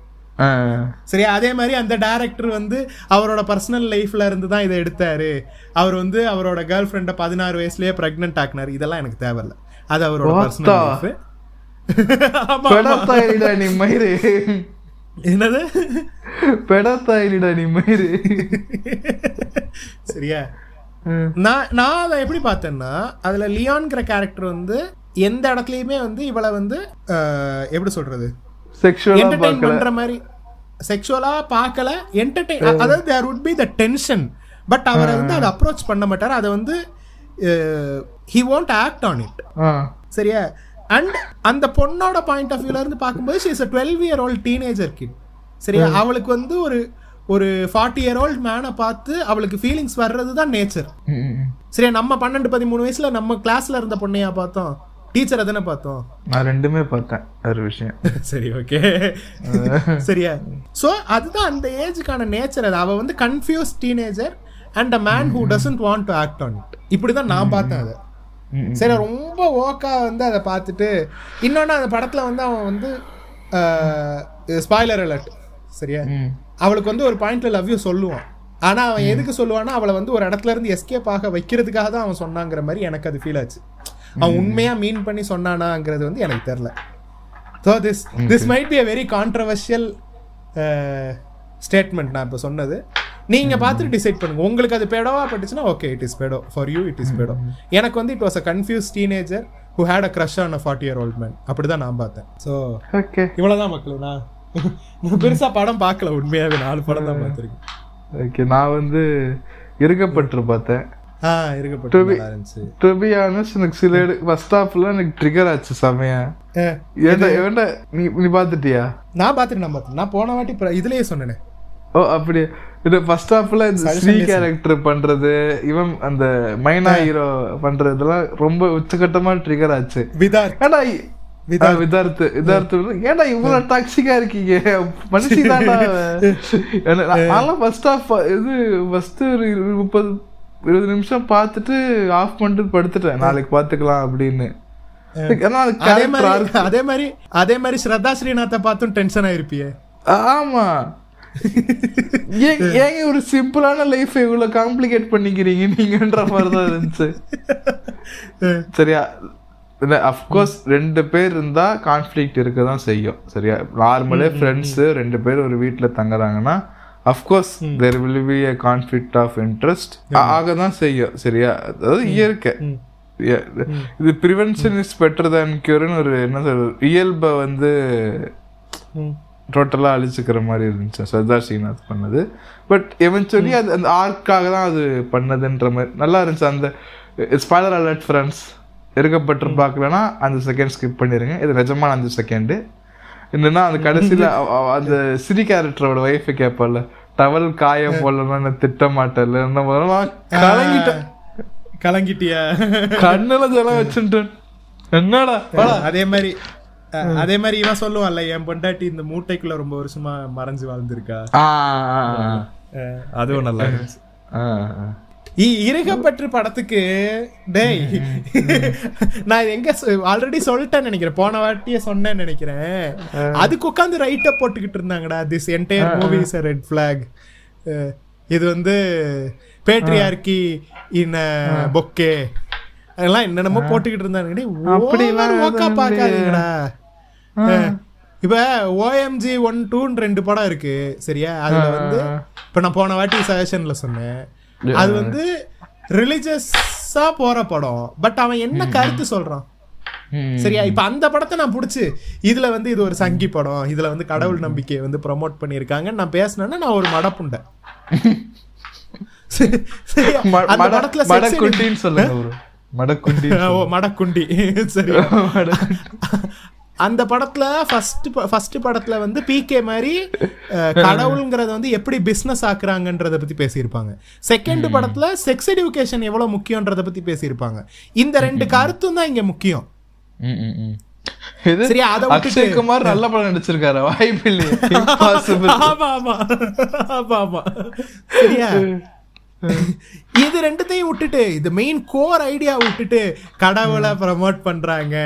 சரியா? அதே மாதிரி அந்த டைரக்டர் வந்து அவரோட பர்சனல் லைஃப்ல இருந்து தான் இதை எடுத்தாரு. அவர் வந்து அவரோட கேர்ள் ஃப்ரெண்டை பதினாறு வயசுலயே பிரெக்னென்ட் ஆக்குனாரு. இதெல்லாம் எனக்கு தேவையில்ல. அது அவரோட பர்சனல் லைஃப் பெடத்தாயிடா நீ மயிறு. என்னது? பெடத்தாயிடா நீ மயிறு. சரியா? நான் நான் அதை எப்படி பார்த்தேன்னா அதுல லியான்ங்கிற கேரக்டர் வந்து எந்த இடத்துலயுமே வந்து இவளை வந்து எப்படி சொல்றது? என்டர்டைன் பண்ற மாதிரி. செக்ஷுவலா பார்க்கல என்டர்டைன் அதாவது there would be the tension but அவரை வந்து அதை அப்ரோச் பண்ண மாட்டார். அதை வந்து he won't act on it. சரியா? அண்ட் அந்த பொண்ணோட பாயிண்ட் ஆஃப் வியூல இருந்து பார்க்கும்போது she is a twelve year old teenager kid சரியா அவளுக்கு வந்து ஒரு ஒரு ஃபார்ட்டி இயர் ஓல்ட் மேனை பார்த்து அவளுக்கு ஃபீலிங்ஸ் வர்றது தான் நேச்சர். சரியா? நம்ம பன்னெண்டு பதிமூணு வயசுல நம்ம கிளாஸ்ல இருந்த பொண்ணையா பார்த்தோம். டீச்சரை தானே பார்த்தோம். நான் ரெண்டுமே பார்த்தேன் ஒரு விஷயம். சரி ஓகே சரியா? சோ அதுதான் அந்த ஏஜுக்கான நேச்சர் அது அவ வந்து confuse teenager and a man who doesn't want to act on it இப்படிதான் நான் பார்த்தேன் அதை. சரி ரொம்ப ஓக்கா வந்து அதை பார்த்துட்டு இன்னொன்னு அந்த படத்துல வந்து அவன் வந்து ஸ்பாய்லர் அலர்ட் சரியா. அவளுக்கு வந்து ஒரு பாயிண்ட்ல லவ் யூ சொல்லுவான். ஆனா அவன் எதுக்கு சொல்லுவான்னா அவளை வந்து ஒரு இடத்துல இருந்து எஸ்கேப் ஆக வைக்கிறதுக்காக தான் அவன் சொன்னாங்கிற மாதிரி எனக்கு அது ஃபீல் ஆச்சு. அவன் உண்மையா மீன் பண்ணி சொன்னானாங்கிறது வந்து எனக்கு தெரியல. So this this might be a very controversial statement நான் இப்போ சொன்னது. நீங்க பார்த்துட்டு டிசைட் பண்ணுங்க. உங்களுக்கு அது பேடோவா பட்டுச்சுன்னா okay it is pedo for you it is pedo எனக்கு வந்து it was a confuse teenager who had a crush on a forty year old man அப்படிதான் நான் பார்த்தேன். ஸோ ஓகே இவ்வளவுதான் மக்கள் நான் நான் பெருசா படம் பார்க்கல உண்மையாவே நாலு படம் தான் பார்த்துருக்கேன். ஓகே நான் வந்து இருக்கப்பட்டு பார்த்தேன். ஆ இருக்கப்பட்டு டு பி ஆனஸ்ட் எனக்கு சில ஃபர்ஸ்ட் ஹாஃப்ல எனக்கு ட்ரிகர் ஆச்சு செமையா. அஹ், ஏன்டா ஏன்டா நீ நீ பார்த்துட்டியா? நான் பார்த்துட்டு நான் பார்த்தேன் நான் போன வாட்டி இதுலயே சொன்னேனே. ஓ அப்படி. இது ஃபர்ஸ்ட் ஹாஃப்ல இந்த ஸ்ரீ கேரக்டர் பண்றது இவன் அந்த மைனா ஹீரோ பண்றதெல்லாம் ரொம்ப உச்சகட்டமா ட்ரிகர் ஆச்சு. விதார் ஏன்டா இ- ஆ, விதார்த்து விதார்த்து ஏன்டா இவ்வளவு டாக்ஸிக்கா இருக்கீங்க? மனுஷி தான்டா நான்லாம் ஃபர்ஸ்ட் இது ஃபர்ஸ்ட் ஒரு முப்பது இருபது நிமிஷம் பார்த்துட்டு ஆஃப் பண்ணிட்டு படுத்துட்டேன். நாளைக்கு பார்த்துக்கலாம் அப்படின்னு. அதே மாதிரி அதே மாதிரி ஸ்ரத்தா ஸ்ரீநாத்தை பார்த்தும் டென்ஷன் ஆயிருப்பியே. ஆமா. ஏன் ஏங்க ஒரு சிம்பிளான லைஃப் இவ்வளவு காம்ப்ளிகேட் பண்ணிக்கிறீங்க? நீங்கன்ற மாதிரி தான் இருந்துச்சு சரியா? அஃப்கோர்ஸ் ரெண்டு பேர் இருந்தா கான்ஃப்ளிக்ட் இருக்க தான் செய்யும். சரியா? நார்மலே ஃப்ரெண்ட்ஸ் ரெண்டு பேர் ஒரு வீட்ல தங்குறாங்கன்னா of course there will be a conflict of interest ஆக தான் செய்யும். சரியா? அதாவது இயற்கை. இது ப்ரிவென்ஷன் இஸ் பெட்டர் தேன் கியூர்னு ஒரு என்ன சொல்றது? இயல்பை வந்து. டோட்டலாக அழிச்சுக்கிற மாதிரி இருந்துச்சு. சர்தார் ஸ்ரீநாத் பண்ணது. பட் எவென்ச்சுவலி அது அந்த ஆர்க்காக தான் அது பண்ணதுன்ற மாதிரி நல்லா இருந்துச்சு. அந்த ஸ்பாய்லர் அலர்ட் ஃப்ரெண்ட்ஸ் இருக்கப்பட்டு பார்க்கலன்னா அந்த செகண்ட் ஸ்கிப் பண்ணிருங்க. இது நிஜமான அந்த செகண்டு என்னன்னா அந்த கடைசியில் அந்த சிரி கேரக்டரோட ஒய்ஃபை கேட்பால டவல் காய போடலன்னு திட்ட மாட்டல கலங்கிட்டேன் கலங்கிட்டியா? கண்ணுல ஜலம் வச்சுட்டேன் என்னடா. அதே மாதிரி அதே மாதிரி இவன் சொல்லுவான்ல என் பொண்டாட்டி இந்த மூட்டைக்குள்ள ரொம்ப வருஷமா மறைஞ்சு வாழ்ந்திருக்கா? அதுவும் நல்லா இருந்துச்சு. இருகப்பற்று படத்துக்கு டேய் நான் எங்க ஆல்ரெடி சொல்லிட்டேன்னு நினைக்கிறேன். போன வாட்டியே சொன்னேன்னு நினைக்கிறேன். அதுக்கு உட்காந்து ரைட்டா போட்டுக்கிட்டு இருந்தாங்கடா this entire movie is red flag இது வந்து பேட்ரியார்கி இன் பொக்கே அதெல்லாம் என்னென்னமோ போட்டுக்கிட்டு இருந்தாங்க அப்படிலாம் ஓக்கா பார்க்காதீங்கடா. இப்ப ஓஎம்ஜி ஒன் டூன்னு ரெண்டு படம் இருக்கு சரியா? அதுல வந்து இப்ப நான் போன வாட்டி சஜஷன்ல சொன்னேன். அது வந்து ரிலிஜியஸா போற படம் பட் அவன் என்ன கருத்து சொல்றான். சரியா? இப்ப அந்த படத்தை நான் புடிச்சு இதுல வந்து இது ஒரு சங்கி படம் இதுல வந்து கடவுள் நம்பிக்கையை வந்து ப்ரோமோட் பண்ணிருக்காங்கன்னு நான் பேசினேன்னா நான் ஒரு மடப்புண்டை சரி- சரியா? அந்த படத்துல மடக்குண்டி மடக்குண்டி. சரி. அந்த படத்துல ஃபர்ஸ்ட் ஃபர்ஸ்ட் படத்துல வந்து பிகே மாதிரி கடவுளுங்கிறத வந்து எப்படி பிசினஸ் ஆக்குறாங்கன்றத பத்தி பேசியிருப்பாங்க. செகண்ட் படத்துல செக்ஸ் எஜுகேஷன் எவ்வளவு முக்கியன்றத பத்தி பேசியிருப்பாங்க. இந்த ரெண்டு கருத்தும் தான் இங்க முக்கியம். சரி, அதை அக்ஷய் குமார் நல்ல படம் நடிச்சிருக்காரு. வாய்ப்பு இல்லையே. ஆமா ஆமா. ஆமா ஆமா. சரியா? இது ரெண்டுத்தையும் விட்டுட்டு இது மெயின் கோர் ஐடியா விட்டுட்டு கடவுளை ப்ரமோட் பண்றாங்க.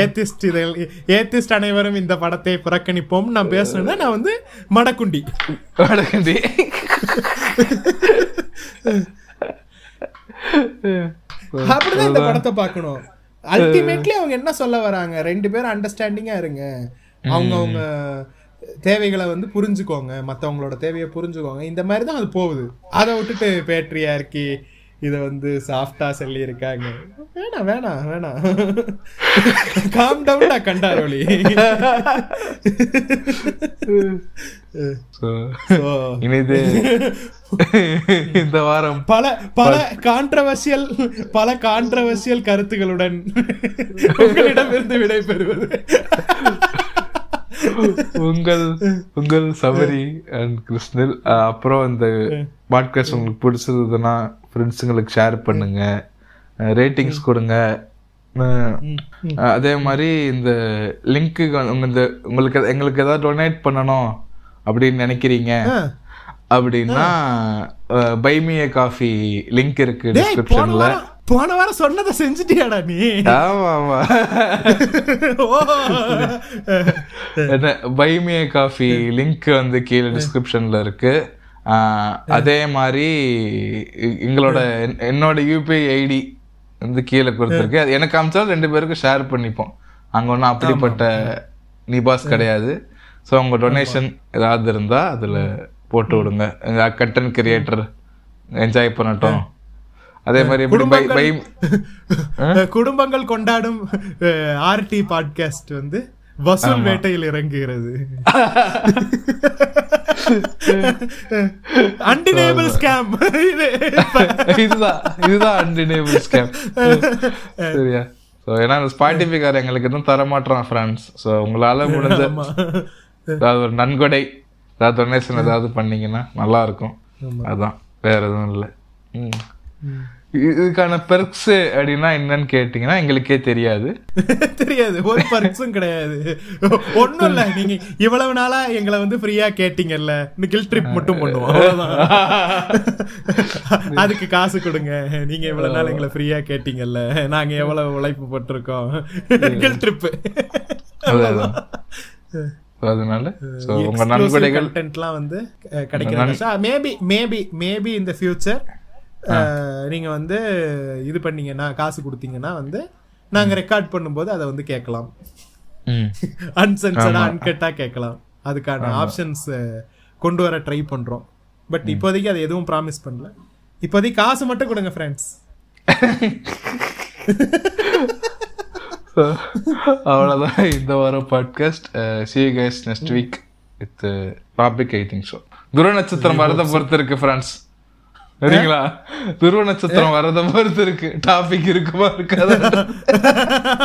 ஏத்திஸ்ட் இதில் ஏத்திஸ்ட் அனைவரும் இந்த படத்தை புறக்கணிப்போம். நான் பேசணும்னா நான் வந்து மடக்குண்டி. வடக்கண்டி அப்படிதான் இந்த படத்தை பார்க்கணும். அல்டிமேட்லி அவங்க என்ன சொல்ல வராங்க? ரெண்டு பேரும் அண்டர்ஸ்டாண்டிங்கா இருங்க. அவங்க அவங்க தேவைகளை வந்து புரிஞ்சுக்கோங்க மத்தவங்களோட தேவையை புரிஞ்சுக்கோங்க. இந்த மாதிரி தான் அது போகுது. அதை விட்டுட்டு பேட்ரியா இருக்கி இதை வந்து சாஃப்டா சொல்லி இருக்காங்க வேணாம் வேணாம் வேணாம். Calm down கண்டாரோலி. So, இனிது இந்த வாரம் பல பல கான்ட்ரவர்சியல் பல கான்ட்ரவர்சியல் கருத்துகளுடன் உங்களிடமிருந்து விடை பெறுவது உங்கள் உங்கள் சபரி அண்ட் கிருஷ்ணல் அப்புறம் இந்த பாட்காஸ்ட் உங்களுக்கு பிடிச்சிருந்ததுன்னா ஃப்ரெண்ட்ஸுங்களுக்கு ஷேர் பண்ணுங்க. ரேட்டிங்ஸ் கொடுங்க. அதே மாதிரி இந்த லிங்க்கு இந்த உங்களுக்கு எங்களுக்கு ஏதாவது டொனேட் பண்ணணும் அப்படின்னு நினைக்கிறீங்க அப்படின்னா பைமிய காஃபி லிங்க் இருக்கு டிஸ்கிரிப்ஷன்ல போன வாரம் சொன்னதை செஞ்சுட்டியாடா நீ? ஆமா ஆமா. என்ன பைமிய காஃபி லிங்க் வந்து கீழே டிஸ்கிரிப்ஷன்ல இருக்கு. அதே மாதிரி எங்களோட என்- என்னோட யூபிஐ ஐடி வந்து கீழே கொடுத்துருக்கு. அது எனக்கு அமிச்சாலும் ரெண்டு பேருக்கும் ஷேர் பண்ணிப்போம். அங்க ஒன்றும் அப்படிப்பட்ட நிபாஸ் கிடையாது. ஸோ உங்க டொனேஷன் ஏதாவது இருந்தா அதுல போட்டு விடுங்க. கண்டென்ட் கிரியேட்டர் என்ஜாய் பண்ணட்டும். அதே மாதிரி பை குடும்பங்கள் கொண்டாடும் ஆர்டி பாட்காஸ்ட் வந்து வசூல் வேட்டையில் இறங்குகிறது. அன்டினேபிள் ஸ்கேம் இது இதுதான் இதுதான் அன்டினேபிள் ஸ்கேம் சரியா? ஸோ ஏன்னா இந்த ஸ்பாட்டிஃபைக்கார் எங்களுக்கு எதுவும் தர மாட்டோம் ஃப்ரெண்ட்ஸ் ஸோ உங்களால முடிஞ்ச ஏதாவது ஒரு நன்கொடை ஏதாவது டொனேஷன் ஏதாவது பண்ணீங்கன்னா நல்லா இருக்கும். அதான். வேற எதுவும் இல்லை. ம். இது- இதுக்கான பெர்க்ஸ் அப்படின்னா என்னன்னு கேட்டிங்கன்னா எங்களுக்கே தெரியாது. தெரியாது. ஒரு பர்க்ஸும் கிடையாது. ஒண்ணும் இல்ல. நீங்க இவ்வளவு நாளா எங்களை வந்து ஃப்ரீயா கேட்டீங்கல்ல. இந்த கில் ட்ரிப் மட்டும் பண்ணுவோம். அதுக்கு காசு கொடுங்க. நீங்க இவ்வளவு நாள் எங்களை ஃப்ரீயா கேட்டீங்கல்ல. நாங்க எவ்வளவு உழைப்பு போட்டிருக்கோம். கில் ட்ரிப் அதனால உங்க கண்டென்ட்லாம் வந்து அஹ், கிடைக்கிறது மேபி மேபி மேபி இந்த ஃபியூச்சர் நீங்க வந்து இது பண்ணீங்கன்னா காசு கொடுத்தீங்கன்னா வந்து நாங்க ரெக்கார்ட் பண்ணும்போது அதை வந்து கேட்கலாம். ம். அன்சென்சரா அன்கட்டா கேட்கலாம். அதுக்கான ஆப்ஷன்ஸ் கொண்டு வர ட்ரை பண்றோம். பட் இப்போதைக்கு அது எதுவும் ப்ராமிஸ் பண்ணல. இப்போதைக்கு காசு மட்டும் கொடுங்க ஃப்ரெண்ட்ஸ் So, அவ்வளவுதான். இந்த வாரம் podcast see guys next week with topic I think so Dhruva Natchathiram வரதை பொறுத்து இருக்கு ஃப்ரெண்ட்ஸ் சரிங்களா? துருவ நட்சத்திரம் வரத பொறுத்து இருக்கு. டாபிக் இருக்குமா இருக்காதா?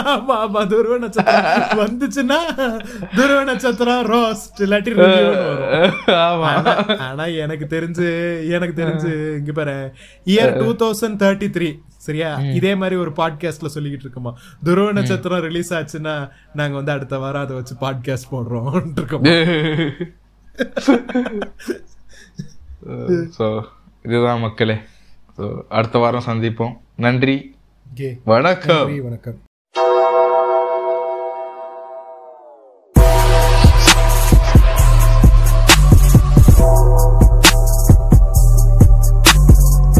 ஆமா ஆமா துருவ நட்சத்திரம் வந்துச்சுன்னா துருவ நட்சத்திரம் ரோஸ்ட் இல்லாட்டி. ஆமா. ஆனா- எனக்கு தெரிஞ்சு எனக்கு தெரிஞ்சு இங்க பாரு year two thousand thirty three சரியா? இதே மாதிரி ஒரு பாட்காஸ்ட்ல சொல்லிக்கிட்டு இருக்கோமா. துருவ நட்சத்திரம் ரிலீஸ் ஆச்சுன்னா நாங்க வந்து அடுத்த வாரம் அதை வச்சு பாட்காஸ்ட் போடுறோம் இருக்கோம். இதுதான் மக்களே. ஸோ அடுத்த வாரம் சந்திப்போம். நன்றி. Okay. வணக்கம். வணக்கம்.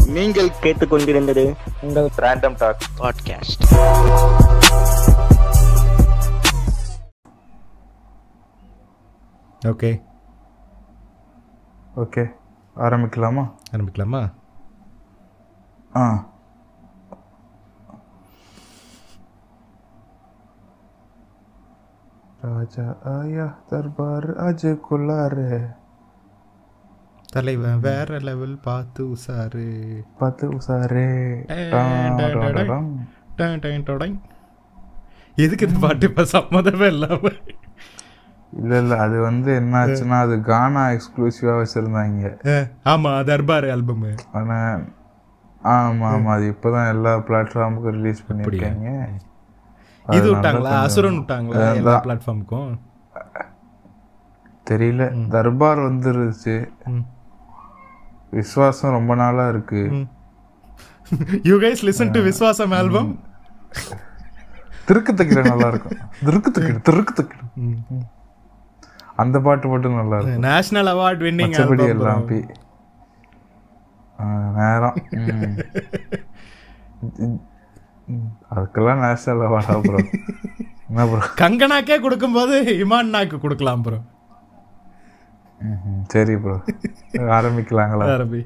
நீங்கள் கேட்டுக்கொண்டிருந்தது உங்கள் random talk podcast okay. Okay. ஆரம்பிக்கலாமா? ஆரம்பிக்கலாமா? ஆ. ராஜா ஆயா தர்பார் அஜ் குல்லாரு தலைவன் வேற லெவல் பார்த்து உசாரு. பத்து உசாரே. எதுக்கு இந்த பாட்டு? இப்ப சம்மதமே இல்லாம. இல்ல இல்ல அது வந்து என்ன ஆச்சுன்னா அது கானா எக்ஸ்க்ளூசிவா வச்சிருந்தாங்க. ஆமா தர்பார் ஆல்பம் ஆனா ஆமா ஆமா அது இப்பதான் எல்லா பிளாட்ஃபார்முக்கும் ரிலீஸ் பண்ணிருக்காங்க இது விட்டாங்களா? அசுரன் விட்டாங்களா எல்லா. பிளாட்ஃபார்முக்கும் தெரியல. தர்பார் வந்துருச்சு. விஸ்வாசம் ரொம்ப நாளா இருக்கு. You guys listen to Viswasam album திருக்கு தக்கிட நல்லா இருக்கும். திருக்கு தக்கிட திருக்கு தக்கிட அந்த பாட்டு மட்டும் நல்லா இருக்கும். நேஷனல் அவார்ட் வின்னிங் மற்றபடி எல்லாம் பி நேரம். அதுக்கெல்லாம் நேஷனல் அவார்டா ப்ரோ என்ன ப்ரோ கங்கனாக்கே கொடுக்கும்போது இமான்னாக்கு கொடுக்கலாம் ப்ரோ சரி ப்ரோ ஆரம்பிக்கலாங்களா? ஆரம்பி.